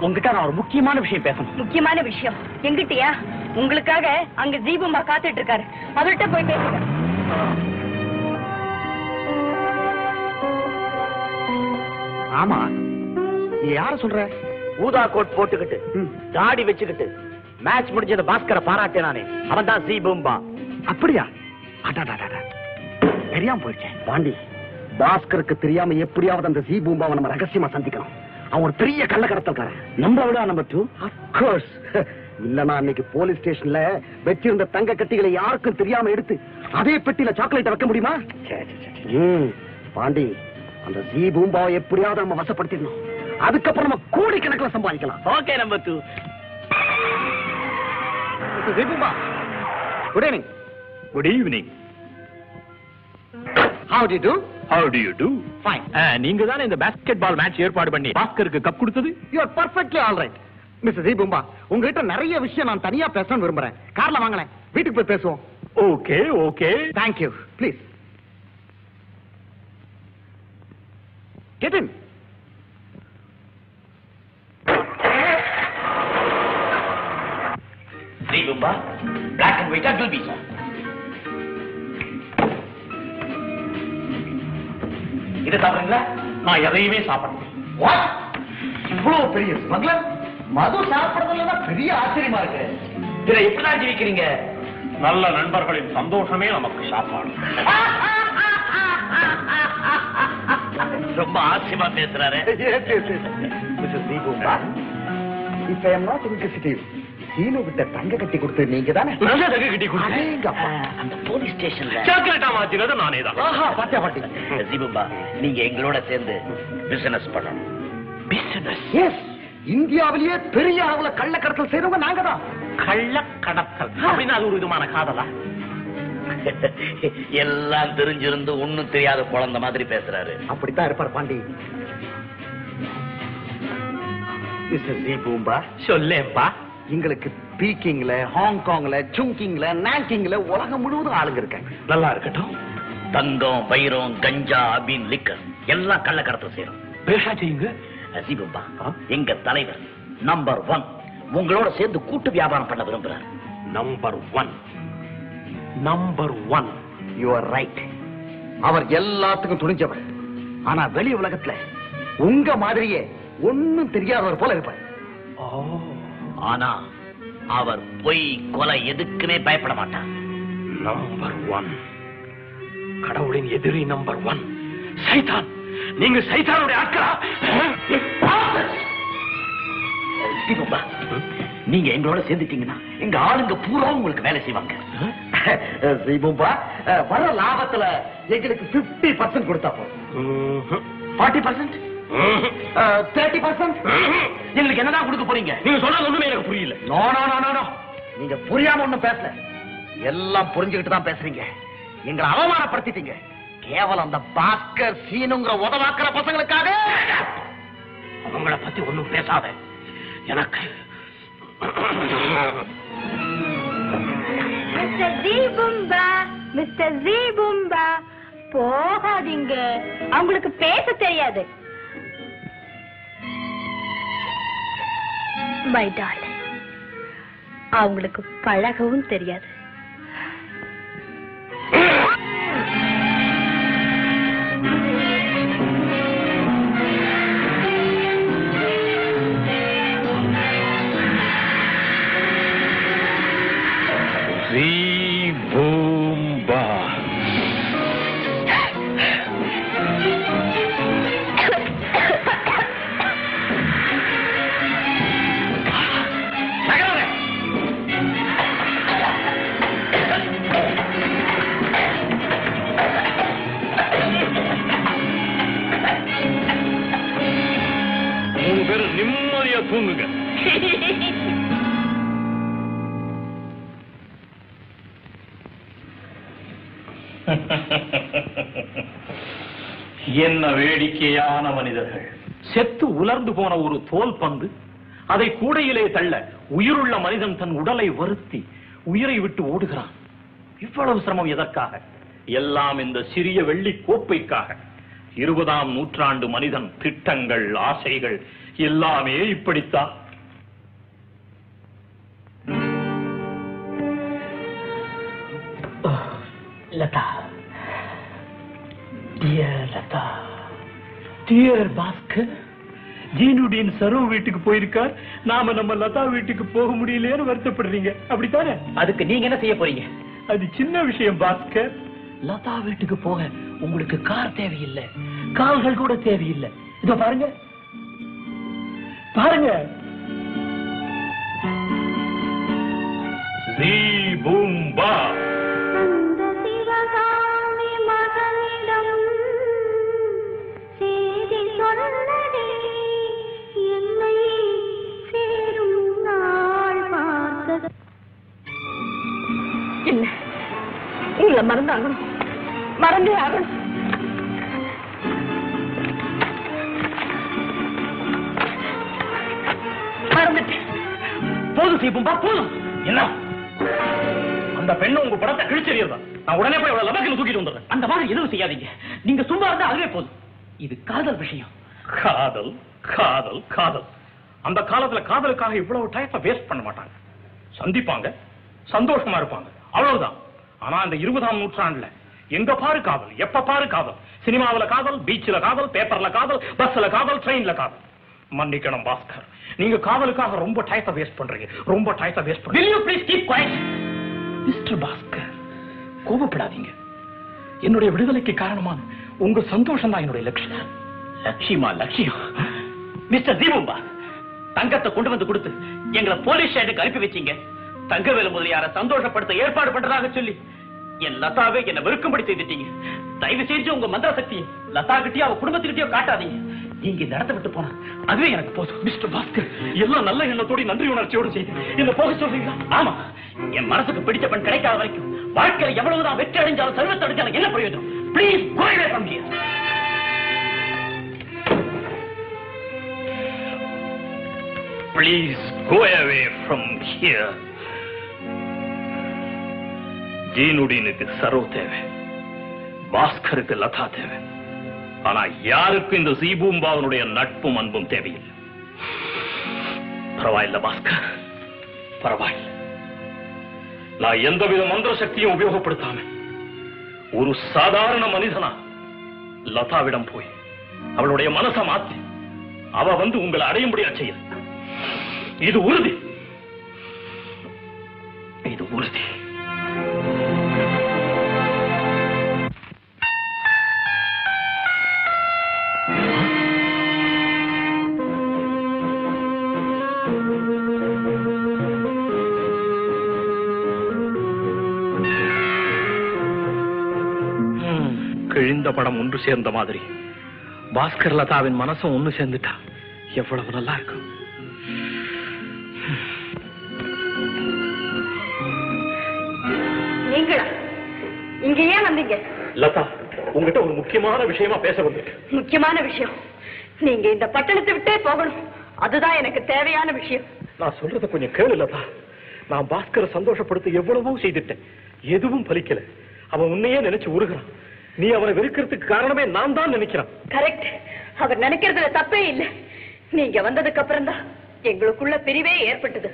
உங்ககிட்ட நான் ஒரு முக்கியமான விஷயம் பேசணும். முக்கியமான விஷயம். எங்கிட்டயா? உங்களுக்காக அங்க தீபம்பா காத்துட்டு இருக்காரு. அவர்கிட்ட போய் பேசுங்க. ஆமா. நீ யார சொல்ற? ஊதா கோட் போட்டுக்கிட்டு தாடி வச்சுக்கிட்டு மேட்ச் முடிஞ்சது பாஸ்கரை பாராட்டினானே அவன் தான் சி பூம்பா அப்படியா? தெரியாம போயிடுச்சேன் பாண்டி பாஸ்கருக்கு தெரியாம எப்படியாவது அந்த ஜி பூம்பாவை நம்ம ரகசியமா சந்திக்கணும். அவன் ஒரு பெரிய கள்ள கடத்தல்காரன் நம்ம விட நம்பர் டூ அப்கோர்ஸ் இல்லனா அன்னைக்கு போலீஸ் ஸ்டேஷன்ல வச்சிருந்த தங்க கட்டிகளை யாருக்கும் தெரியாம எடுத்து அதே பெட்டியில சாக்லேட் வைக்க முடியுமா? ம், பாண்டி அந்த ஜி பூம்பாவை எப்படியாவது நம்ம வசப்படுத்திடணும். அதுக்கப்புறம் நம்ம கோடிக்கணக்கில் சம்பாதிக்கலாம். Okay number two G Boomba good evening good evening how do do how do you do fine நீங்க தானே இந்த பாஸ்கெட் பால் மேட்ச் ஏற்பாடு பண்ணி பாஸ்கருக்கு கப் கொடுத்தது? You are perfectly all right mister தீபும்பா உங்ககிட்ட நிறைய விஷயம் நான் தனியா பேசணும்னு விரும்புறேன். கார்ல வாங்களேன். வீட்டுக்கு போய் பேசுவோம். Okay okay thank you please get in Jeeboomba black and white at B sir இது சாப்பிடுங்களா நான் எதையுமே What? இவ்வளவு பெரிய ஸ்மக்லர்? மது சாப்பிடுறதுல பெரிய ஆச்சரியமா இருக்கு. இதை எப்படிதான் ஜீவிக்கிறீங்க நல்ல நண்பர்களின் சந்தோஷமே நமக்கு சாப்பாடு. ரொம்ப ஆச்சரியமா பேசுறாரு. இப்ப I am not inquisitive Seenu விட்ட தங்க கட்டி கொடுத்து நீங்க தானே? நல்ல தகு கிட்டி. அந்த போலீஸ் ஸ்டேஷன்ல. சாக்லேட்டா மாத்தினது நானே தான். ஆஹா பாத்தியா பாட்டி? ஜீபும்பா நீங்க எங்களோட சேர்ந்து பிசினஸ் பண்ணணும். பிசினஸ் எஸ் இந்தியாவிலேயே பெரிய அளவுல கள்ளக்கடத்தல் செய்றவங்க நாங்க தான். கள்ள கடத்தல் அப்படின்னா அது ஒரு விதமான காதலா? <laughs> எல்லாம் தெரிஞ்சிருந்து ஒண்ணும் தெரியாத குழந்தை மாதிரி பேசுறாரு. அப்படித்தான் இருப்பார் பாண்டி. மிஸ்டர் ஜி பூம்பா சொல்லேப்பா எங்களுக்கு பீக்கிங்ல ஹாங்காங்ல சுங்கிங்ல நாங்கிங்ல உலகம் முழுவதும் ஆளுங்க இருக்காங்க. நல்லா இருக்கட்டும். தங்கம் வைரம் கஞ்சா அபின் லிக்கர் எல்லாம் கள்ள கடத்தல் செய்யறோம் பேசா செய்யுங்க அசிபம்பா எங்க தலைவர் நம்பர் ஒன் உங்களோட சேர்ந்து கூட்டு வியாபாரம் பண்ண விரும்புறாரு. Number one number one you are right அவர் எல்லாத்துக்கும் துணிஞ்சவர். ஆனா வெளி உலகத்துல உங்க மாதிரியே ஒண்ணும் தெரியாதவர் போல இருப்பார். ஆனா அவர் பொய் கொலை எதுக்குமே பயப்பட மாட்டார். நம்பர் ஒன் கடவுளின் எதிரி நம்பர் ஒன் சைதான் நீங்க சைதானுடைய ஆட்களா? நீங்க எங்களோட சேர்ந்துட்டீங்கன்னா எங்க ஆளுங்க பூரா உங்களுக்கு வேலை செய்வாங்க. தீபம்பா வர லாபத்துல எங்களுக்கு பிப்டி பர்சன்ட் கொடுத்தா போதும். ஃபார்ட்டி பர்சன்ட் தேர்ட்டி பர்சன்ட் எங்களுக்கு என்னதான் கொடுக்க போறீங்க? நீங்க சொன்னது ஒண்ணுமே எனக்கு புரியல. No no no no no நீங்க புரியாம ஒண்ணும் பேசல. எல்லாம் புரிஞ்சுக்கிட்டு தான் பேசுறீங்க. எங்களை அவமானப்படுத்திட்டீங்க. கேவலம் அந்த பாஸ்கர் சீனுங்கிற உதவாக்குற பசங்களுக்காக. அவங்கள பத்தி ஒண்ணும் பேசாத. எனக்கு மிஸ்டர் ஜீபும்பா மிஸ்டர் ஜீபும்பா போகாதீங்க. அவங்களுக்கு பேச தெரியாது. My darling. அவங்களுக்கு பழகவும் தெரியாது. தூங்குங்க. என்ன வேடிக்கையான மனிதர்கள். செத்து உலர்ந்து போன ஒரு தோல் பந்து அதை கூடையிலே தள்ள உயிருள்ள மனிதன் தன் உடலை வருத்தி உயிரை விட்டு ஓடுகிறான். இவ்வளவு சிரமம் எதற்காக? எல்லாம் இந்த சிறிய வெள்ளி கோப்பைக்காக. இருபதாம் நூற்றாண்டு மனிதன் திட்டங்கள் ஆசைகள் எல்லாமே இப்படித்தான். லதா டியர் லதா டியர் பாஸ்கர் ஜீனுடின் சரோ வீட்டுக்கு போயிருக்கார். நாம நம்ம லதா வீட்டுக்கு போக முடியலையேன்னு வருத்தப்படுறீங்க. அப்படித்தானே? அதுக்கு நீங்க என்ன செய்ய போறீங்க? அது சின்ன விஷயம் பாஸ்கர். லதா வீட்டுக்கு போக உங்களுக்கு கார் தேவையில்லை. கால்கள் கூட தேவையில்லை. இதோ பாருங்க. நாள் பார்த்தது. இல்ல உங்களை மறந்தாகணும் மறந்தே ஆகணும். மறந்துட்டேன் போதும் சீப்பும்பா போதும். என்ன? அந்த பெண்ணு உங்க படத்தை கிழிச்செறியறதா நான் உடனே போய் அவளை தூக்கிட்டு வந்துடுறேன். அந்த மாதிரி எதுவும் செய்யாதீங்க. நீங்க சும்மா இருந்தா அதுவே போதும். இது காதல் விஷயம். காதல் காதல் காதல். அந்த காலத்துல காதலுக்காக இவ்வளவு டயத்தை வேஸ்ட் பண்ண மாட்டாங்க. சந்திப்பாங்க சந்தோஷமா இருப்பாங்க. அவ்வளவுதான். ஆனா அந்த இருபதாம் நூற்றாண்டுல எங்க பாரு காதல் எப்ப பாரு காதல்? சினிமாவுல காதல் பீச்ல காதல் பேப்பர்ல காதல் பஸ்ல காதல் ட்ரெயின்ல காதல். மன்னிக்கணும் பாஸ்கர். நீங்க காதலுக்காக ரொம்ப டயத்தை வேஸ்ட் பண்றீங்க. ரொம்ப டயத்தை waste Will will you please keep quiet mister Bhaskar கோபப்படாதீங்க. என்னுடைய விடுதலைக்கு காரணமான உங்க சந்தோஷம் தான் என்னுடைய லட்சியம். லட்சியமா லட்சியம்? மிஸ்டர் தீபம்பா தங்கத்தை கொண்டு வந்து கொடுத்து எங்களை போலீஸ் ஸ்டேஷனுக்கு அனுப்பி வச்சீங்க. தங்கவேலு முதலியார சந்தோஷப்படுத்த ஏற்பாடு பண்றதாக சொல்லி என் லதாவை என்ன வெறுக்கும்படி செய்துட்டீங்க. தயவு செஞ்சு உங்க மந்திர சக்தியை லதா கிட்டயோ அவ குடும்பத்துக்கிட்டயோ காட்டாதீங்க. நீங்க இந்த இடத்தை விட்டு போனா அதுவே எனக்கு போதும். மிஸ்டர் பாஸ்கர் எல்லாம் நல்ல எண்ணத்தோட நன்றி உணர்ச்சியோடு செய்து என்ன போக சொல்றீங்களா? ஆமா. என் மனசுக்கு பிடிச்ச பெண் கிடைக்காத வரைக்கும் வாழ்க்கையில எவ்வளவுதான் வெற்றி அடைஞ்சாலும் சர்வத்தை அடைஞ்சாலும் என்ன பிரயோஜனம்? Please go away from here. ஜீனுடீனுக்கு சரோ தேவை. பாஸ்கருக்கு லதா தேவை. ஆனா யாருக்கும் இந்த சீபூம்பாவனுடைய நட்பும் அன்பும் தேவையில்லை? பரவாயில்ல பாஸ்கர். பரவாயில்ல. நான் எந்தவித மந்திர சக்தியும் உபயோகப்படுத்தாம ஒரு சாதாரண மனிதனா லதாவிடம் போய் அவளுடைய மனசை மாத்தி அவ வந்து உங்களை அடையும்படியா செய்ய இது உறுதி. இது உறுதி. சேர்ந்த மாதிரி. பாஸ்கர் லதாவின் மனசும் ஒண்ணு சேர்ந்துட்டா எவ்வளவு நல்லா இருக்கும். நீங்களா? இங்க ஏன் வந்தீங்க? லதா உங்ககிட்ட ஒரு முக்கியமான விஷயமா பேச வந்திருக்கேன். முக்கியமான விஷயம். நீங்க இந்த பட்டணத்தை விட்டே போகணும். அதுதான் எனக்கு தேவையான விஷயம். நான் சொல்றத கொஞ்சம் கேளு லதா. நான் பாஸ்கரை சந்தோஷப்படுத்த எவ்வளவோ செய்துட்டேன். எதுவும் பலிக்கல. அவன் உன்னையே நினைச்சு உருகிறான். நீ அவனை வெறுக்கிறதுக்கு காரணமே நான் தான் நினைக்கிறான். கரெக்ட் அவர் நினைக்கிறதுல தப்பே இல்லை. நீங்க வந்ததுக்கு அப்புறம் தான் எங்களுக்குள்ள பிரிவே ஏற்பட்டது.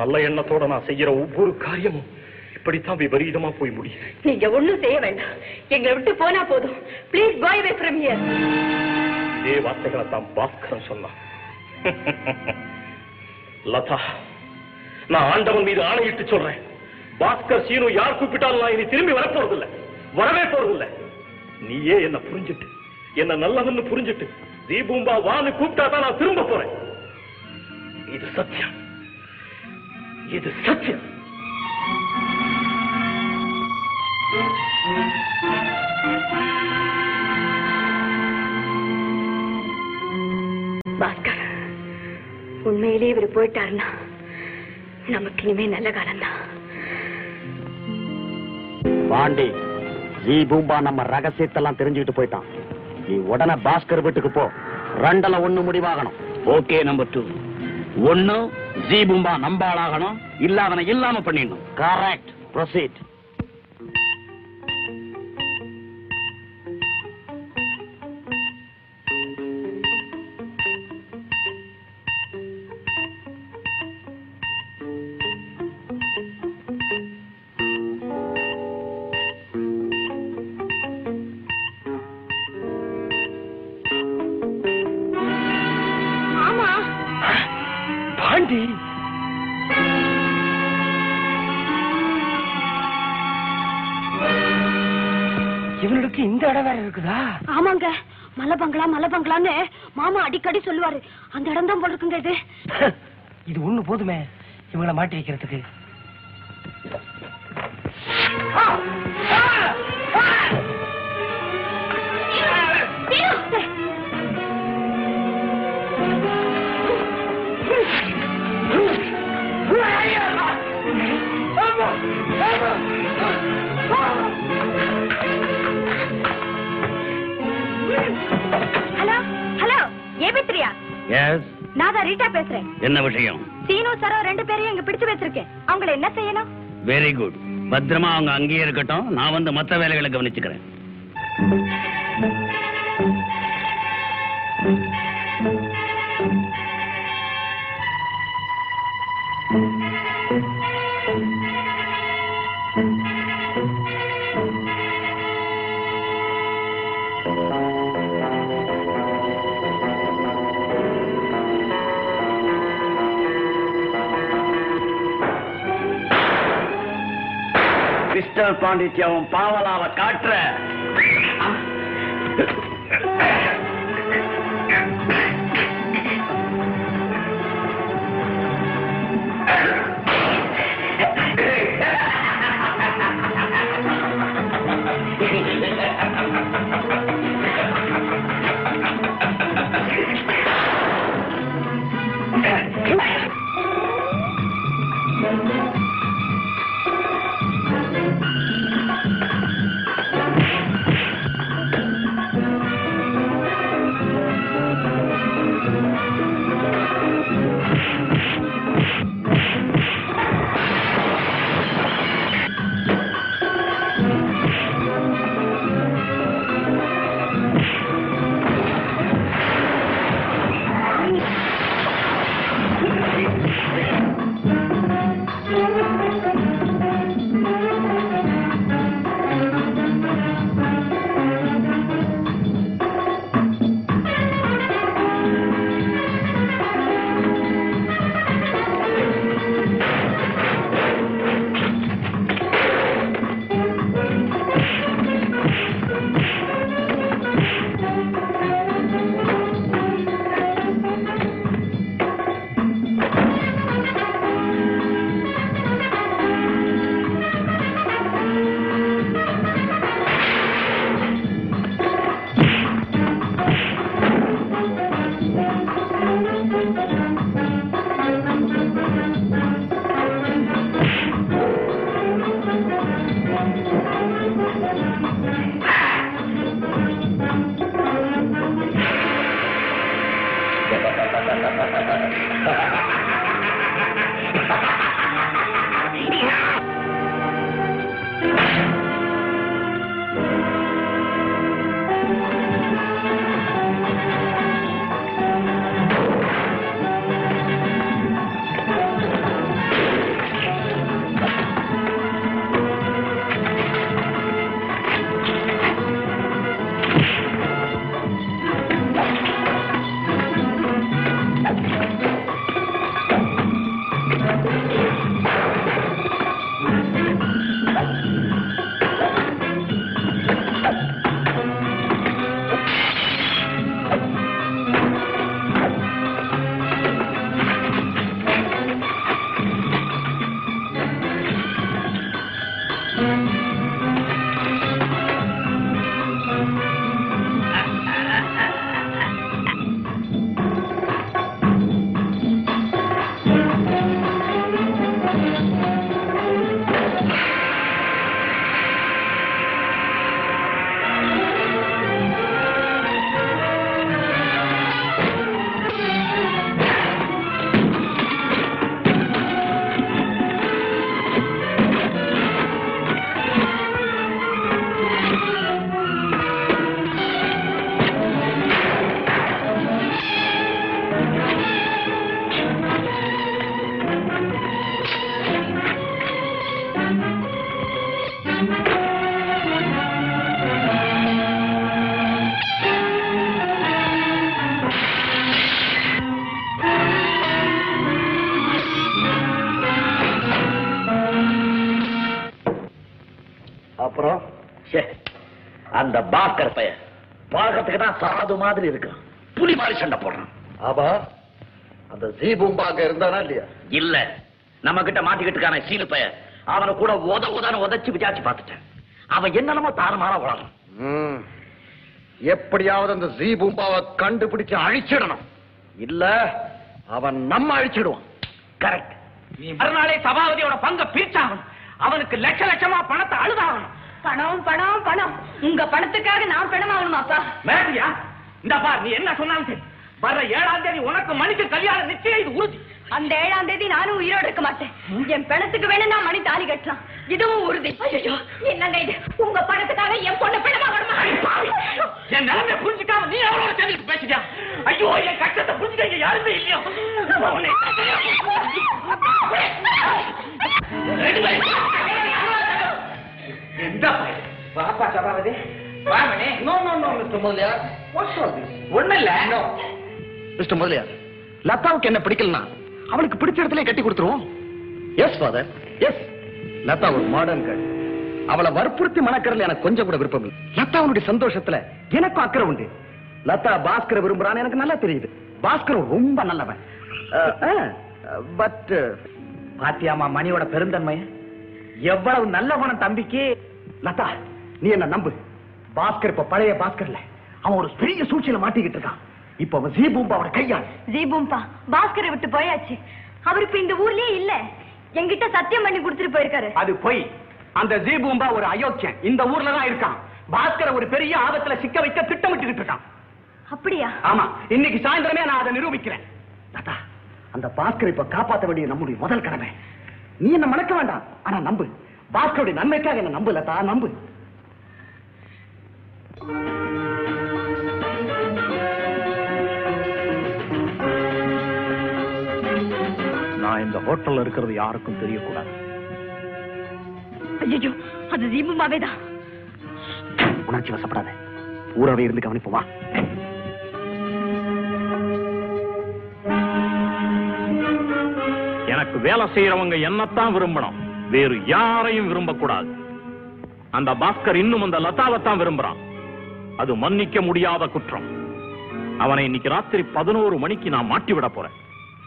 நல்ல எண்ணத்தோட நான் செய்யற ஒவ்வொரு காரியமும் இப்படித்தான் விபரீதமா போய் முடியுது. நீங்க ஒண்ணும் செய்ய வேண்டாம். எங்களை விட்டு போனா போதும். Please bye way from here இதே வார்த்தைகளை தான் பாஸ்கரன் சொன்னான். லதா நான் ஆண்டவன் மீது ஆணையிட்டு சொல்றேன். பாஸ்கர் சீனு யார் கூப்பிட்டாலும் நான் இனி திரும்பி வரப்போறதில்ல. வரவே போறதில்ல நீயே என்ன புரிஞ்சுட்டு என்ன நல்லவன்னு புரிஞ்சுட்டு தீபூம்பா வான்னு கூப்பிட்டா தான் நான் திரும்ப போறேன். இது சத்தியம். இது சத்தியம். பாஸ்கர் உண்மையிலேயே இவர் போயிட்டாருன்னா நமக்கு இனிமே நல்ல காலம்தான். பாண்டி ஜி பூம்பா நம்ம ரகசியத்தெல்லாம் தெரிஞ்சுக்கிட்டு போயிட்டான். நீ உடனே பாஸ்கர் வீட்டுக்கு போ. ரெண்டல ஒண்ணு முடிவாகணும். Okay number two. ஒண்ணு ஜி பூம்பா நம்பாளாகணும் இல்ல அவனை இல்லாம பண்ணிடணும். கரெக்ட் ப்ரொசீட் வேற இருக்குதா? ஆமாங்க. மலை பங்களா மலை பங்களான்னு மாமா அடிக்கடி சொல்லுவாரு. அந்த இடம் தான் போல இருக்குங்க இது. <laughs> இது ஒண்ணு போதுமே இவங்களை மாட்டி வைக்கிறதுக்கு. எஸ் நான் தான் ரீட்டா பேசுறேன். என்ன விஷயம்? சீனு சரோ ரெண்டு பேரையும் இங்க பிடிச்சு வச்சிருக்கேன். அவங்கள என்ன செய்யணும்? வெரி குட் பத்திரமா அவங்க அங்கேயே இருக்கட்டும். நான் வந்து மத்த வேலைகளை கவனிச்சுக்கிறேன். பாண்டித்யாவும் பாவலாவை காட்டுற மாதிரி இருக்கான். புலி மாதிரி சண்டை போடுறான். ஆபா அந்த ஜீபூம்பாங்க இருந்தானா இல்லையா? இல்ல. நம்ம கிட்ட மாட்டிக்கிட்டு இருக்கான சீனு பையன் அவனை கூட உத உதன்னு உதச்சு விசாரிச்சு பார்த்துட்டேன். அவன் என்னென்னமோ தாறுமாறா வளரும் ம். எப்படியாவது அந்த ஜீபூம்பாவை கண்டுபிடிச்சு அழிச்சிடணும். இல்ல அவன் நம்ம அழிச்சிடுவான். கரெக்ட் மறுநாளே சபாபதியோட பங்க பிரிச்சாகணும் அவனுக்கு லட்ச லட்சமா பணத்தை அழுதாகணும். பணம் பணம் பணம். உங்க பணத்துக்காக நான் பணம் ஆகணுமாப்பா மேட்டியா இந்த பார் நீ என்ன சொன்னாலும் சரி. வர்ற ஏழாம் தேதி உனக்கு மணிக்கு கல்யாணம் நிச்சயம் இது உறுதி. அந்த ஏழாம் தேதி நானும் உயிரோடு இருக்க மாட்டேன். என் பணத்துக்கு வேணும் நான் மணி தாலி கட்டலாம். இதுவும் உறுதி. ஐயோ என்னங்க இது? உங்க பணத்துக்காக என் பொண்ணு பணமா என் நிலைமை புரிஞ்சுக்காம நீ அவளோட சேர்ந்து பேசிட்டியா? ஐயோ என் கஷ்டத்தை புரிஞ்சுக்க யாருமே இல்லையோ. எந்த பையன் வாப்பா Sabapathi வாமனே. No no no mister Mudaliar what's all this ஒண்ணு இல்ல மிஸ்டர் முதலியார் லதாவுக்கு என்ன பிடிக்கலனா அவளுக்கு பிடிச்ச இடத்துல கட்டி கொடுத்துருவோம். எஸ் ஃபாதர் எஸ் லதா ஒரு மாடர்ன் கேர்ள் அவளை வற்புறுத்தி மணக்கறதுல எனக்கு கொஞ்சம் கூட விருப்பம் இல்லை. லதாவுடைய சந்தோஷத்துல எனக்கும் அக்கறை உண்டு. லதா பாஸ்கர் விரும்புறான்னு எனக்கு நல்லா தெரியுது. பாஸ்கர் ரொம்ப நல்லவன். பட் பாத்தியாமா மணியோட பெருந்தன்மை எவ்வளவு நல்லவன தம்பிக்கு. லதா நீ என்ன நம்பு? பாஸ்கர் இப்ப பழைய பாஸ்கர்ல. அவன் ஒரு பெரிய சூழ்ச்சியில மாட்டிக்கிட்டு இருக்கான். இப்ப அவன் ஜீபூம்பாவோட கையாள். ஜீபூம்பா பாஸ்கரை விட்டு போயாச்சு. அவர் இப்ப இந்த ஊர்லயே இல்ல. என்கிட்ட சத்தியம் பண்ணி கொடுத்துட்டு போயிருக்காரு. அது பொய். அந்த ஜீபூம்பா ஒரு அயோக்கியன். இந்த ஊர்ல தான் இருக்கான். பாஸ்கர ஒரு பெரிய ஆபத்துல சிக்க வைக்க திட்டமிட்டுக்கிட்டு இருக்கான். அப்படியா? ஆமா. இன்னைக்கு சாயந்தரமே நான் அதை நிரூபிக்கிறேன். லதா அந்த பாஸ்கர் இப்ப காப்பாத்த வேண்டிய நம்முடைய முதல் கடமை. நீ என்ன மணக்க வேண்டாம். ஆனா நம்பு. பாஸ்கருடைய நன்மைக்காக என்ன நம்பு லதா நம்பு. ஹோட்டல்ல இருக்கிறது யாருக்கும் தெரியக்கூடாது. ஐயோ அது ஜீபூம்பாவே தான் உணர்ச்சி வசப்படாத. ஊரவே இருந்து கவனிப்போம் எனக்கு வேலை செய்யறவங்க என்னத்தான் விரும்பணும்? வேறு யாரையும் விரும்பக்கூடாது. அந்த பாஸ்கர் இன்னும் அந்த லதாவைத்தான் விரும்புறான். அது மன்னிக்க முடியாத குற்றம். அவனை இன்னைக்கு ராத்திரி பதினோரு மணிக்கு நான் மாட்டி விட போறேன்.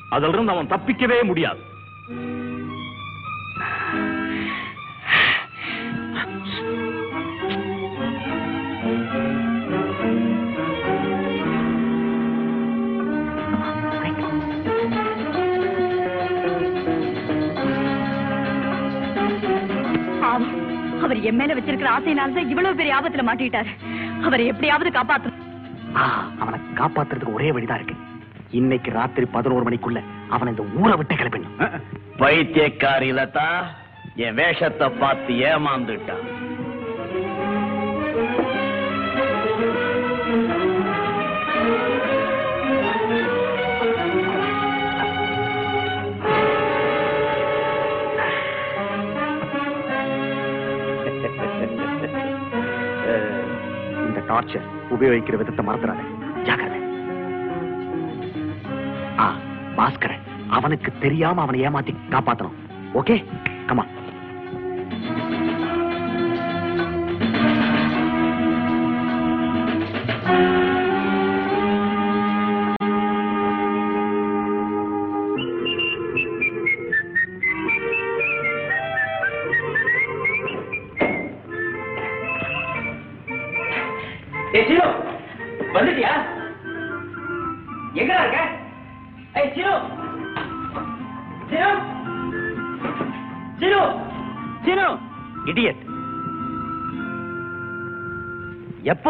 அதிலிருந்து அவன் தப்பிக்கவே முடியாது. அவர் என் மேல வச்சிருக்கிற ஆசையினால தான் இவ்வளவு பெரிய ஆபத்துல மாட்டிட்டாரு அவரை எப்படியாவது ஆ, அவனை காப்பாத்துறதுக்கு ஒரே வழிதான் இருக்கு. இன்னைக்கு ராத்திரி பதினோரு மணிக்குள்ள அவனை இந்த ஊரை விட்டு கிளப்பிடணும் பைத்தியக்காரி லதா என் வேஷத்தை பார்த்து ஏமாந்துட்டான் <laughs> இந்த டார்ச்சர் உபயோகிக்கிற விதத்தை மறந்துடாத. ஜாக்கிரதை. பாஸ்கரன் அவனுக்கு தெரியாம அவனை ஏமாத்தி காப்பாத்தணும். ஓகே கமா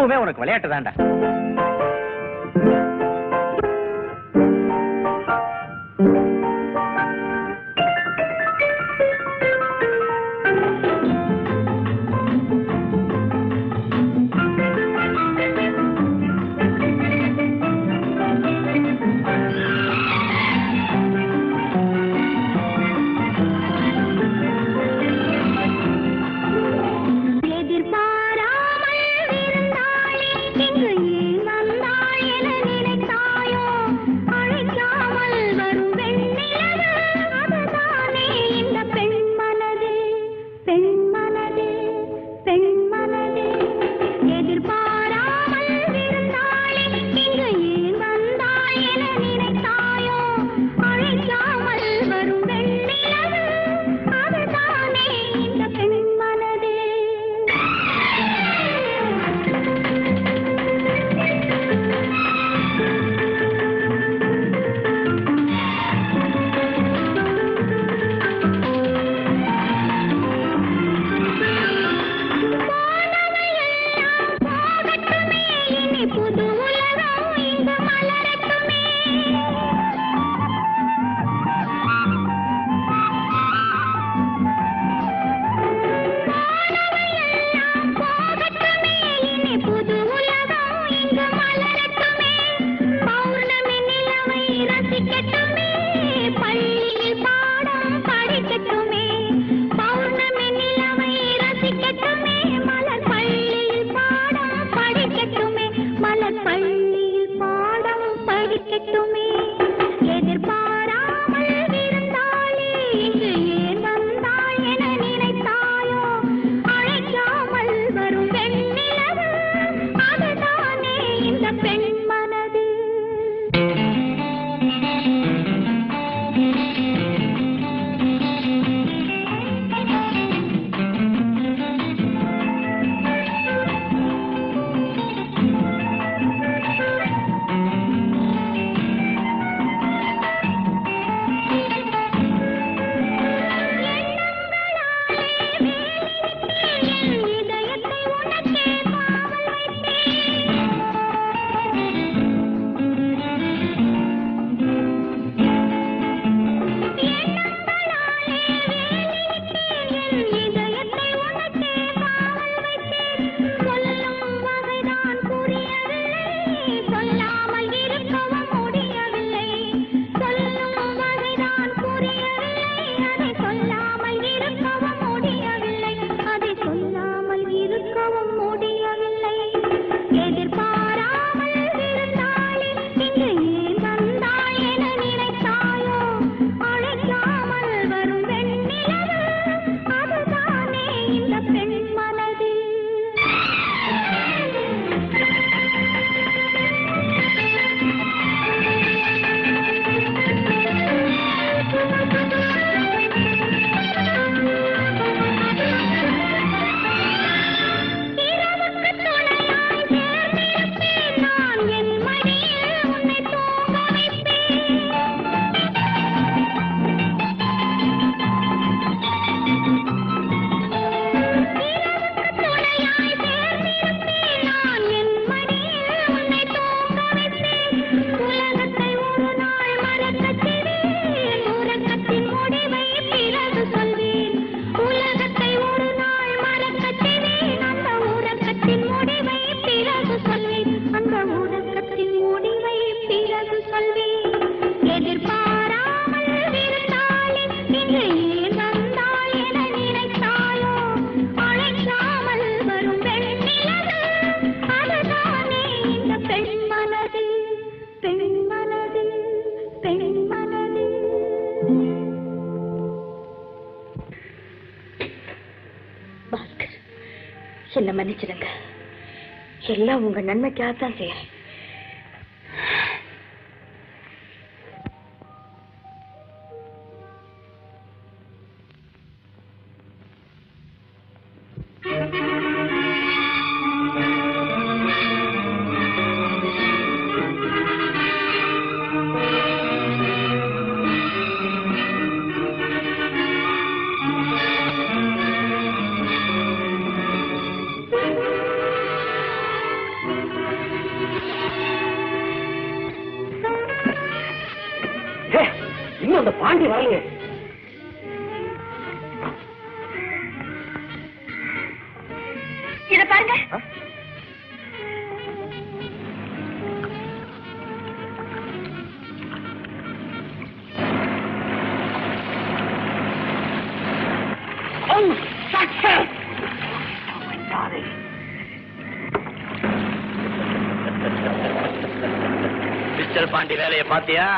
எப்பவுமே உனக்கு விளையாட்டு தான்டா. Thank you. लंदन क्या था से பாத்தியா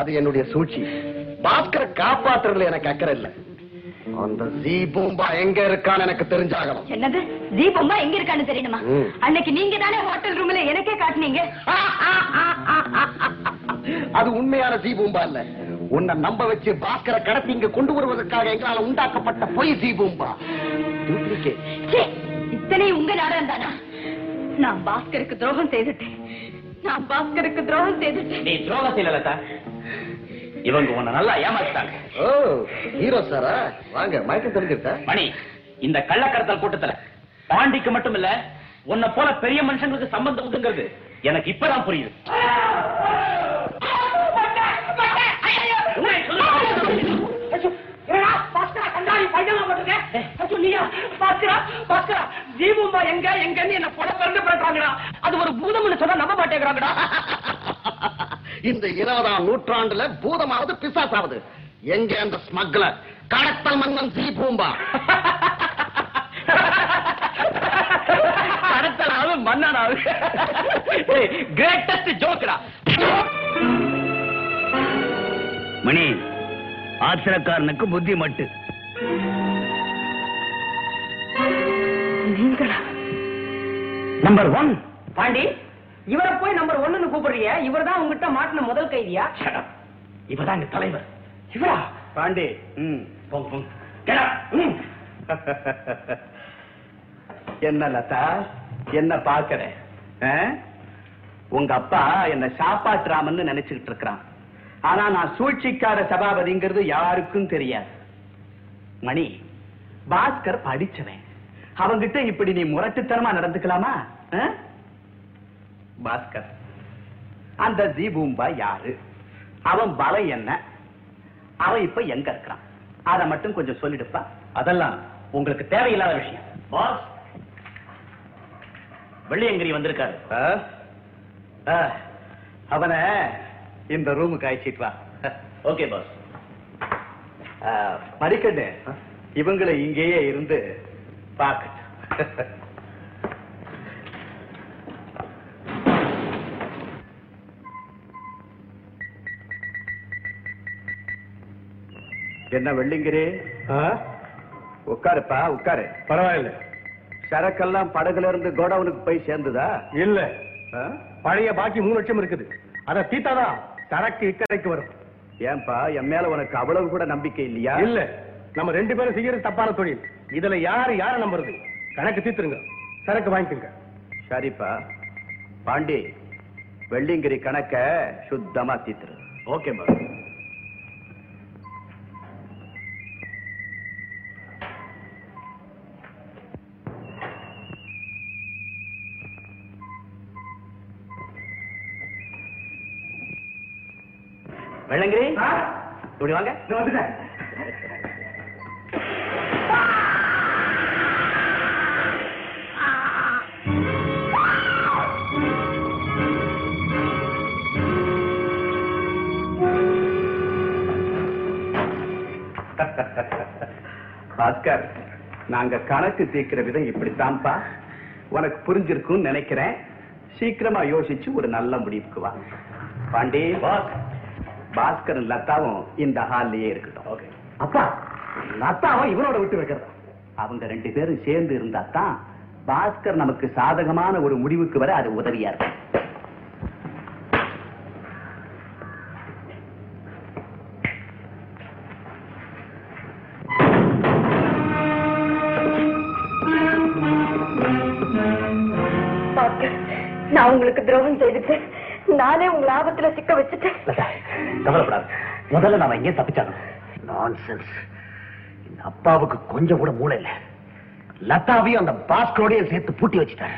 அது என்னுடைய சூழ்ச்சி. பாஸ்கர காப்பாத்துறதுல எனக்கு அக்கறை இல்ல. அந்த ஜி பூம்பா எங்க இருக்கான்னு எனக்கு தெரிஞ்சாகணும். என்னது? ஜி பூம்பா எங்க இருக்கான்னு தெரியணுமா? அன்னைக்கு நீங்க தானே ஹோட்டல் ரூம்ல எனக்கே காட்டுனீங்க. அது உண்மையான ஜி பூம்பா இல்ல. உன்னை நம்ப வச்சு பாஸ்கர கடத்தி இங்க கொண்டு வருவதற்காக எங்களால உண்டாக்கப்பட்ட பொய் ஜி பூம்பா. இத்தனை உங்க நாடகம் தானா நான் பாஸ்கருக்கு துரோகம் செய்துட்டேன். நான் பாஸ்கருக்கு துரோகம் செய்துட்டேன். நீ துரோகம் செய்யல லதா. இவங்க உன்னை நல்லா ஏமாத்தாங்க ஓ ஹீரோ சாரா? வாங்க மயக்கம் தெரிஞ்சிருக்க மணி இந்த கள்ளக்கடத்தல் கூட்டத்துல பாண்டிக்கு மட்டும் இல்ல உன்னை போல பெரிய மனுஷங்களுக்கு சம்பந்தம் உண்டுங்கிறது எனக்கு இப்பதான் புரியுது. ஜீவம்பா எங்க எங்கன்னு என்ன புட பிறந்து பண்றாங்கடா அது ஒரு பூதம்னு சொன்னா நம்ப மாட்டேங்கிறாங்கடா. இந்த இருபதாம் நூற்றாண்டுல பூதமாவது பிசாசாவது. எங்க அந்த ஸ்மக்லர் கடத்தல் மன்னன் ஜீபூம்பா கடத்தலாவது மன்னனாவது. கிரேட்டஸ்ட் ஜோக்கடா மணி ஆத்திரக்காரனுக்கு புத்தி மட்டு நம்பர் ஒன் பாண்டி இவரை போய் நம்பர் ஒன்னு கூப்பிடுறிய இவர் தான் உங்ககிட்ட மாட்டின முதல் கைதியா? இவதான் எங்க தலைவர். இவரா? பாண்டி. <laughs> என்ன லதா? என்ன பாக்குற ஆ? உங்க அப்பா என்ன சாப்பாட்டுறாமன்னு நினைச்சுக்கிட்டு இருக்கிறான். ஆனா நான் சூழ்ச்சிக்கார சபாபதிங்கிறது யாருக்கும் தெரியாது. மணி பாஸ்கர் படிச்சவன். அவங்கிட்ட இப்படி நீ முரட்டுத்தனமா நடந்துக்கலாமா? பாஸ்கர். அந்த ஜீபூம்பா யாரு? அவன் பலம் என்ன? அவன் இப்ப எங்க இருக்கிறான்? அத மட்டும் கொஞ்சம் சொல்லிடுப்பா. அதெல்லாம் உங்களுக்கு தேவையில்லாத விஷயம். பாஸ். வெள்ளியங்கிரி வந்திருக்காரு. அவனை இந்த ரூமுக்கு அழைச்சிட்டு வா. Okay pass. ஆ, மணிக்கண்ணு இவங்களை இங்கேயே இருந்து பார்க்கட்டும். என்ன வெள்ளிங்கிரி உட்காருப்பா உட்காரு. பரவாயில்ல. சரக்கெல்லாம் படகுல இருந்து கோடவுனுக்கு போய் சேர்ந்துதா? இல்ல? பழைய பாக்கி மூணு லட்சம் இருக்குது. அத தீத்தாதான் சரக்கு இக்கரைக்கு வரும். ஏன்பா என் மேல உனக்கு அவ்வளவு கூட நம்பிக்கை இல்லையா? இல்ல. நம்ம ரெண்டு பேரும் செய்யறது தப்பான தொழில். இதுல யாரு யார நம்புறது? கணக்கு தீத்துருங்க சரக்கு வாங்கிக்கோங்க. சரிப்பா. பாண்டி வெள்ளிங்கிரி கணக்க சுத்தமா தீத்துரு ஓகே பாஸ் இப்படி வாங்க. பாஸ்கர் நாங்க கணக்கு தீர்க்கிற விதம் இப்படித்தான்ப்பா. உனக்கு புரிஞ்சிருக்கும்னு நினைக்கிறேன். சீக்கிரமா யோசிச்சு ஒரு நல்ல முடிவுக்கு வா. பாண்டி. பாஸ்கர் லதாவும் இந்த ஹால்லயே இருக்கட்டும். அப்பா லத்தாவும் இவனோட விட்டு வைக்கிறதா? அவங்க ரெண்டு பேரும் சேர்ந்து இருந்தா தான் பாஸ்கர் நமக்கு சாதகமான ஒரு முடிவுக்கு வர அது உதவியா இருக்கும். பாஸ்கர் நான் உங்களுக்கு துரோகம் செய்துட்டேன் நானே உங்களை ஆபத்துல சிக்க வச்சுட்டேன். கவலைப்படாது. முதல்ல நாம எங்கே தப்பிச்சாங்க நான்சென்ஸ் இந்த அப்பாவுக்கு கொஞ்சம் கூட மூளை இல்ல. லதாவையும் அந்த பாஸ்கரோடையும் சேர்த்து பூட்டி வச்சுட்டாரு.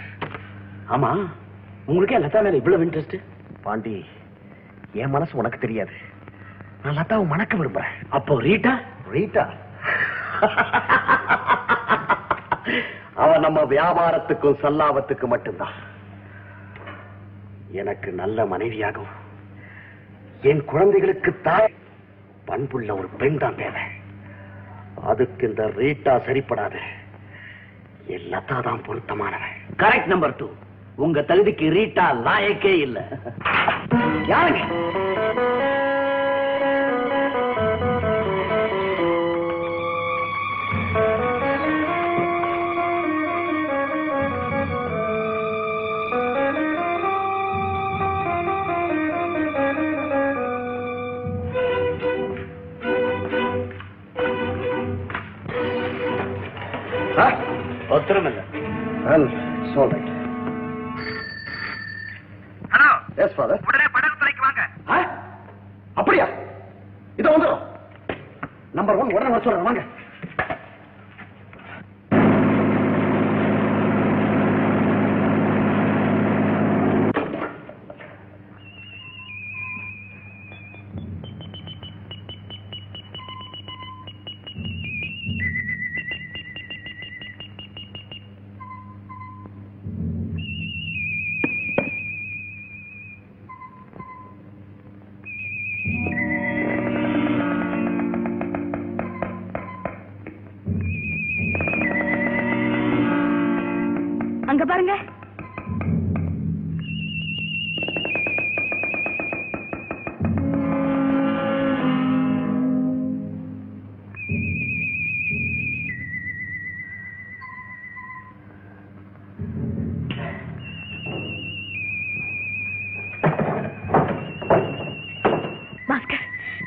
ஆமா உங்களுக்கே லதா மேல இவ்வளவு இன்ட்ரெஸ்ட் பாண்டி என் மனசு உனக்கு தெரியாது. நான் லதாவை மணக்க விரும்புறேன். அப்போ ரீட்டா? ரீட்டா? <laughs> அவ நம்ம வியாபாரத்துக்கும் சல்லாபத்துக்கும் மட்டும்தான். எனக்கு நல்ல மனைவியாகவும் என் குழந்தைகளுக்கு தாய் பண்புள்ள ஒரு பெண் தான் தேவை. அதுக்கு இந்த ரீட்டா சரிப்படாது. என் லதா தான் பொருத்தமானவன். கரெக்ட் நம்பர் டூ உங்க தகுதிக்கு ரீட்டா லாயக்கே இல்ல. யாருங்க? ஒருத்தரும் இல்ல Well, it's all right. Hello Yes, father. உடனே படகுத்துறைக்கு வாங்க ஆ? அப்படியா இதோ வந்துடும் நம்பர் ஒன் உடனே வர சொல்றேன் வாங்க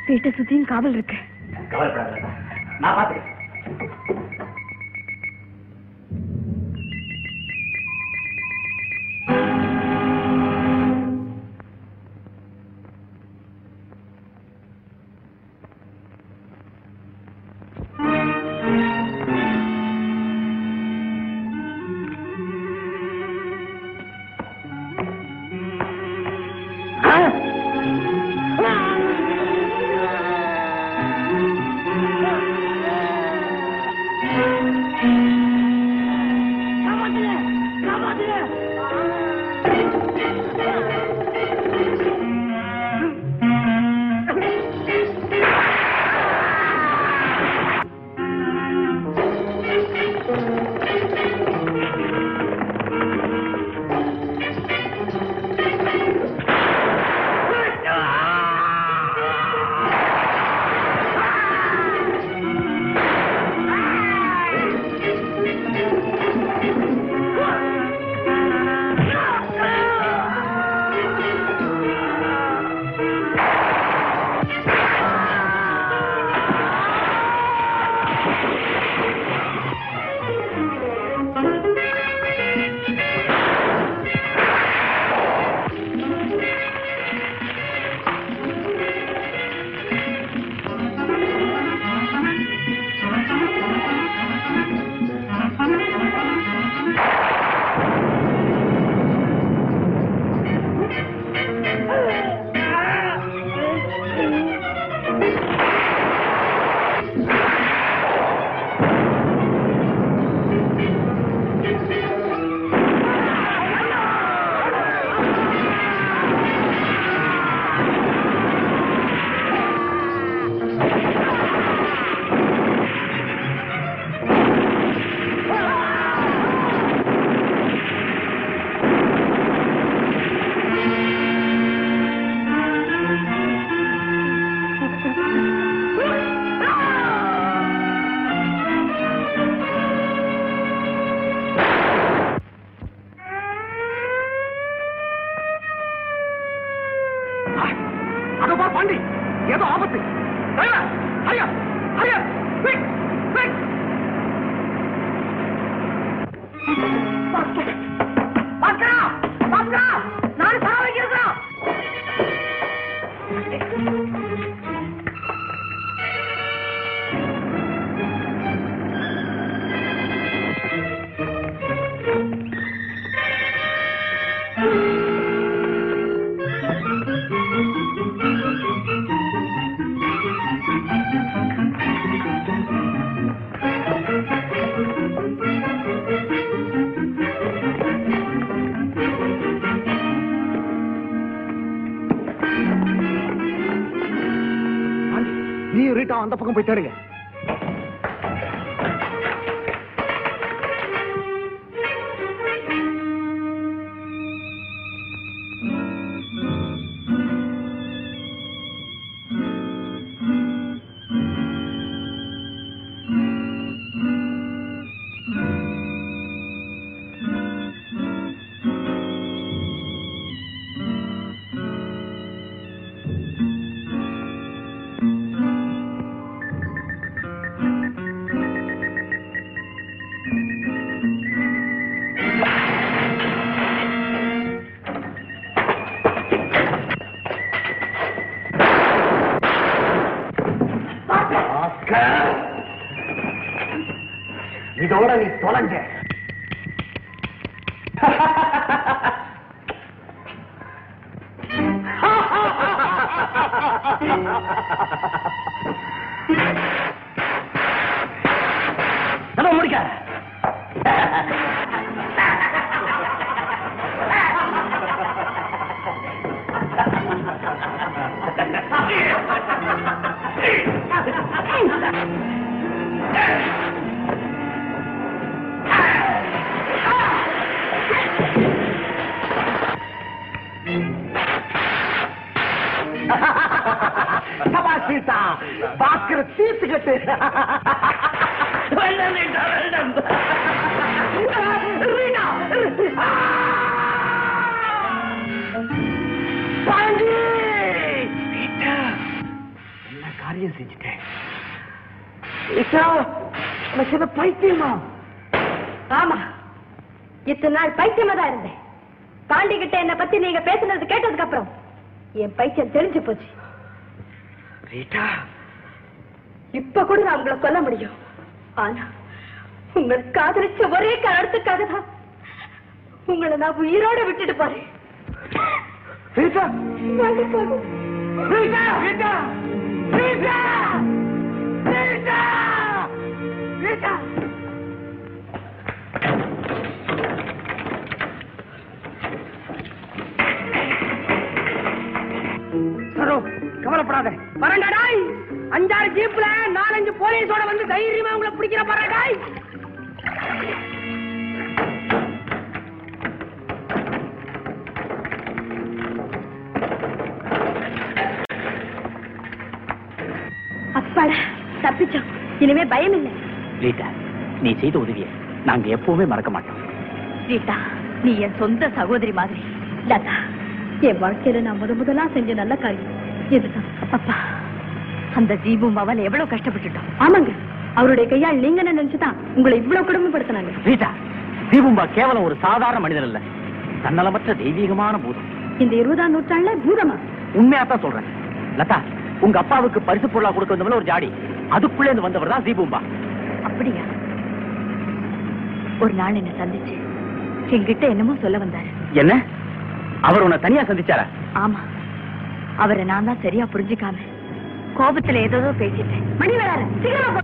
வீட்டை சுத்தியும் காவல் இருக்கு. கவலைப்படாத நான் பாத்துக்கிறேன். போய் தேடுங்க. பாண்டி கிட்ட என்ன பத்தி நீங்க பேசுனது கேட்டதுக்கு அப்புறம் என் பைத்தியம் தெரிஞ்சு போச்சு. ரீட்டா. இப்ப கூட நான் உங்களை கொல்ல முடியும். ஆனா உங்களை காதலிச்ச ஒரே காரணத்துக்காக தான் உங்களை நான் உயிரோட விட்டுட்டு போறேன். Rita. Rita Rita. Rita. Rita. Rita. Saro கவலைப்படாத. வரண்டாடாய் அஞ்சாறு ஜீப்ல நாலஞ்சு போலீஸோட வந்து தைரியமா உங்களை பிடிக்கிற பரடாய் அப்பாடா தப்பிச்சோம். இனிமே பயம் இல்லை ரீட்டா நீ செய்த உதவியை நாங்க எப்பவுமே மறக்க மாட்டோம். ரீட்டா நீ என் சொந்த சகோதரி மாதிரி. லதா என் வாழ்க்கையில நான் முத முதலா செஞ்ச நல்ல காரியம். அப்பா அந்த ஜீபும் அவன் எவ்வளவு கஷ்டப்பட்டுட்டோம் ஆமாங்க அவருடைய கையால் நீங்க என்ன நினைச்சுதான் உங்களை இவ்வளவு குடும்பப்படுத்தினாங்க ரீட்டா தீபும்பா கேவலம் ஒரு சாதாரண மனிதன் இல்ல தன்னலமற்ற தெய்வீகமான பூதம். இந்த இருபதாம் நூற்றாண்டுல பூதமா? உண்மையாத்தான் சொல்றேன். லதா உங்க அப்பாவுக்கு பரிசு பொருளா கொடுக்க வந்தவன ஒரு ஜாடி. அதுக்குள்ளே இருந்து வந்தவர் தான் தீபும்பா. அப்படியா? ஒரு நாள் என்ன சந்திச்சு என்கிட்ட என்னமோ சொல்ல வந்தாரு. என்ன? அவர் உன்னை தனியா சந்திச்சாரா? ஆமா. அவரை நான் தான் சரியா புரிஞ்சுக்காம கோபத்துல ஏதோ பேசிட்டேன். மணி வராரு சீக்கிரமா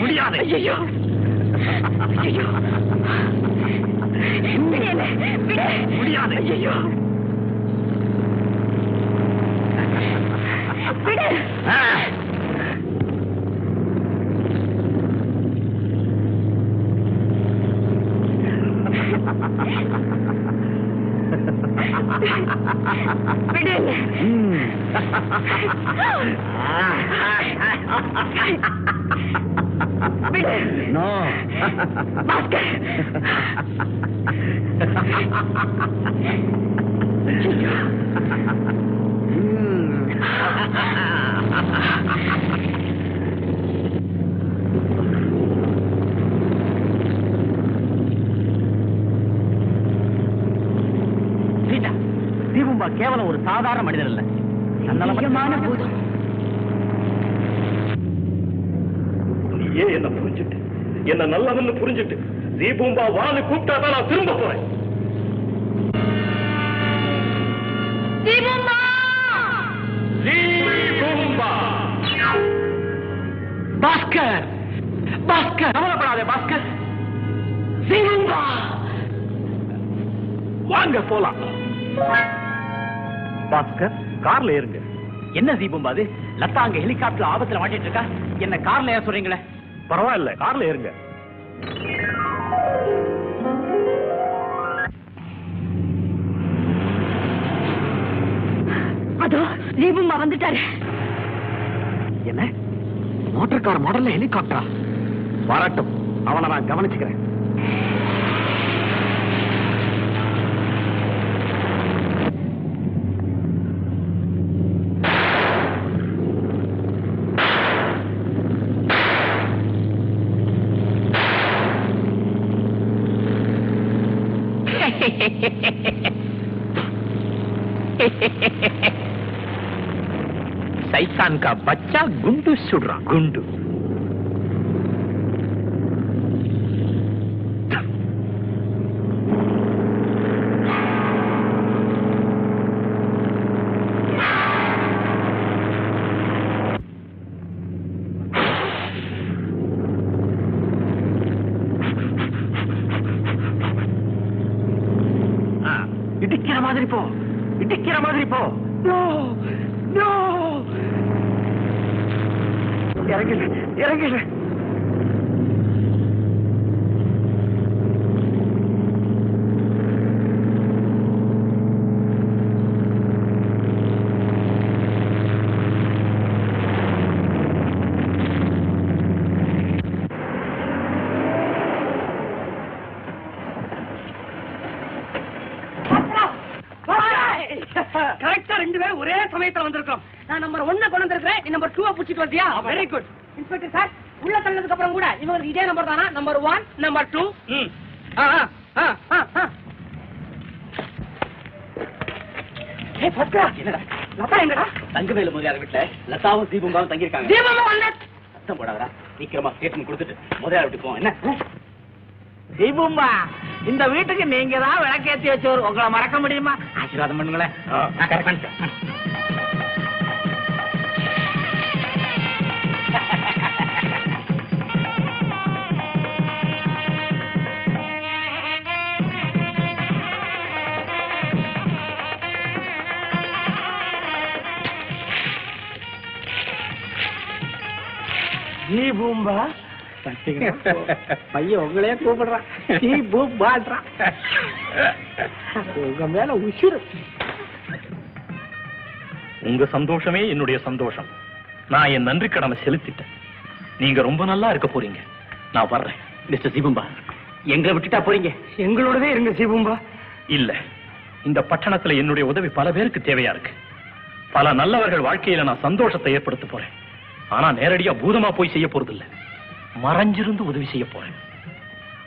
முடியாது. ஐயோ ஐயோ முடியாது. ஐயோ விடு. பாஸ்கர் சீதா தீபும்பா கேவலம் ஒரு சாதாரண மனிதன் இல்ல நிஜமான பூதம் நீ ஏன் என்ன புரிஞ்சுட்டு? என்ன நல்லவன்னு புரிஞ்சுட்டு? தீபூம்பா வான்னு கூப்பிட்டா தான் நான் திரும்ப போறேன். பாஸ்கர்! பாஸ்கர்! கவலைப்படாதே பாஸ்கர்! வாங்க போலாம். பாஸ்கர் கார்ல ஏறுங்க. என்ன தீபும்பா அது? லதா அங்க ஹெலிகாப்டர் ஆபத்துல மாட்டிட்டு இருக்கா? என்ன கார்ல ஏன் சொல்றீங்களே? பரவாயில்ல கார்ல ஏறுங்க. அதோ தீபம்மா வந்துட்டாரு. என்ன? மோட்டார் கார் மாடல்ல ஹெலிகாப்டரா வரட்டும் அவனை நான் கவனிச்சுக்கிறேன். सैतान का बच्चा गुंडू सुड़ रहा गुंडू வந்தியா வெரி குட் இன்ஸ்பெக்டர் சார் உள்ள தள்ளதுக்கு அப்புறம் கூட இவங்களுக்கு இதே நம்பர் தானா? நம்பர் ஒன் நம்பர் டூ என்னடா? லதா எங்கடா? தங்கவேலு முதலியார் வீட்டுல லதாவும் தீபும்பாவும் தங்கியிருக்காங்க. தீபமா வந்த. சத்தம் போடாதடா. சீக்கிரமா ஸ்டேட்மெண்ட் கொடுத்துட்டு முதலியார் வீட்டுக்கு போ. என்ன? தீபும்பா இந்த வீட்டுக்கு நீங்க தான் விளக்கேத்தி வச்சவர். உங்களை மறக்க முடியுமா? ஆசீர்வாதம் பண்ணுங்களேன். Correct பண்ணிட்டேன். <laughs> பையன் உங்களையே கூப்பிடுறான். தீபு பாடுறான் உங்க மேல உசிறு. உங்க சந்தோஷமே என்னுடைய சந்தோஷம். நான் என் நன்றி கடமை செலுத்திட்டேன். நீங்க ரொம்ப நல்லா இருக்க போறீங்க. நான் வர்றேன். மிஸ்டர் சிபம்பா எங்களை விட்டுட்டா போறீங்க? எங்களோடவே இருங்க சிபம்பா. இல்ல. இந்த பட்டணத்துல என்னுடைய உதவி பல பேருக்கு தேவையா இருக்கு. பல நல்லவர்கள் வாழ்க்கையில நான் சந்தோஷத்தை ஏற்படுத்த போறேன். ஆனா நேரடியா பூதமா போய் செய்ய போறது இல்ல மறைஞ்சிருந்து உதவி செய்ய போறேன்.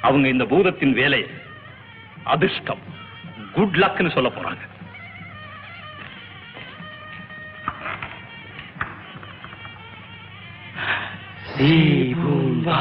அவங்க இந்த பூதத்தின் வேலையை அதிர்ஷ்டம் குட் லக்னு சொல்ல போறாங்க. பூம்பா.